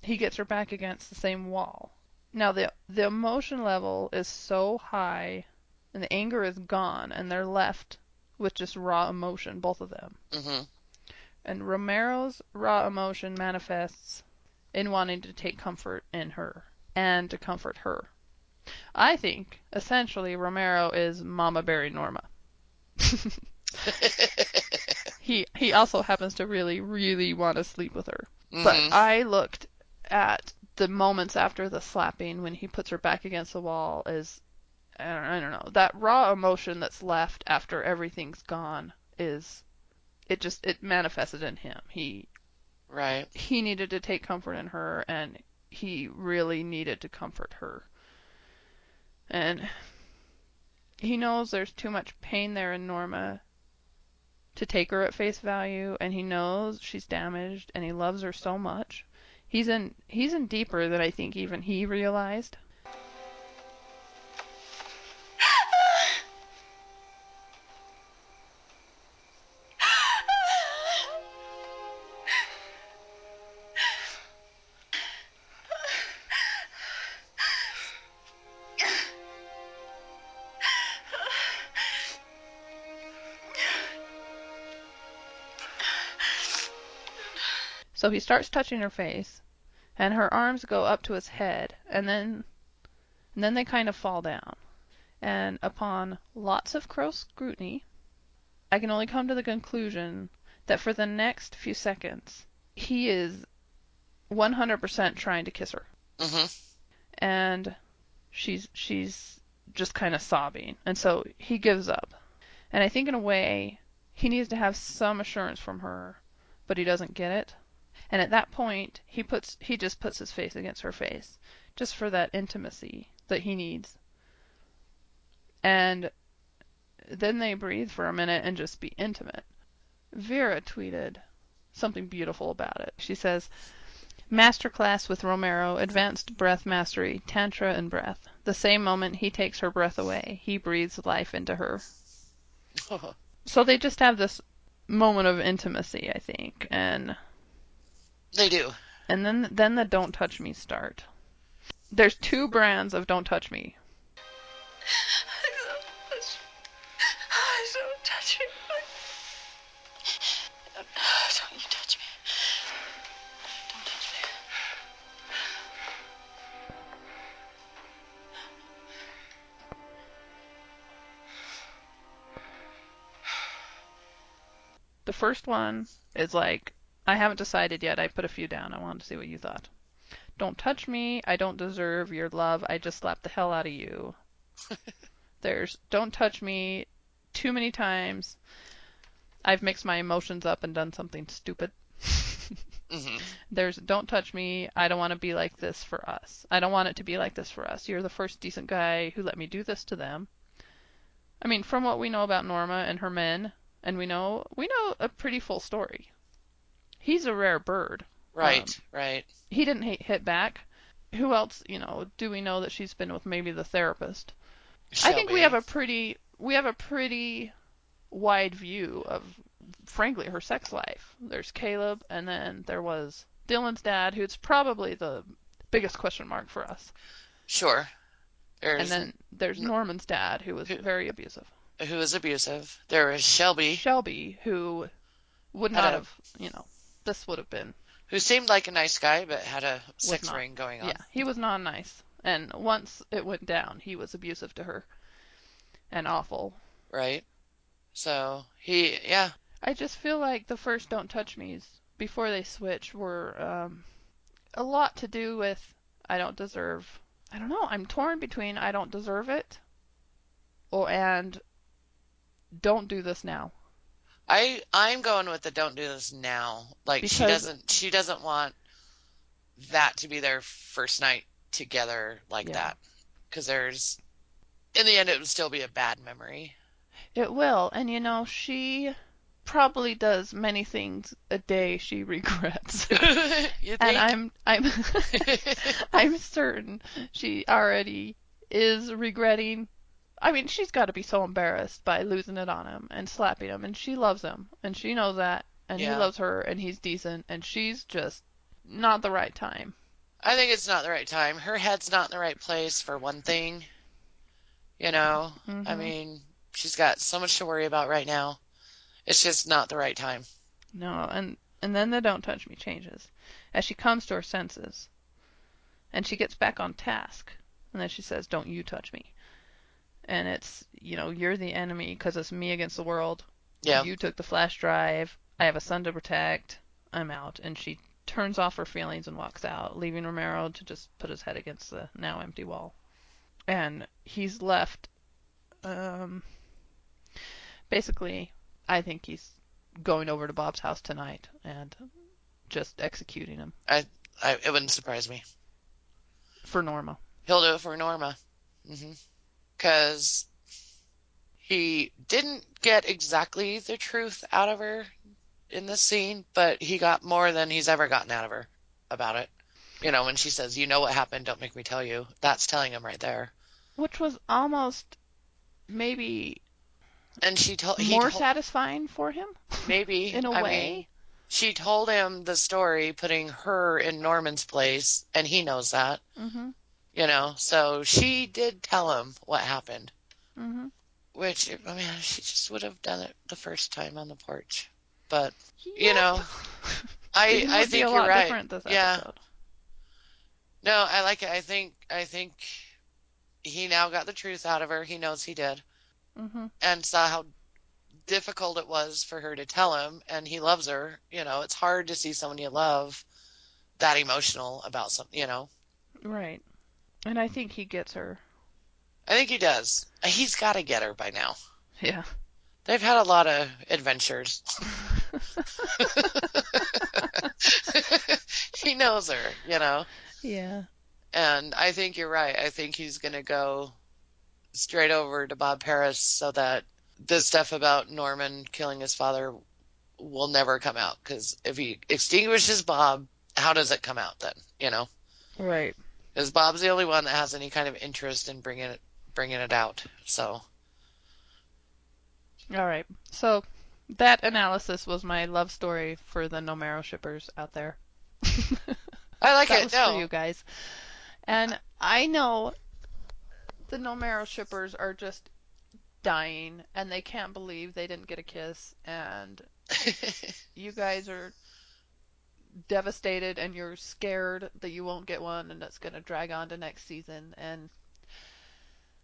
he gets her back against the same wall. Now the the emotion level is so high, and the anger is gone, and they're left with just raw emotion, both of them. hmm And Romero's raw emotion manifests in wanting to take comfort in her and to comfort her. I think essentially Romero is Mama Berry Norma. he he also happens to really really want to sleep with her. But Mhm. I looked at the moments after the slapping when he puts her back against the wall is I don't, I don't know that raw emotion that's left after everything's gone is it just it manifested in him. He Right. he needed to take comfort in her and he really needed to comfort her. And he knows there's too much pain there in Norma to take her at face value and he knows she's damaged and he loves her so much. He's in he's in deeper than I think even he realized. So he starts touching her face and her arms go up to his head and then and then they kind of fall down. And upon lots of close scrutiny, I can only come to the conclusion that for the next few seconds, he is 100% trying to kiss her. hmm And she's she's just kind of sobbing. And so he gives up. And I think in a way, he needs to have some assurance from her, but he doesn't get it. And at that point, he puts he just puts his face against her face, just for that intimacy that he needs. And then they breathe for a minute and just be intimate. Vera tweeted something beautiful about it. She says, Masterclass with Romero, advanced breath mastery, tantra and breath. The same moment he takes her breath away, he breathes life into her. So they just have this moment of intimacy, I think, and they do. And then then the don't touch me start. There's two brands of don't touch me. Don't touch me. Don't touch me. The first one is like I haven't decided yet. I put a few down. I wanted to see what you thought. Don't touch me. I don't deserve your love. I just slapped the hell out of you. There's don't touch me too many times. I've mixed my emotions up and done something stupid. hmm There's don't touch me. I don't want to be like this for us. I don't want it to be like this for us. You're the first decent guy who let me do this to them. I mean, from what we know about Norma and her men, and we know we know a pretty full story. He's a rare bird. Right, Um, right. He didn't hit, hit back. Who else, you know, do we know that she's been with maybe the therapist? I think we have a pretty we have a pretty wide view of frankly her sex life. There's Caleb and then there was Dylan's dad who's probably the biggest question mark for us. Sure. And then there's Norman's dad who was Who- very abusive. who is abusive. There is Shelby, Shelby who would not have, you know, this would have been who seemed like a nice guy but had a sex not. ring going on. yeah, he was not nice. And once it went down, he was abusive to her and awful. Right. So he, yeah, I just feel like the first "Don't Touch Me's" before they switch were um, a lot to do with I don't deserve. I don't know. I'm torn between I don't deserve it, or and don't do this now. I I'm going with the don't do this now. Like she doesn't she doesn't want that to be their first night together like Yeah. that. Because there's in the end it would still be a bad memory. It will, and you know she probably does many things a day she regrets. and I'm I'm I'm certain she already is regretting. I mean, she's got to be so embarrassed by losing it on him and slapping him, and she loves him, and she knows that, and Yeah. he loves her, and he's decent, and she's just not the right time. I think it's not the right time. Her head's not in the right place for one thing. You know, I Mhm. mean, she's got so much to worry about right now. It's just not the right time. No, and and then the don't touch me changes as she comes to her senses, and she gets back on task, and then she says, "Don't you touch me." And it's you know you're the enemy because it's me against the world. Yeah. You took the flash drive. I have a son to protect. I'm out. And she turns off her feelings and walks out, leaving Romero to just put his head against the now empty wall. And he's left. Um, basically, I think he's going over to Bob's house tonight and just executing him I, I it wouldn't surprise me. for Norma. He'll do it for Norma. hmm Because he didn't get exactly the truth out of her in this scene, but he got more than he's ever gotten out of her about it. You know, when she says, "You know what happened? Don't make me tell you." That's telling him right there. Which was almost maybe And she told he more told, satisfying for him maybe in a I way. mean, she told him the story, putting her in Norman's place, and he knows that. Mm mhm. You know, so she did tell him what happened. Mhm. Which, I mean, she just would have done it the first time on the porch. But You know, I I think you're right. Yeah. episode. No, I like it. I think I think he now got the truth out of her. He knows he did, Mhm. and saw how difficult it was for her to tell him. And he loves her. You know, it's hard to see someone you love that emotional about something. You know, Right. And I think he gets her. I think he does. He's got to get her by now. Yeah. They've had a lot of adventures. he knows her, you know. yeah. And I think you're right. I think he's going to go straight over to Bob Paris so that the stuff about Norman killing his father will never come out. Because if he extinguishes Bob, how does it come out then? You know, Right. Because Bob's the only one that has any kind of interest in bringing it bringing it out. So All right. So that analysis was my love story for the Normero shippers out there. I like that it. was No, for you guys. And I know the Normero shippers are just dying and they can't believe they didn't get a kiss and you guys are devastated and you're scared that you won't get one and it's going to drag on to next season and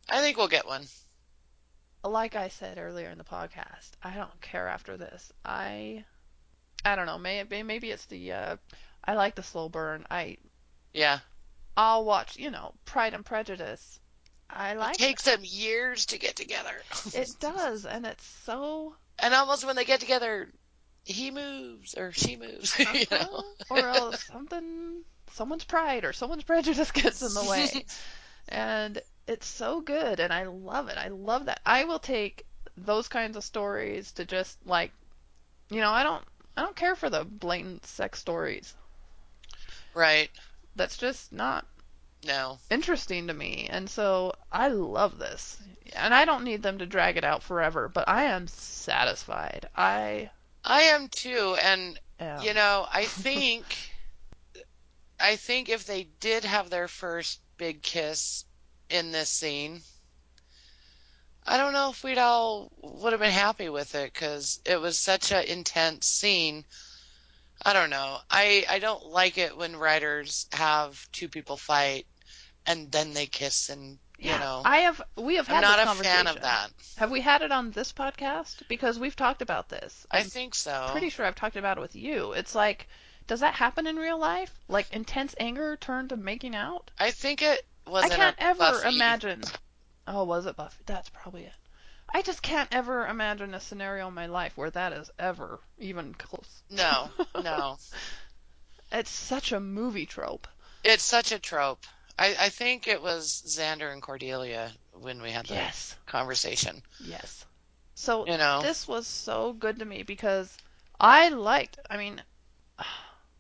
I think we'll get one. like I said earlier in the podcast, I don't care after this. I I don't know. Maybe maybe it's the uh, I like the slow burn. I Yeah. I'll watch. You know, Pride and Prejudice. I like it takes them years to get together. it does, and it's so and almost when they get together, he moves or she moves. you know. Uh-huh. or else something someone's pride or someone's prejudice gets in the way. and it's so good and I love it. I love that. I will take those kinds of stories to just like you know, I don't I don't care for the blatant sex stories. Right. That's just not No. interesting to me. And so I love this. And I don't need them to drag it out forever, but I am satisfied. I I am too, and am. you know, I think I think if they did have their first big kiss in this scene, I don't know if we'd all would have been happy with it because it was such an intense scene. I don't know. I I don't like it when writers have two people fight and then they kiss and you Yeah, know. I have we have I'm had not this a fan of that. Have we had it on this podcast? Because we've talked about this. I I'm think so. pretty sure I've talked about it with you. It's like, does that happen in real life? Like intense anger turned to making out? I think it was I can't ever Buffy. imagine. Oh, was it Buffy? That's probably it. I just can't ever imagine a scenario in my life where that is ever even close. No, no. It's such a movie trope. It's such a trope. I, I think it was Xander and Cordelia when we had the Yes. conversation. Yes. So You know. this was so good to me because I liked. I mean,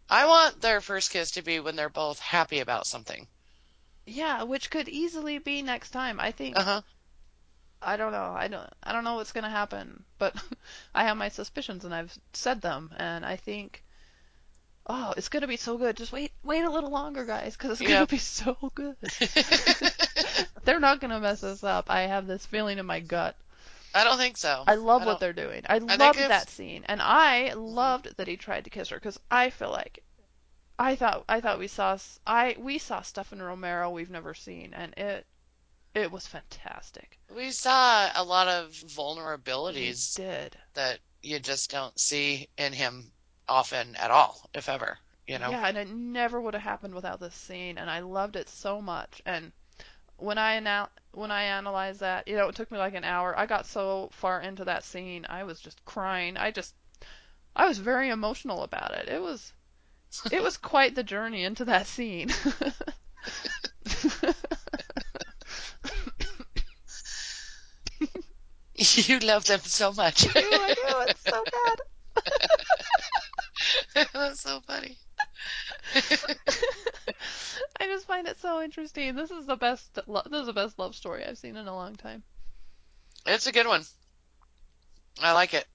I want their first kiss to be when they're both happy about something. yeah, which could easily be next time. I think Uh huh. I don't know. I don't. I don't know what's gonna happen, but I have my suspicions and I've said them, and I think, oh, it's gonna be so good. Just wait, wait a little longer, guys, because it's gonna be so good. They're not gonna mess us up. I have this feeling in my gut. I don't think so. I love I what they're doing. I, loved that scene, and I loved that he tried to kiss her because I feel like. I thought I thought we saw I we saw stuff in Romero we've never seen and it it was fantastic. We saw a lot of We vulnerabilities did. that you just don't see in him often at all, if ever. You know. Yeah, and it never would have happened without this scene, and I loved it so much. And when I anal- when I analyzed that, you know, it took me like an hour. I got so far into that scene, I was just crying. I just, I was very emotional about it. It was, it was quite the journey into that scene. you love them so much. I do, I do. It's so bad. That's so funny. I just find it so interesting. This is the best. Lo- this is the best love story I've seen in a long time. It's a good one. I like it.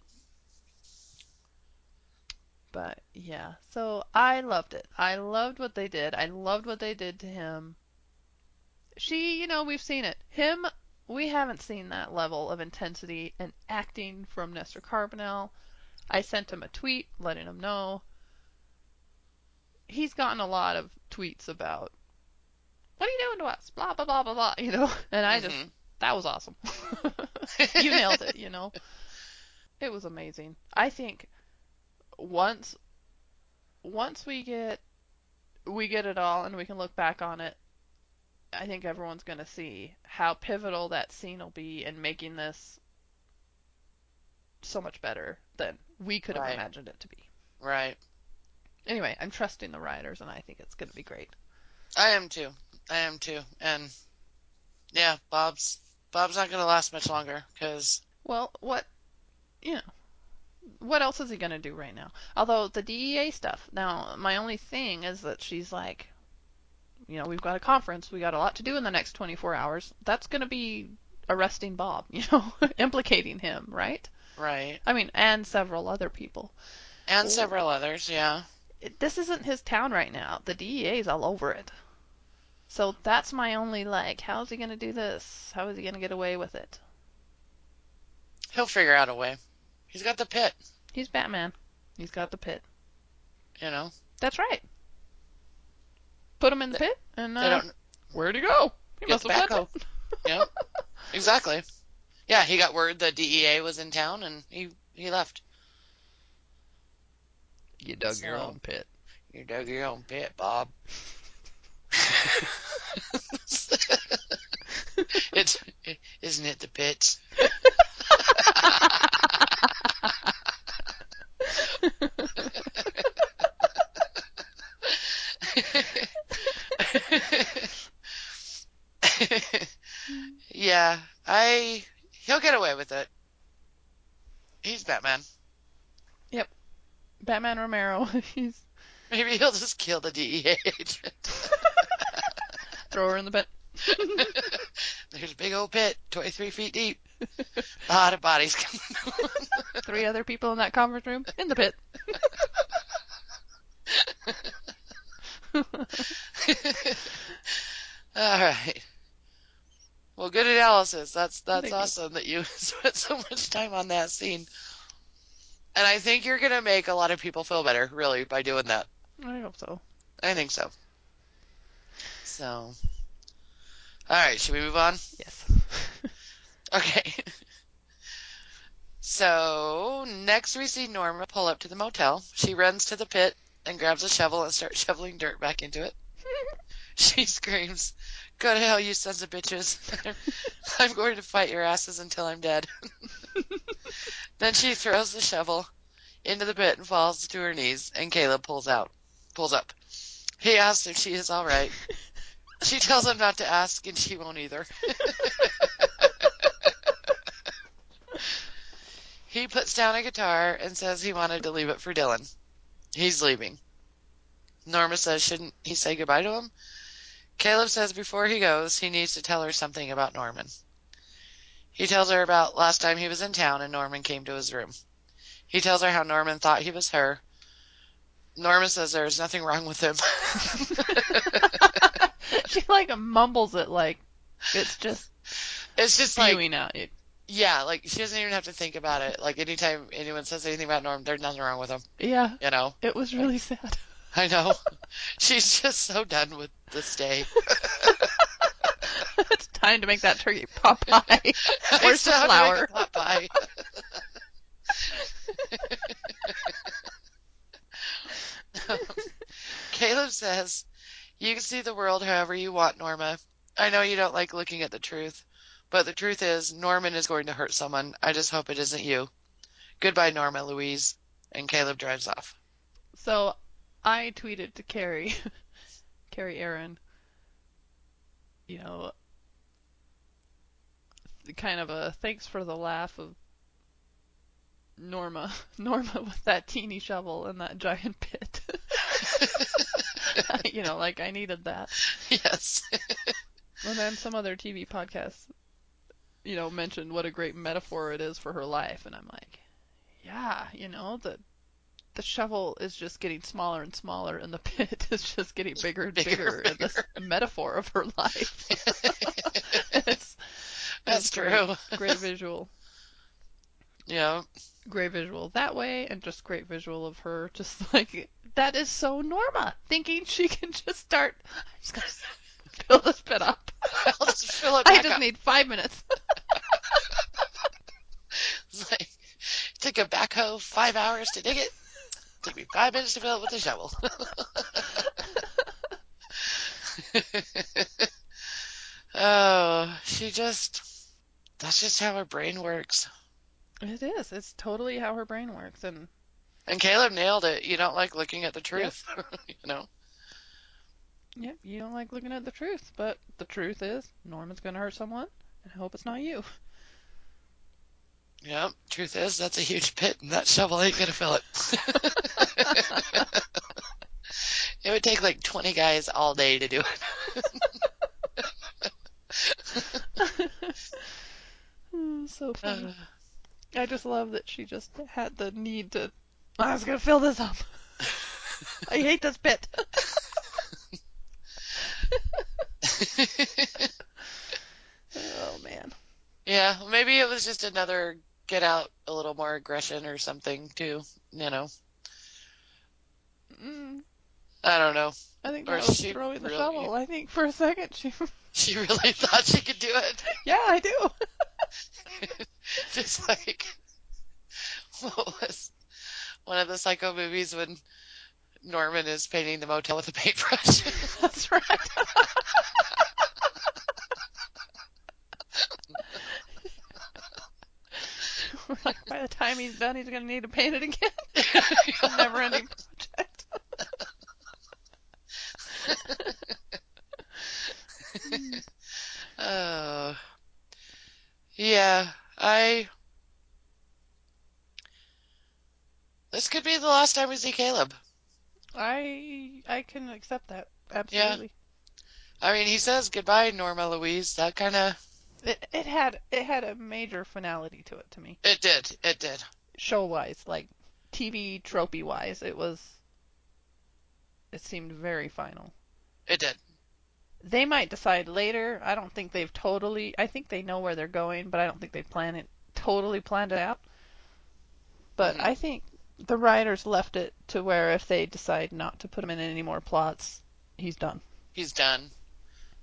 But yeah, so I loved it. I loved what they did. I loved what they did to him. She, you know, we've seen it. Him, we haven't seen that level of intensity and acting from Nestor Carbonell. I sent him a tweet letting him know. He's gotten a lot of tweets about, what are you doing to us? Blah, blah, blah, blah, blah, you know? And I just, Mhm. that was awesome. you nailed it, you know? It was amazing. I think once once we get we get it all and we can look back on it, I think everyone's going to see how pivotal that scene will be in making this so much better than we could have Right. imagined it to be. Right. Anyway, I'm trusting the writers and I think it's going to be great. I am too. I am too. And yeah, Bob's Bob's not going to last much longer because Well, what you know, what else is he gonna do right now? Although the DEA stuff. Now, my only thing is that she's like, you know, we've got a conference, we got a lot to do in the next 24 hours. That's gonna be arresting Bob, you know, implicating him, right? right, I mean, and several other people. and several others. Yeah. This isn't his town right now. The DEA's all over it. So that's my only like, how's he gonna do this? How is he gonna get away with it? He'll figure out a way. He's got the pit. He's Batman. He's got the pit. You know. That's right. Put him in the They- pit, and uh, don't. where'd he go? He must have it. Yep. Exactly. Yeah, he got word the DEA was in town and he he left. You dug your own pit. You dug your own pit, Bob. it's isn't it the pits? yeah, I he'll get away with it. He's Batman. Batman Romero. He's Maybe he'll just kill the DEA agent. throw her in the pit. There's a big old pit, 23 feet deep. A lot of bodies coming. Three other people in that conference room in the pit. All right. Well, good analysis. That's that's Thank you. awesome that you spent so much time on that scene. And I think you're gonna make a lot of people feel better, really, by doing that. I hope so. I think so. So, all right, should we move on? Yes. Okay. So, next we see Norma pull up to the motel. She runs to the pit and grabs a shovel and starts shoveling dirt back into it. She screams, Go to hell, you sons of bitches. I'm going to fight your asses until I'm dead. then she throws the shovel into the pit and falls to her knees, and Caleb pulls out, pulls up. He asks if she is all right. She tells him not to ask, and she won't either. he puts down a guitar and says he wanted to leave it for Dylan. He's leaving. Norma says, shouldn't he say goodbye to him? Caleb says before he goes, he needs to tell her something about Norman. He tells her about last time he was in town and Norman came to his room. He tells her how Norman thought he was her. Norman says there's nothing wrong with him. she like mumbles it like it's just it's just like, spewing out. It, yeah, like she doesn't even have to think about it. Like anytime anyone says anything about Norm, there's nothing wrong with him. yeah, You know? it was really sad. I know. She's just so done with this day. it's time to make that turkey pot pie. Where's the It's to make flour? a pot pie. Caleb says, You can see the world however you want, Norma. I know you don't like looking at the truth, but the truth is, Norman is going to hurt someone. I just hope it isn't you. Goodbye, Norma, Louise. And Caleb drives off. So I tweeted to Carrie, Kerry Ehrin, you know, kind of a thanks for the laugh of Norma, Norma with that teeny shovel and that giant pit. you know, like I needed that. yes. And then some other TV podcasts, you know, mentioned what a great metaphor it is for her life, and I'm like, yeah, you know, the the shovel is just getting smaller and smaller, and the pit is just getting bigger and Bigger bigger, and in this metaphor of her life. it's That's great. true. great visual, Yeah. great visual that way, and just great visual of her, just like that is so Norma, thinking she can just start. I'm just gonna fill this pit up. I'll just fill it I just up. need five minutes. It's like, took a backhoe five hours to dig it. Took me five minutes to fill it with a shovel. oh, she just, that's just how her brain works. It is. It's totally how her brain works, and And Caleb nailed it. You don't like looking at the truth, you know? yep, you don't like looking at the truth, but the truth is Norman's gonna hurt someone, and I hope it's not you. Yep. Truth is, that's a huge pit, and that shovel ain't gonna fill it. it would take like 20 guys all day to do it. Oh, so funny. Uh, I just love that she just had the need to. I was gonna fill this up. I hate this pit. oh man. yeah, maybe it was just another get out a little more aggression or something too. You know, Mm, I don't know. I think Or that was she throwing the really- shovel. I think for a second she. She really thought she could do it. yeah, I do. Just like what was one of the psycho movies when Norman is painting the motel with a paintbrush. That's right. Like, by the time he's done, he's going to need to paint it again. It's a never ending project. oh. Yeah, I. This could be the last time we see Caleb. I I can accept that. Absolutely. Yeah. I mean, he says goodbye, Norma Louise. That kind of. It it had it had a major finality to it to me. It did. It did. Show wise, like TV tropey wise, it was it seemed very final. It did. They might decide later. I don't think they've totally I think they know where they're going, but I don't think they plan it totally planned it out. But Mhm. I think the writers left it to where if they decide not to put him in any more plots, he's done. He's done.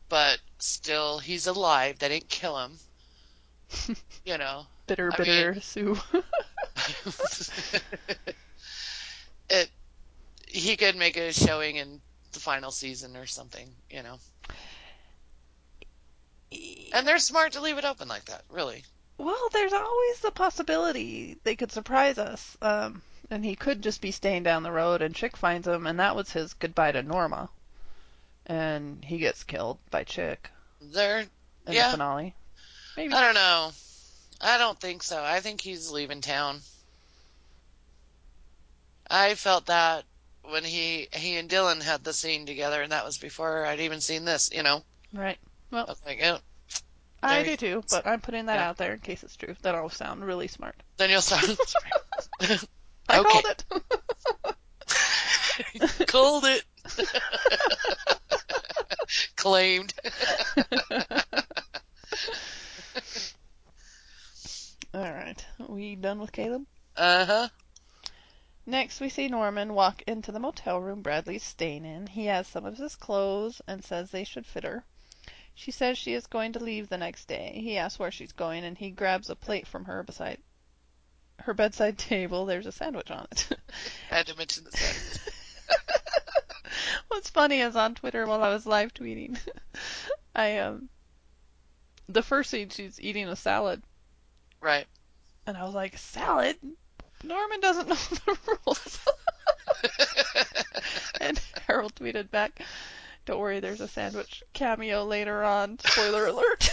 But still, he's alive. They didn't kill him. You know. Bitter, I bitter mean- Sue. it. He could make a showing in the final season or something, you know. And they're smart to leave it open like that, really. Well, there's always the possibility they could surprise us. Um, and he could just be staying down the road and Chick finds him and that was his goodbye to Norma. And he gets killed by Chick They're. in Yeah. the finale. Maybe. I don't know. I don't think so. I think he's leaving town. I felt that when he he and Dylan had the scene together, and that was before I'd even seen this. You know, Right. I Well, was like, oh, I do too, but I'm putting that Yeah. out there in case it's true. That'll sound really smart. then you'll sound. I Okay. called it. Called it. Claimed. All right. We done with Caleb? Uh huh. Next, we see Norman walk into the motel room Bradley's staying in. He has some of his clothes and says they should fit her. She says she is going to leave the next day. He asks where she's going, and he grabs a plate from her beside her bedside table. There's a sandwich on it. I had to mention the sandwich. What's funny is on Twitter while I was live tweeting, I um, the first scene she's eating a salad, Right. and I was like, salad. Norman doesn't know the rules. and Harold tweeted back, "Don't worry, there's a sandwich cameo later on. Spoiler alert."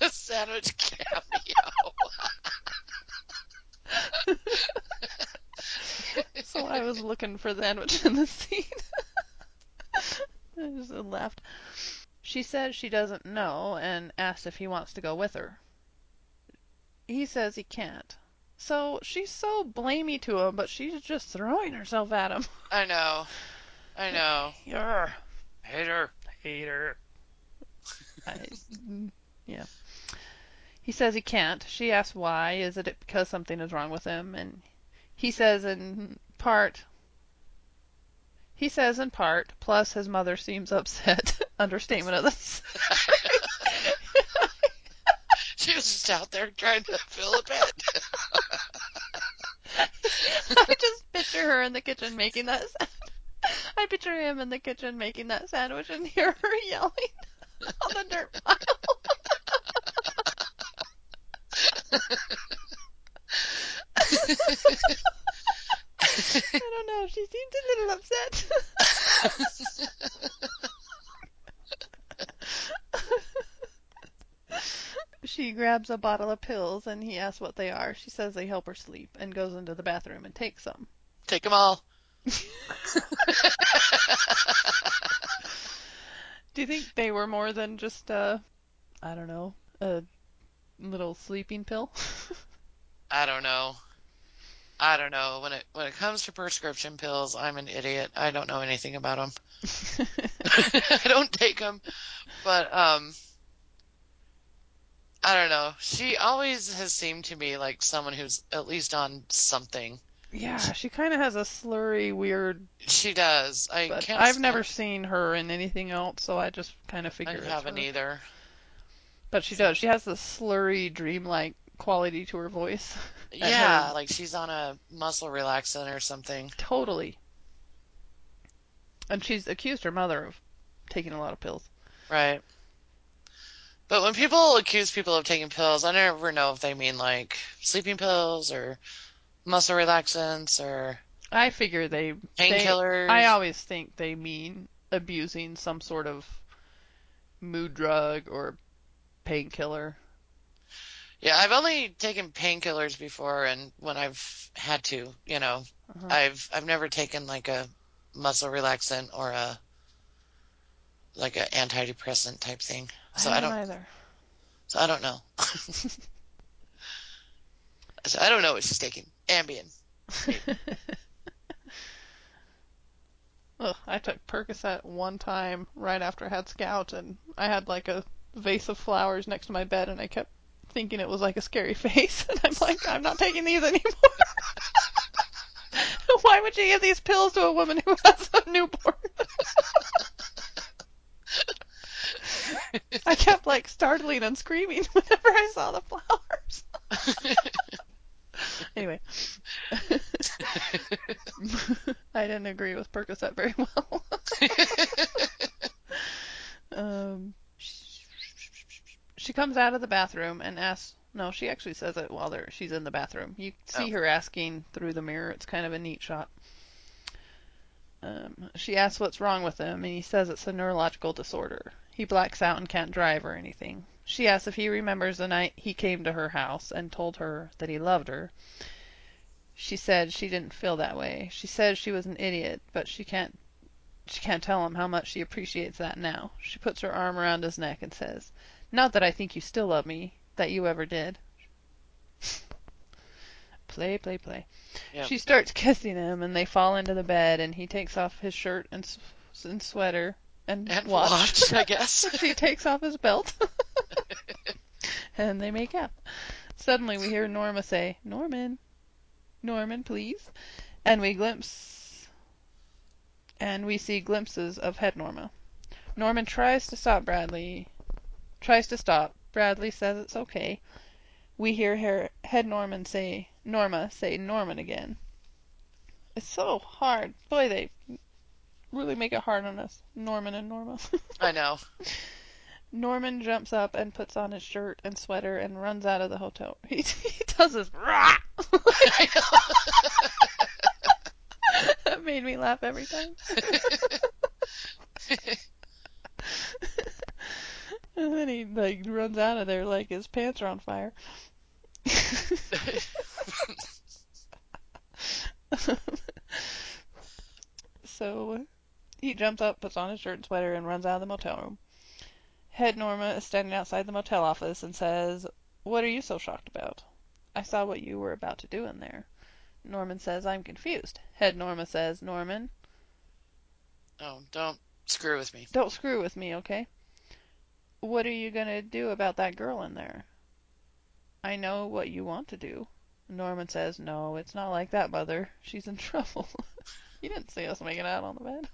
the sandwich cameo. So I was looking for the sandwich in the scene. I just laughed. She says she doesn't know and asks if he wants to go with her. He says he can't. So she's so blamey to him, but she's just throwing herself at him. I know. I know. Yarr. Hater. Hater. I, mm, yeah. He says he can't. She asks why. Is it because something is wrong with him? And he says in part. He says in part. Plus, his mother seems upset. Understatement of this. She was just out there trying to fill a bed. I just picture her in the kitchen making that. I picture him in the kitchen making that sandwich and hear her yelling on the dirt pile. I don't know. She seemed a little upset. she grabs a bottle of pills and he asks what they are. She says they help her sleep and goes into the bathroom and takes some. Take them all. Do you think they were more than just a, I don't know, a little sleeping pill? I don't know. I don't know. When it when it comes to prescription pills, I'm an idiot. I don't know anything about them. I don't take them, but um, I don't know. She always has seemed to me like someone who's at least on something. yeah, she kind of has a slurry, weird. She does. I can't. I've never seen her in anything else, so I just kind of I figure it's haven't her. either. But she does. She has this slurry, dreamlike quality to her voice. Yeah, her- like she's on a muscle relaxant or something. totally. And she's accused her mother of taking a lot of pills. Right. But when people accuse people of taking pills, I never know if they mean like sleeping pills or muscle relaxants or I figure they they- painkillers. I always think they mean abusing some sort of mood drug or painkiller. Yeah, I've only taken painkillers before, and when I've had to, you know, Uh-huh. I've I've never taken like a muscle relaxant or a like an antidepressant type thing. So I haven't don't. either. So I don't know. so I don't know what she's taking. Ambien. Ugh, I took Percocet one time right after I had Scout, and I had like a vase of flowers next to my bed, and I kept thinking it was like a scary face, and I'm like, I'm not taking these anymore. Why would you give these pills to a woman who has a newborn? I kept like startling and screaming whenever I saw the flowers. anyway. I didn't agree with Percocet very well. um, she comes out of the bathroom and asks. No, she actually says it while they're, she's in the bathroom. You see Oh. her asking through the mirror. It's kind of a neat shot. Um, she asks what's wrong with him, and he says it's a neurological disorder. He blacks out and can't drive or anything. She asks if he remembers the night he came to her house and told her that he loved her. She said she didn't feel that way. She said she was an idiot, but she can't she can't tell him how much she appreciates that now. She puts her arm around his neck and says, "Not that I think you still love me, that you ever did." play, play, play. Yep. She starts kissing him, and they fall into the bed, and he takes off his shirt and, s- and sweater and, And watch. watch, I guess. she takes off his belt, and they make out. Suddenly, we hear Norma say, "Norman, Norman, please," and we glimpse, and we see glimpses of head Norma. Norman tries to stop Bradley, tries to stop. Bradley says it's okay. We hear her, head Norman say Norma say Norman again. It's so hard. Boy, they really make it hard on us, Norman and Norma. I know. Norman jumps up and puts on his shirt and sweater and runs out of the hotel. He, he does this. Rah! that made me laugh every time. and then he like runs out of there like his pants are on fire. so he jumps up, puts on his shirt and sweater, and runs out of the motel room. Head Norma is standing outside the motel office and says, What are you so shocked about? I saw what you were about to do in there. Norman says, I'm confused. Head Norma says, Norman, Oh, don't screw with me. don't screw with me, okay? What are you going to do about that girl in there? I know what you want to do. Norman says, No, it's not like that, Mother. She's in trouble. you didn't see us making out on the bed.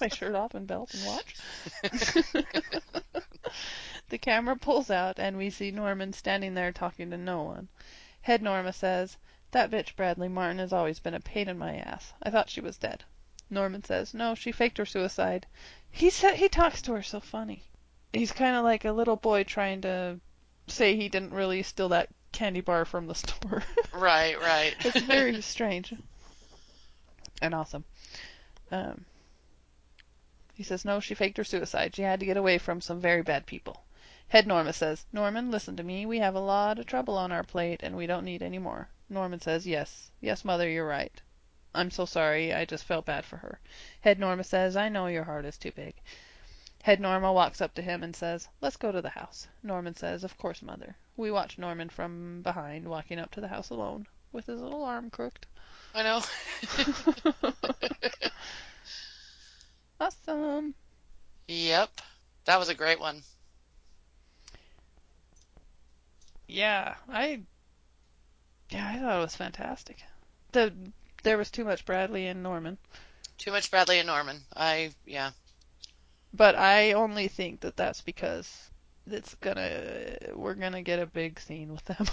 My shirt off and belt and watch. the camera pulls out and we see Norman standing there talking to no one. Head Norma says, That bitch Bradley Martin has always been a pain in my ass. I thought she was dead. Norman says, No, she faked her suicide. He said he talks to her so funny. He's kind of like a little boy trying to say he didn't really steal that candy bar from the store. Right, right. it's very strange and awesome. Um, he says, No, she faked her suicide. She had to get away from some very bad people. Head Norma says, Norman, listen to me. We have a lot of trouble on our plate, and we don't need any more. Norman says, Yes, yes, Mother, you're right. I'm so sorry. I just felt bad for her. Head Norma says, I know your heart is too big. Head Norma walks up to him and says, Let's go to the house. Norman says, Of course, Mother. We watch Norman from behind walking up to the house alone, with his little arm crooked. I know. Awesome. yep. That was a great one. Yeah, I yeah, I thought it was fantastic. The there was too much Bradley and Norman, Too much Bradley and Norman. I, yeah. but I only think that that's because it's gonna we're gonna get a big scene with them.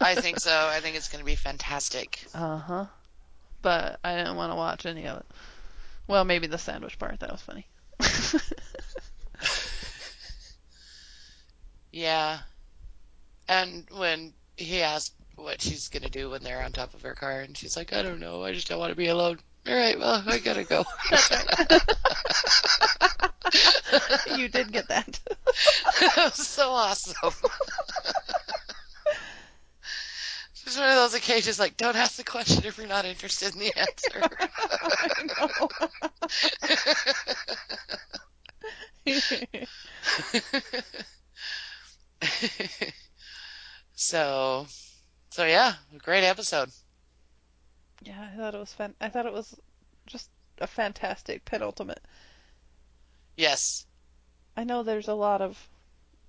I think so. I think it's to be fantastic. Uh huh. But I didn't want to watch any of it. Well, maybe the sandwich part. That was funny. Yeah. And when he asked what she's going to do when they're on top of her car, and she's like, I don't know. I just don't want to be alone. All right, well, I gotta go. You did get that. that was so awesome. It's one of those occasions like, don't ask the question if you're not interested in the answer. so, so yeah, great episode. yeah, I thought it was fan- I thought it was just a fantastic penultimate. Yes. I know there's a lot of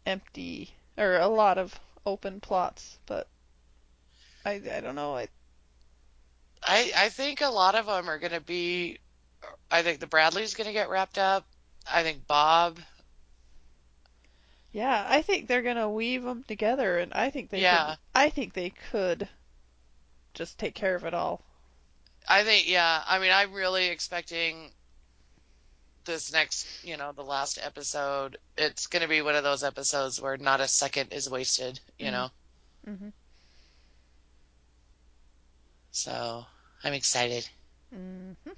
empty or a lot of open plots, but I I don't know. I I I think a lot of them are going to be. I think the Bradley's going to get wrapped up. I think Bob. Yeah, I think they're gonna weave them together, and I think they Yeah. could, I think they could just take care of it all. I think yeah. I mean, I'm really expecting this next, you know, the last episode. It's going to be one of those episodes where not a second is wasted. You Mhm. know. hmm So I'm excited. hmm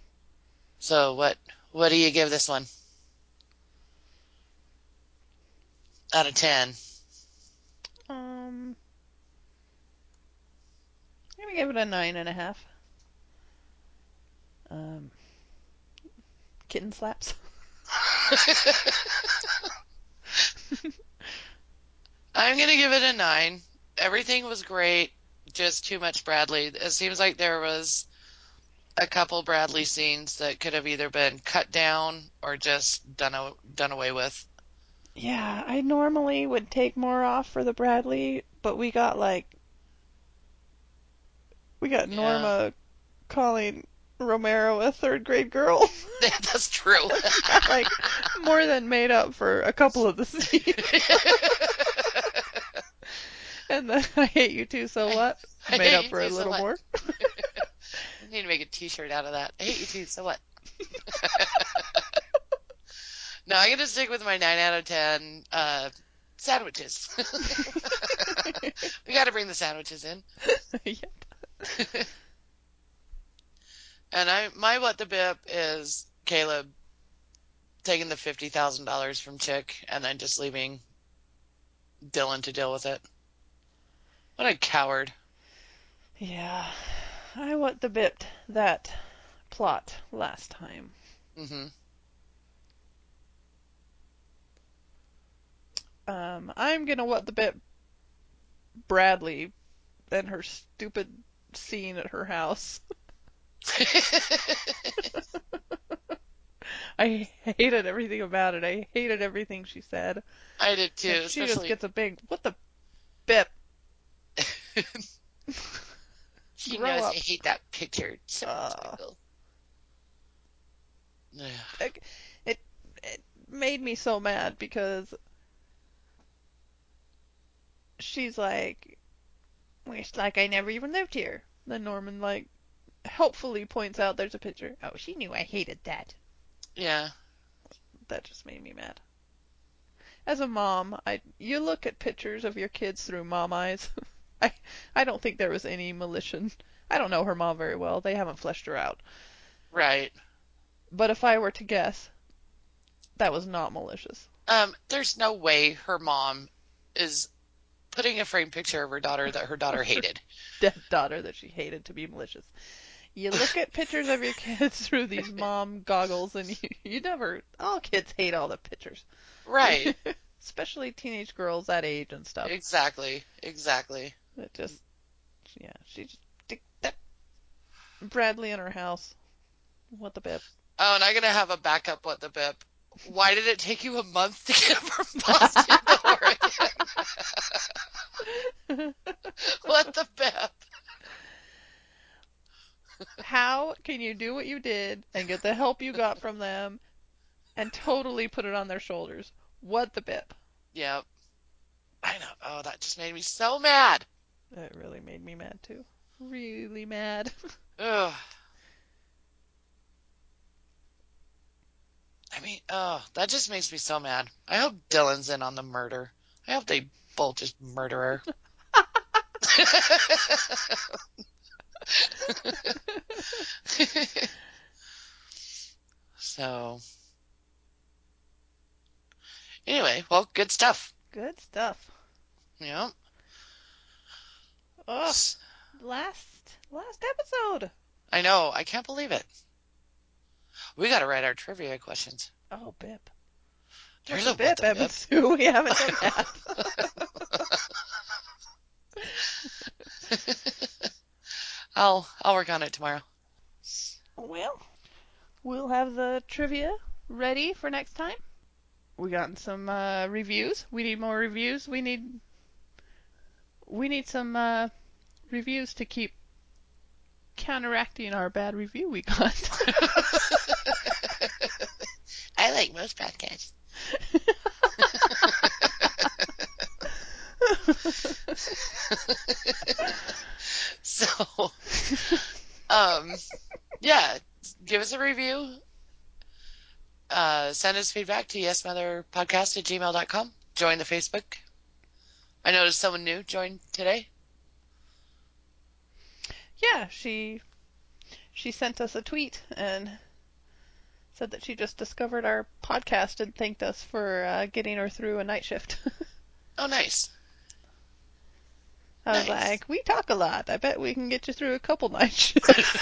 So what what do you give this one? Out of ten. Um, I'm gonna give it a nine and a half. Um, kitten slaps. I'm gonna give it a nine. Everything was great, just too much Bradley. It seems like there was a couple Bradley scenes that could have either been cut down or just done done away with. Yeah, I normally would take more off for the Bradley, but we got like we got Yeah. Norma calling Romero a third grade girl. That's true. like more than made up for a couple of the scenes. and then I hate you too, so what? I Made up for a too, so little more. I need to make a T-shirt out of that. I hate you too. So what? No, I'm gonna stick with my nine out of ten. Uh, sandwiches. we got to bring the sandwiches in. yep. And I, my what the bip is Caleb taking the fifty thousand dollars from Chick and then just leaving Dylan to deal with it. What a coward! Yeah. I want the bit that plot last time. hmm Um, I'm gonna what the bit Bradley and her stupid scene at her house. I hated everything about it. I hated everything she said. I did too. And she just gets a big what the bip. she knows up. I hate that picture. So Uh. it it made me so mad because she's like, it's like I never even lived here. Then Norman like helpfully points out there's a picture. Oh, she knew I hated that. Yeah. That just made me mad. As a mom, I you look at pictures of your kids through mom eyes. I I don't think there was any malicious. I don't know her mom very well. They haven't fleshed her out. Right. But if I were to guess, that was not malicious. Um, there's no way her mom is putting a framed picture of her daughter that her daughter hated. dead daughter that she hated to be malicious. You look at pictures of your kids through these mom goggles, and you, you never. All kids hate all the pictures, Right. especially teenage girls that age and stuff. exactly. Exactly. It just, yeah, she just that Bradley in her house. What the bip? Oh, and I'm gonna have a backup. What the bip? Why did it take you a month to get from Boston? what the bip? How can you do what you did and get the help you got from them, and totally put it on their shoulders? What the bip? Yep. I know. Oh, that just made me so mad. That really made me mad too. Really mad. Ugh. I mean, oh, that just makes me so mad. I hope Dylan's in on the murder. I hope they both just murder her. so, anyway, well, good stuff. Good stuff. Yep. Oh, last last episode. I know. I can't believe it. We got to write our trivia questions. Oh, Bip. There's a a what Bip Bip. episode? We haven't done that. I'll I'll work on it tomorrow. well, we'll have the trivia ready for next time. We gotten some uh, reviews. We need more reviews. We need we need some uh, reviews to keep counteracting our bad review we got. I like most podcasts. so, um, yeah, give us a review. Uh, send us feedback to yesmotherpodcast at gmail.com. Join the Facebook. I noticed someone new joined today. yeah, she she sent us a tweet and said that she just discovered our podcast and thanked us for uh, getting her through a night shift. Oh, nice. I was Nice. like, we talk a lot. I bet we can get you through a couple night shifts.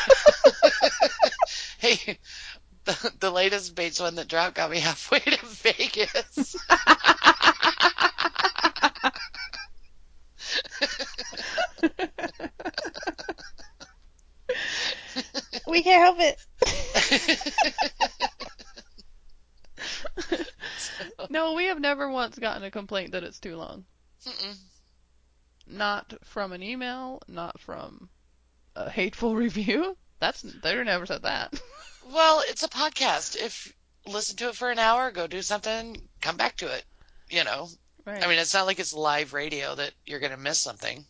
hey, the, the latest Bates one that dropped got me halfway to Vegas. we can't help it. no, we have never once gotten a complaint that it's too long. Mm-mm. Not from an email, not from a hateful review. That's they never said that. Well, it's a podcast. If listen to it for an hour, go do something, come back to it. You know, Right. I mean, it's not like it's live radio that you're going to miss something.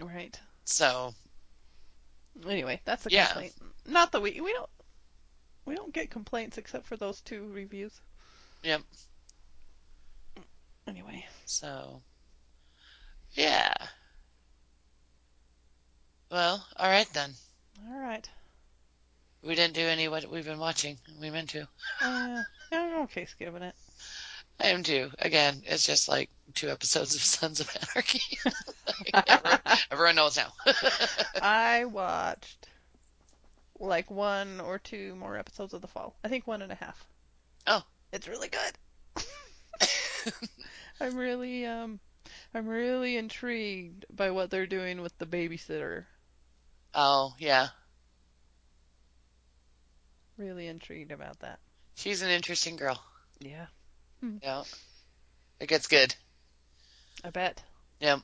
right. So, Anyway, that's a Yeah. complaint. Not that we we don't we don't get complaints except for those two reviews. Yep. Anyway, so, yeah. Well, all right then. all right. We didn't do any what we've been watching. We meant to. Uh, I'm okay skipping it. I am too. Again, it's just like two episodes of Sons of Anarchy. Like, everyone, everyone knows now. I watched like one or two more episodes of The Fall. I think one and a half. Oh. It's really good. I'm really um I'm really intrigued by what they're doing with the babysitter. oh, yeah. Really intrigued about that. She's an interesting girl. Yeah. Yeah. It gets good. I bet. Yep.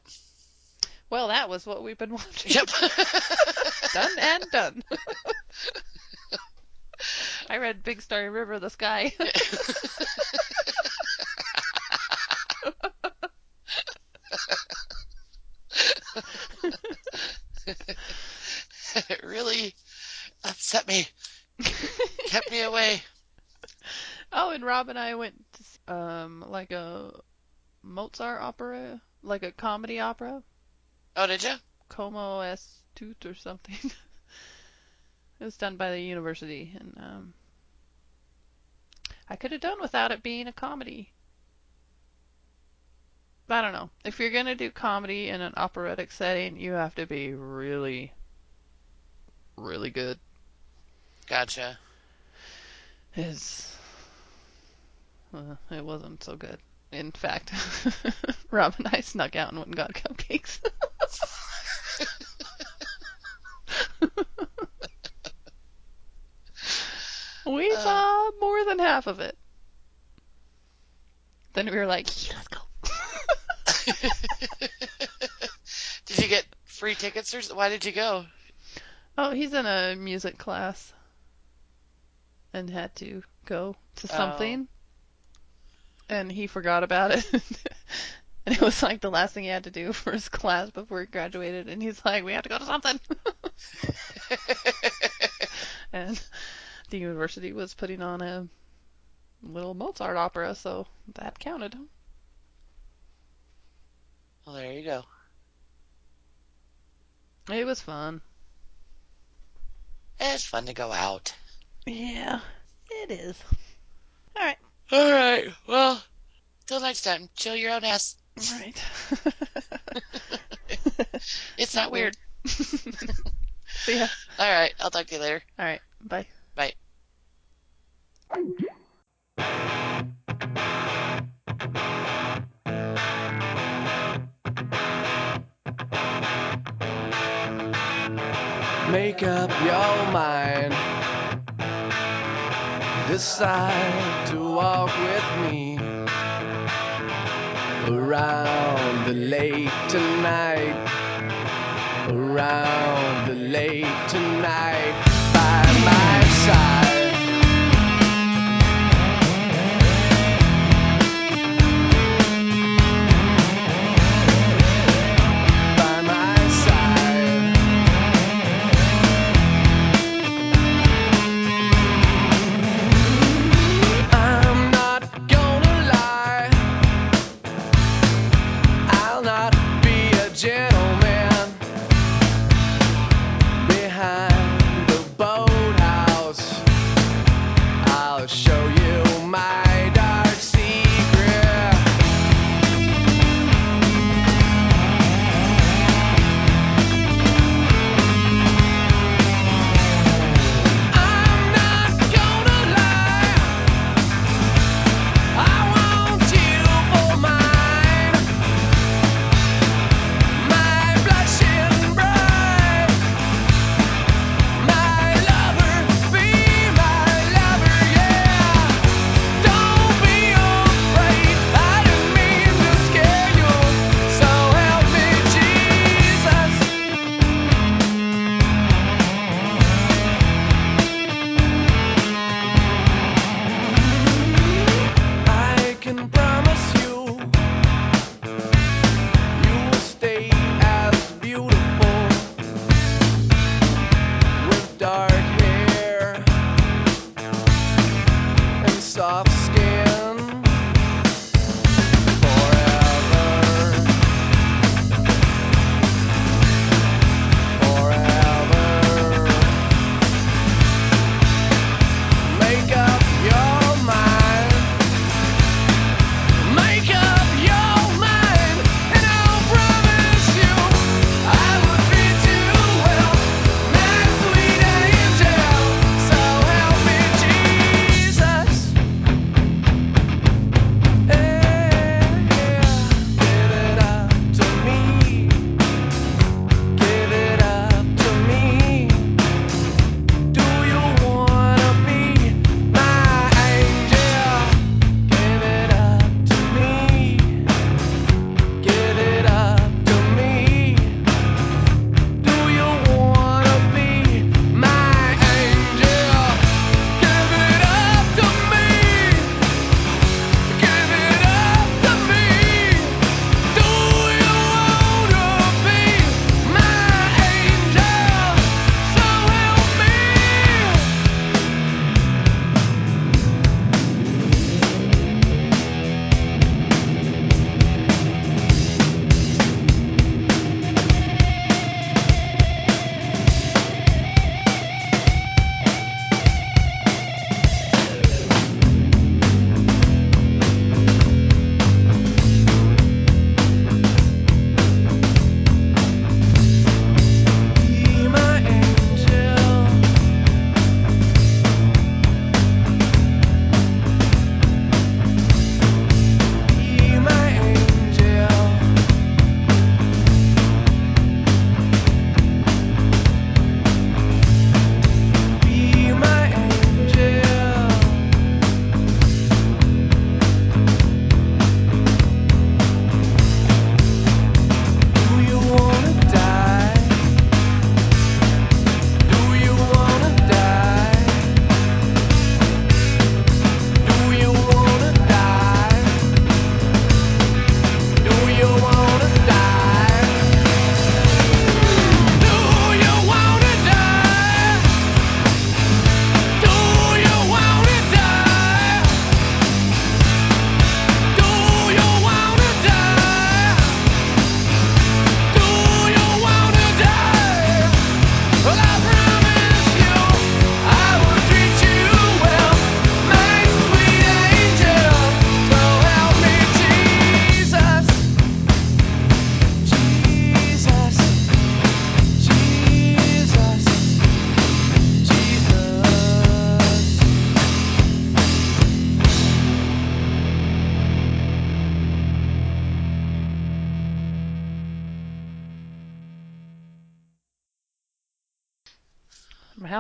Well, that was what we've been watching. Yep. done and done. I read Big Starry River the Sky. it really upset me. Kept me away. oh, and Rob and I went to um like a Mozart opera, like a comedy opera, Oh, did you? Como es or something. it was done by the university, and um, I could have done without it being a comedy. I don't know. If you're gonna do comedy in an operatic setting, you have to be really, really good. Gotcha. Is uh, it wasn't so good. In fact, Rob and I snuck out and went and got cupcakes. we Uh. saw more than half of it. Then we were like, let's go. did you get free tickets or why did you go? oh, he's in a music class and had to go to Oh. something. And he forgot about it. And it was like the last thing he had to do for his class before he graduated. And he's like, we have to go to something. and the university was putting on a little Mozart opera, so that counted. well, there you go. It was fun. It's fun to go out. Yeah, it is. All right. All right. Well, till next time, chill your own ass. Right. It's not weird. See ya. All right. I'll talk to you later. All right. Bye. Bye. Make up your mind. Decide to walk with me around the lake tonight. Around the lake tonight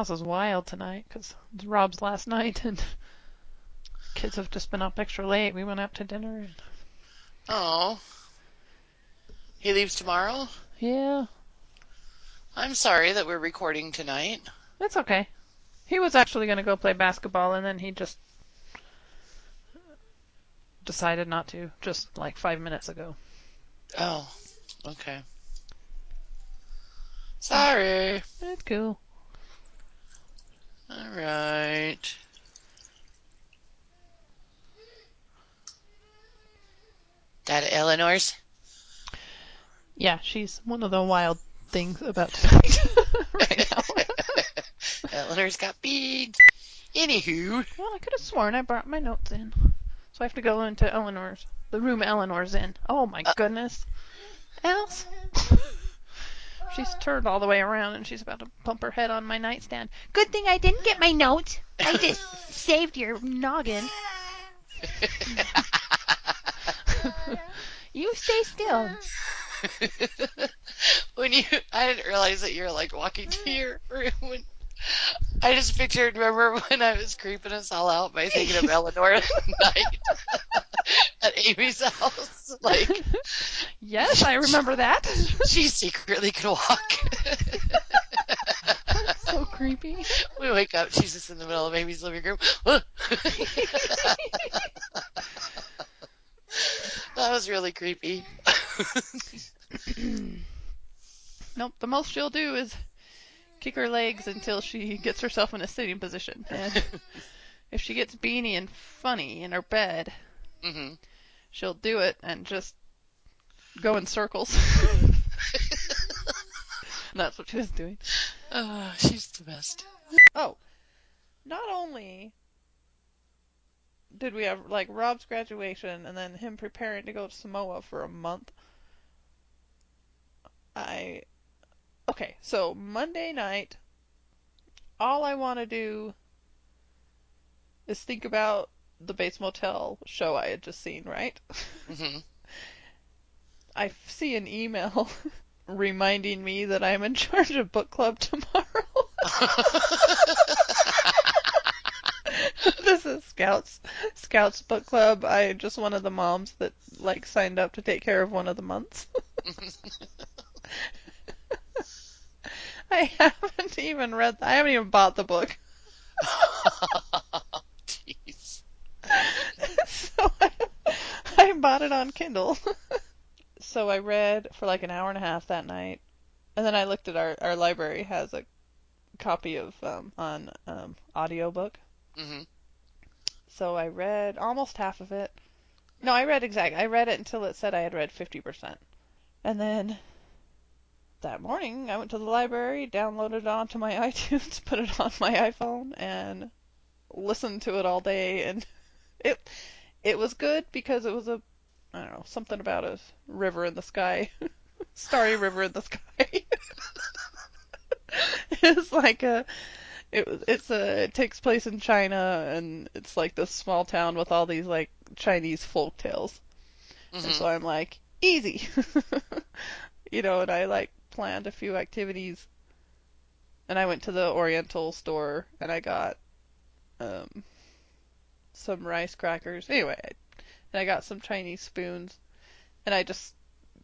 house is wild tonight because it's Rob's last night and kids have just been up extra late. We went out to dinner. And, Oh. He leaves tomorrow? yeah, I'm sorry that we're recording tonight. it's okay. He was actually going to go play basketball and then he just decided not to just like five minutes ago. Oh, okay. Sorry. It's cool. All right. That Eleanor's? Yeah, she's one of the wild things about tonight right now. Eleanor's got beads. Anywho, well, I could have sworn I brought my notes in. So I have to go into Eleanor's, the room Eleanor's in. Oh my uh, goodness. Else? she's turned all the way around and she's about to bump her head on my nightstand. Good thing I didn't get my notes. I just saved your noggin. You stay still. when you, I didn't realize that you were like walking to your room. When, I just pictured, remember when I was creeping us all out by thinking of Eleanor at night at Amy's house? Like, Yes, I remember that. she secretly could walk. so creepy. we wake up, she's just in the middle of Amy's living room. that was really creepy. Nope, the most she'll do is kick her legs until she gets herself in a sitting position. And if she gets beanie and funny in her bed, hmm she'll do it and just go in circles. That's what she was doing. Oh, she's the best. Oh, not only did we have like Rob's graduation and then him preparing to go to Samoa for a month. I okay, so Monday night, all I want to do is think about the Bates Motel show I had just seen, right? hmm I see an email reminding me that I'm in charge of book club tomorrow. this is Scouts Scouts book club. I just one of the moms that like signed up to take care of one of the months. I haven't even read. I haven't even bought the book. Jeez. so I, I bought it on Kindle. so I read for like an hour and a half that night, and then I looked at our our library has a copy of um, on um, audiobook. hmm So I read almost half of it. No, I read exact. I read it until it said I had read 50%. And then that morning, I went to the library, downloaded it onto my iTunes, put it on my iPhone, and listened to it all day. And it it was good because it was a I don't know something about a river in the sky, starry river in the sky. it's like a it was it's a it takes place in China and it's like this small town with all these like Chinese folk tales. hmm And so I'm like, easy. you know, and I like planned a few activities. And I went to the Oriental store and I got um some rice crackers. Anyway, and I got some Chinese spoons. And I just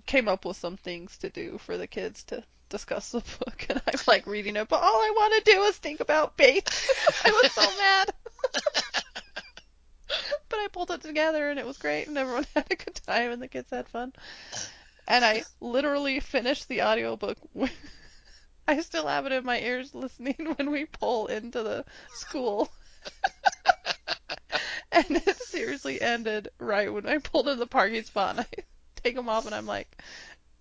came up with some things to do for the kids to discuss the book and I'm like reading it, but all I want to do is think about Bates. I was so mad. but I pulled it together and it was great and everyone had a good time and the kids had fun. And I literally finished the audiobook with I still have it in my ears listening when we pull into the school. and it seriously ended right when I pulled in the parking spot and I take them off and I'm like,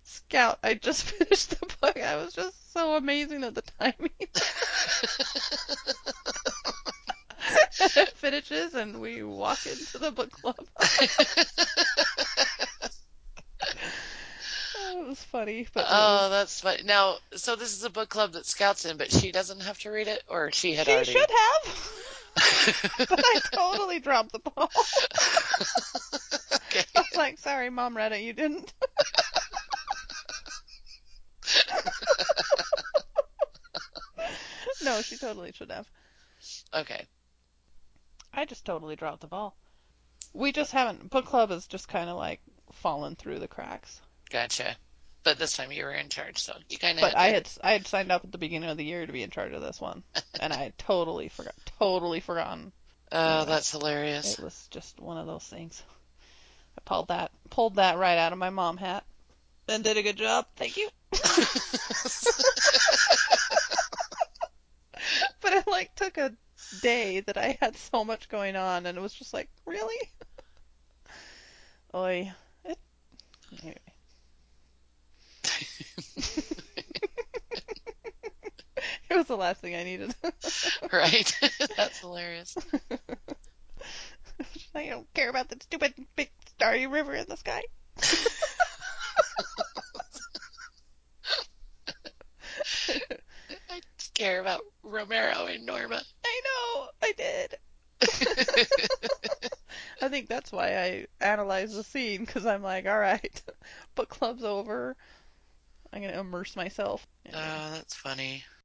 Scout, I just finished the book. I was just so amazing at the timing. and it finishes and we walk into the book club. It was funny, but Oh, was- that's funny. Now, so this is a book club that Scout's in, but she doesn't have to read it, or she had she already. should have. but I totally dropped the ball. okay. I was like, sorry, mom read it, you didn't. no, no, she totally should have. Okay. I just totally dropped the ball. We just haven't. Book club has just kind of like fallen through the cracks. Gotcha. But this time you were in charge, so you kind of. But I had I had signed up at the beginning of the year to be in charge of this one, and I had totally forgot, totally forgotten. Oh, that's hilarious. It was just one of those things. I pulled that pulled that right out of my mom hat, and did a good job. Thank you. but it like took a day that I had so much going on, and it was just like, really? Oi. It, anyway. It was the last thing I needed. right. that's hilarious. I don't care about the stupid big starry river in the sky. I care about Romero and Norma. I know, I did. I think that's why I analyze the scene because I'm like, all right, book club's over. I'm gonna immerse myself. Oh, that's funny.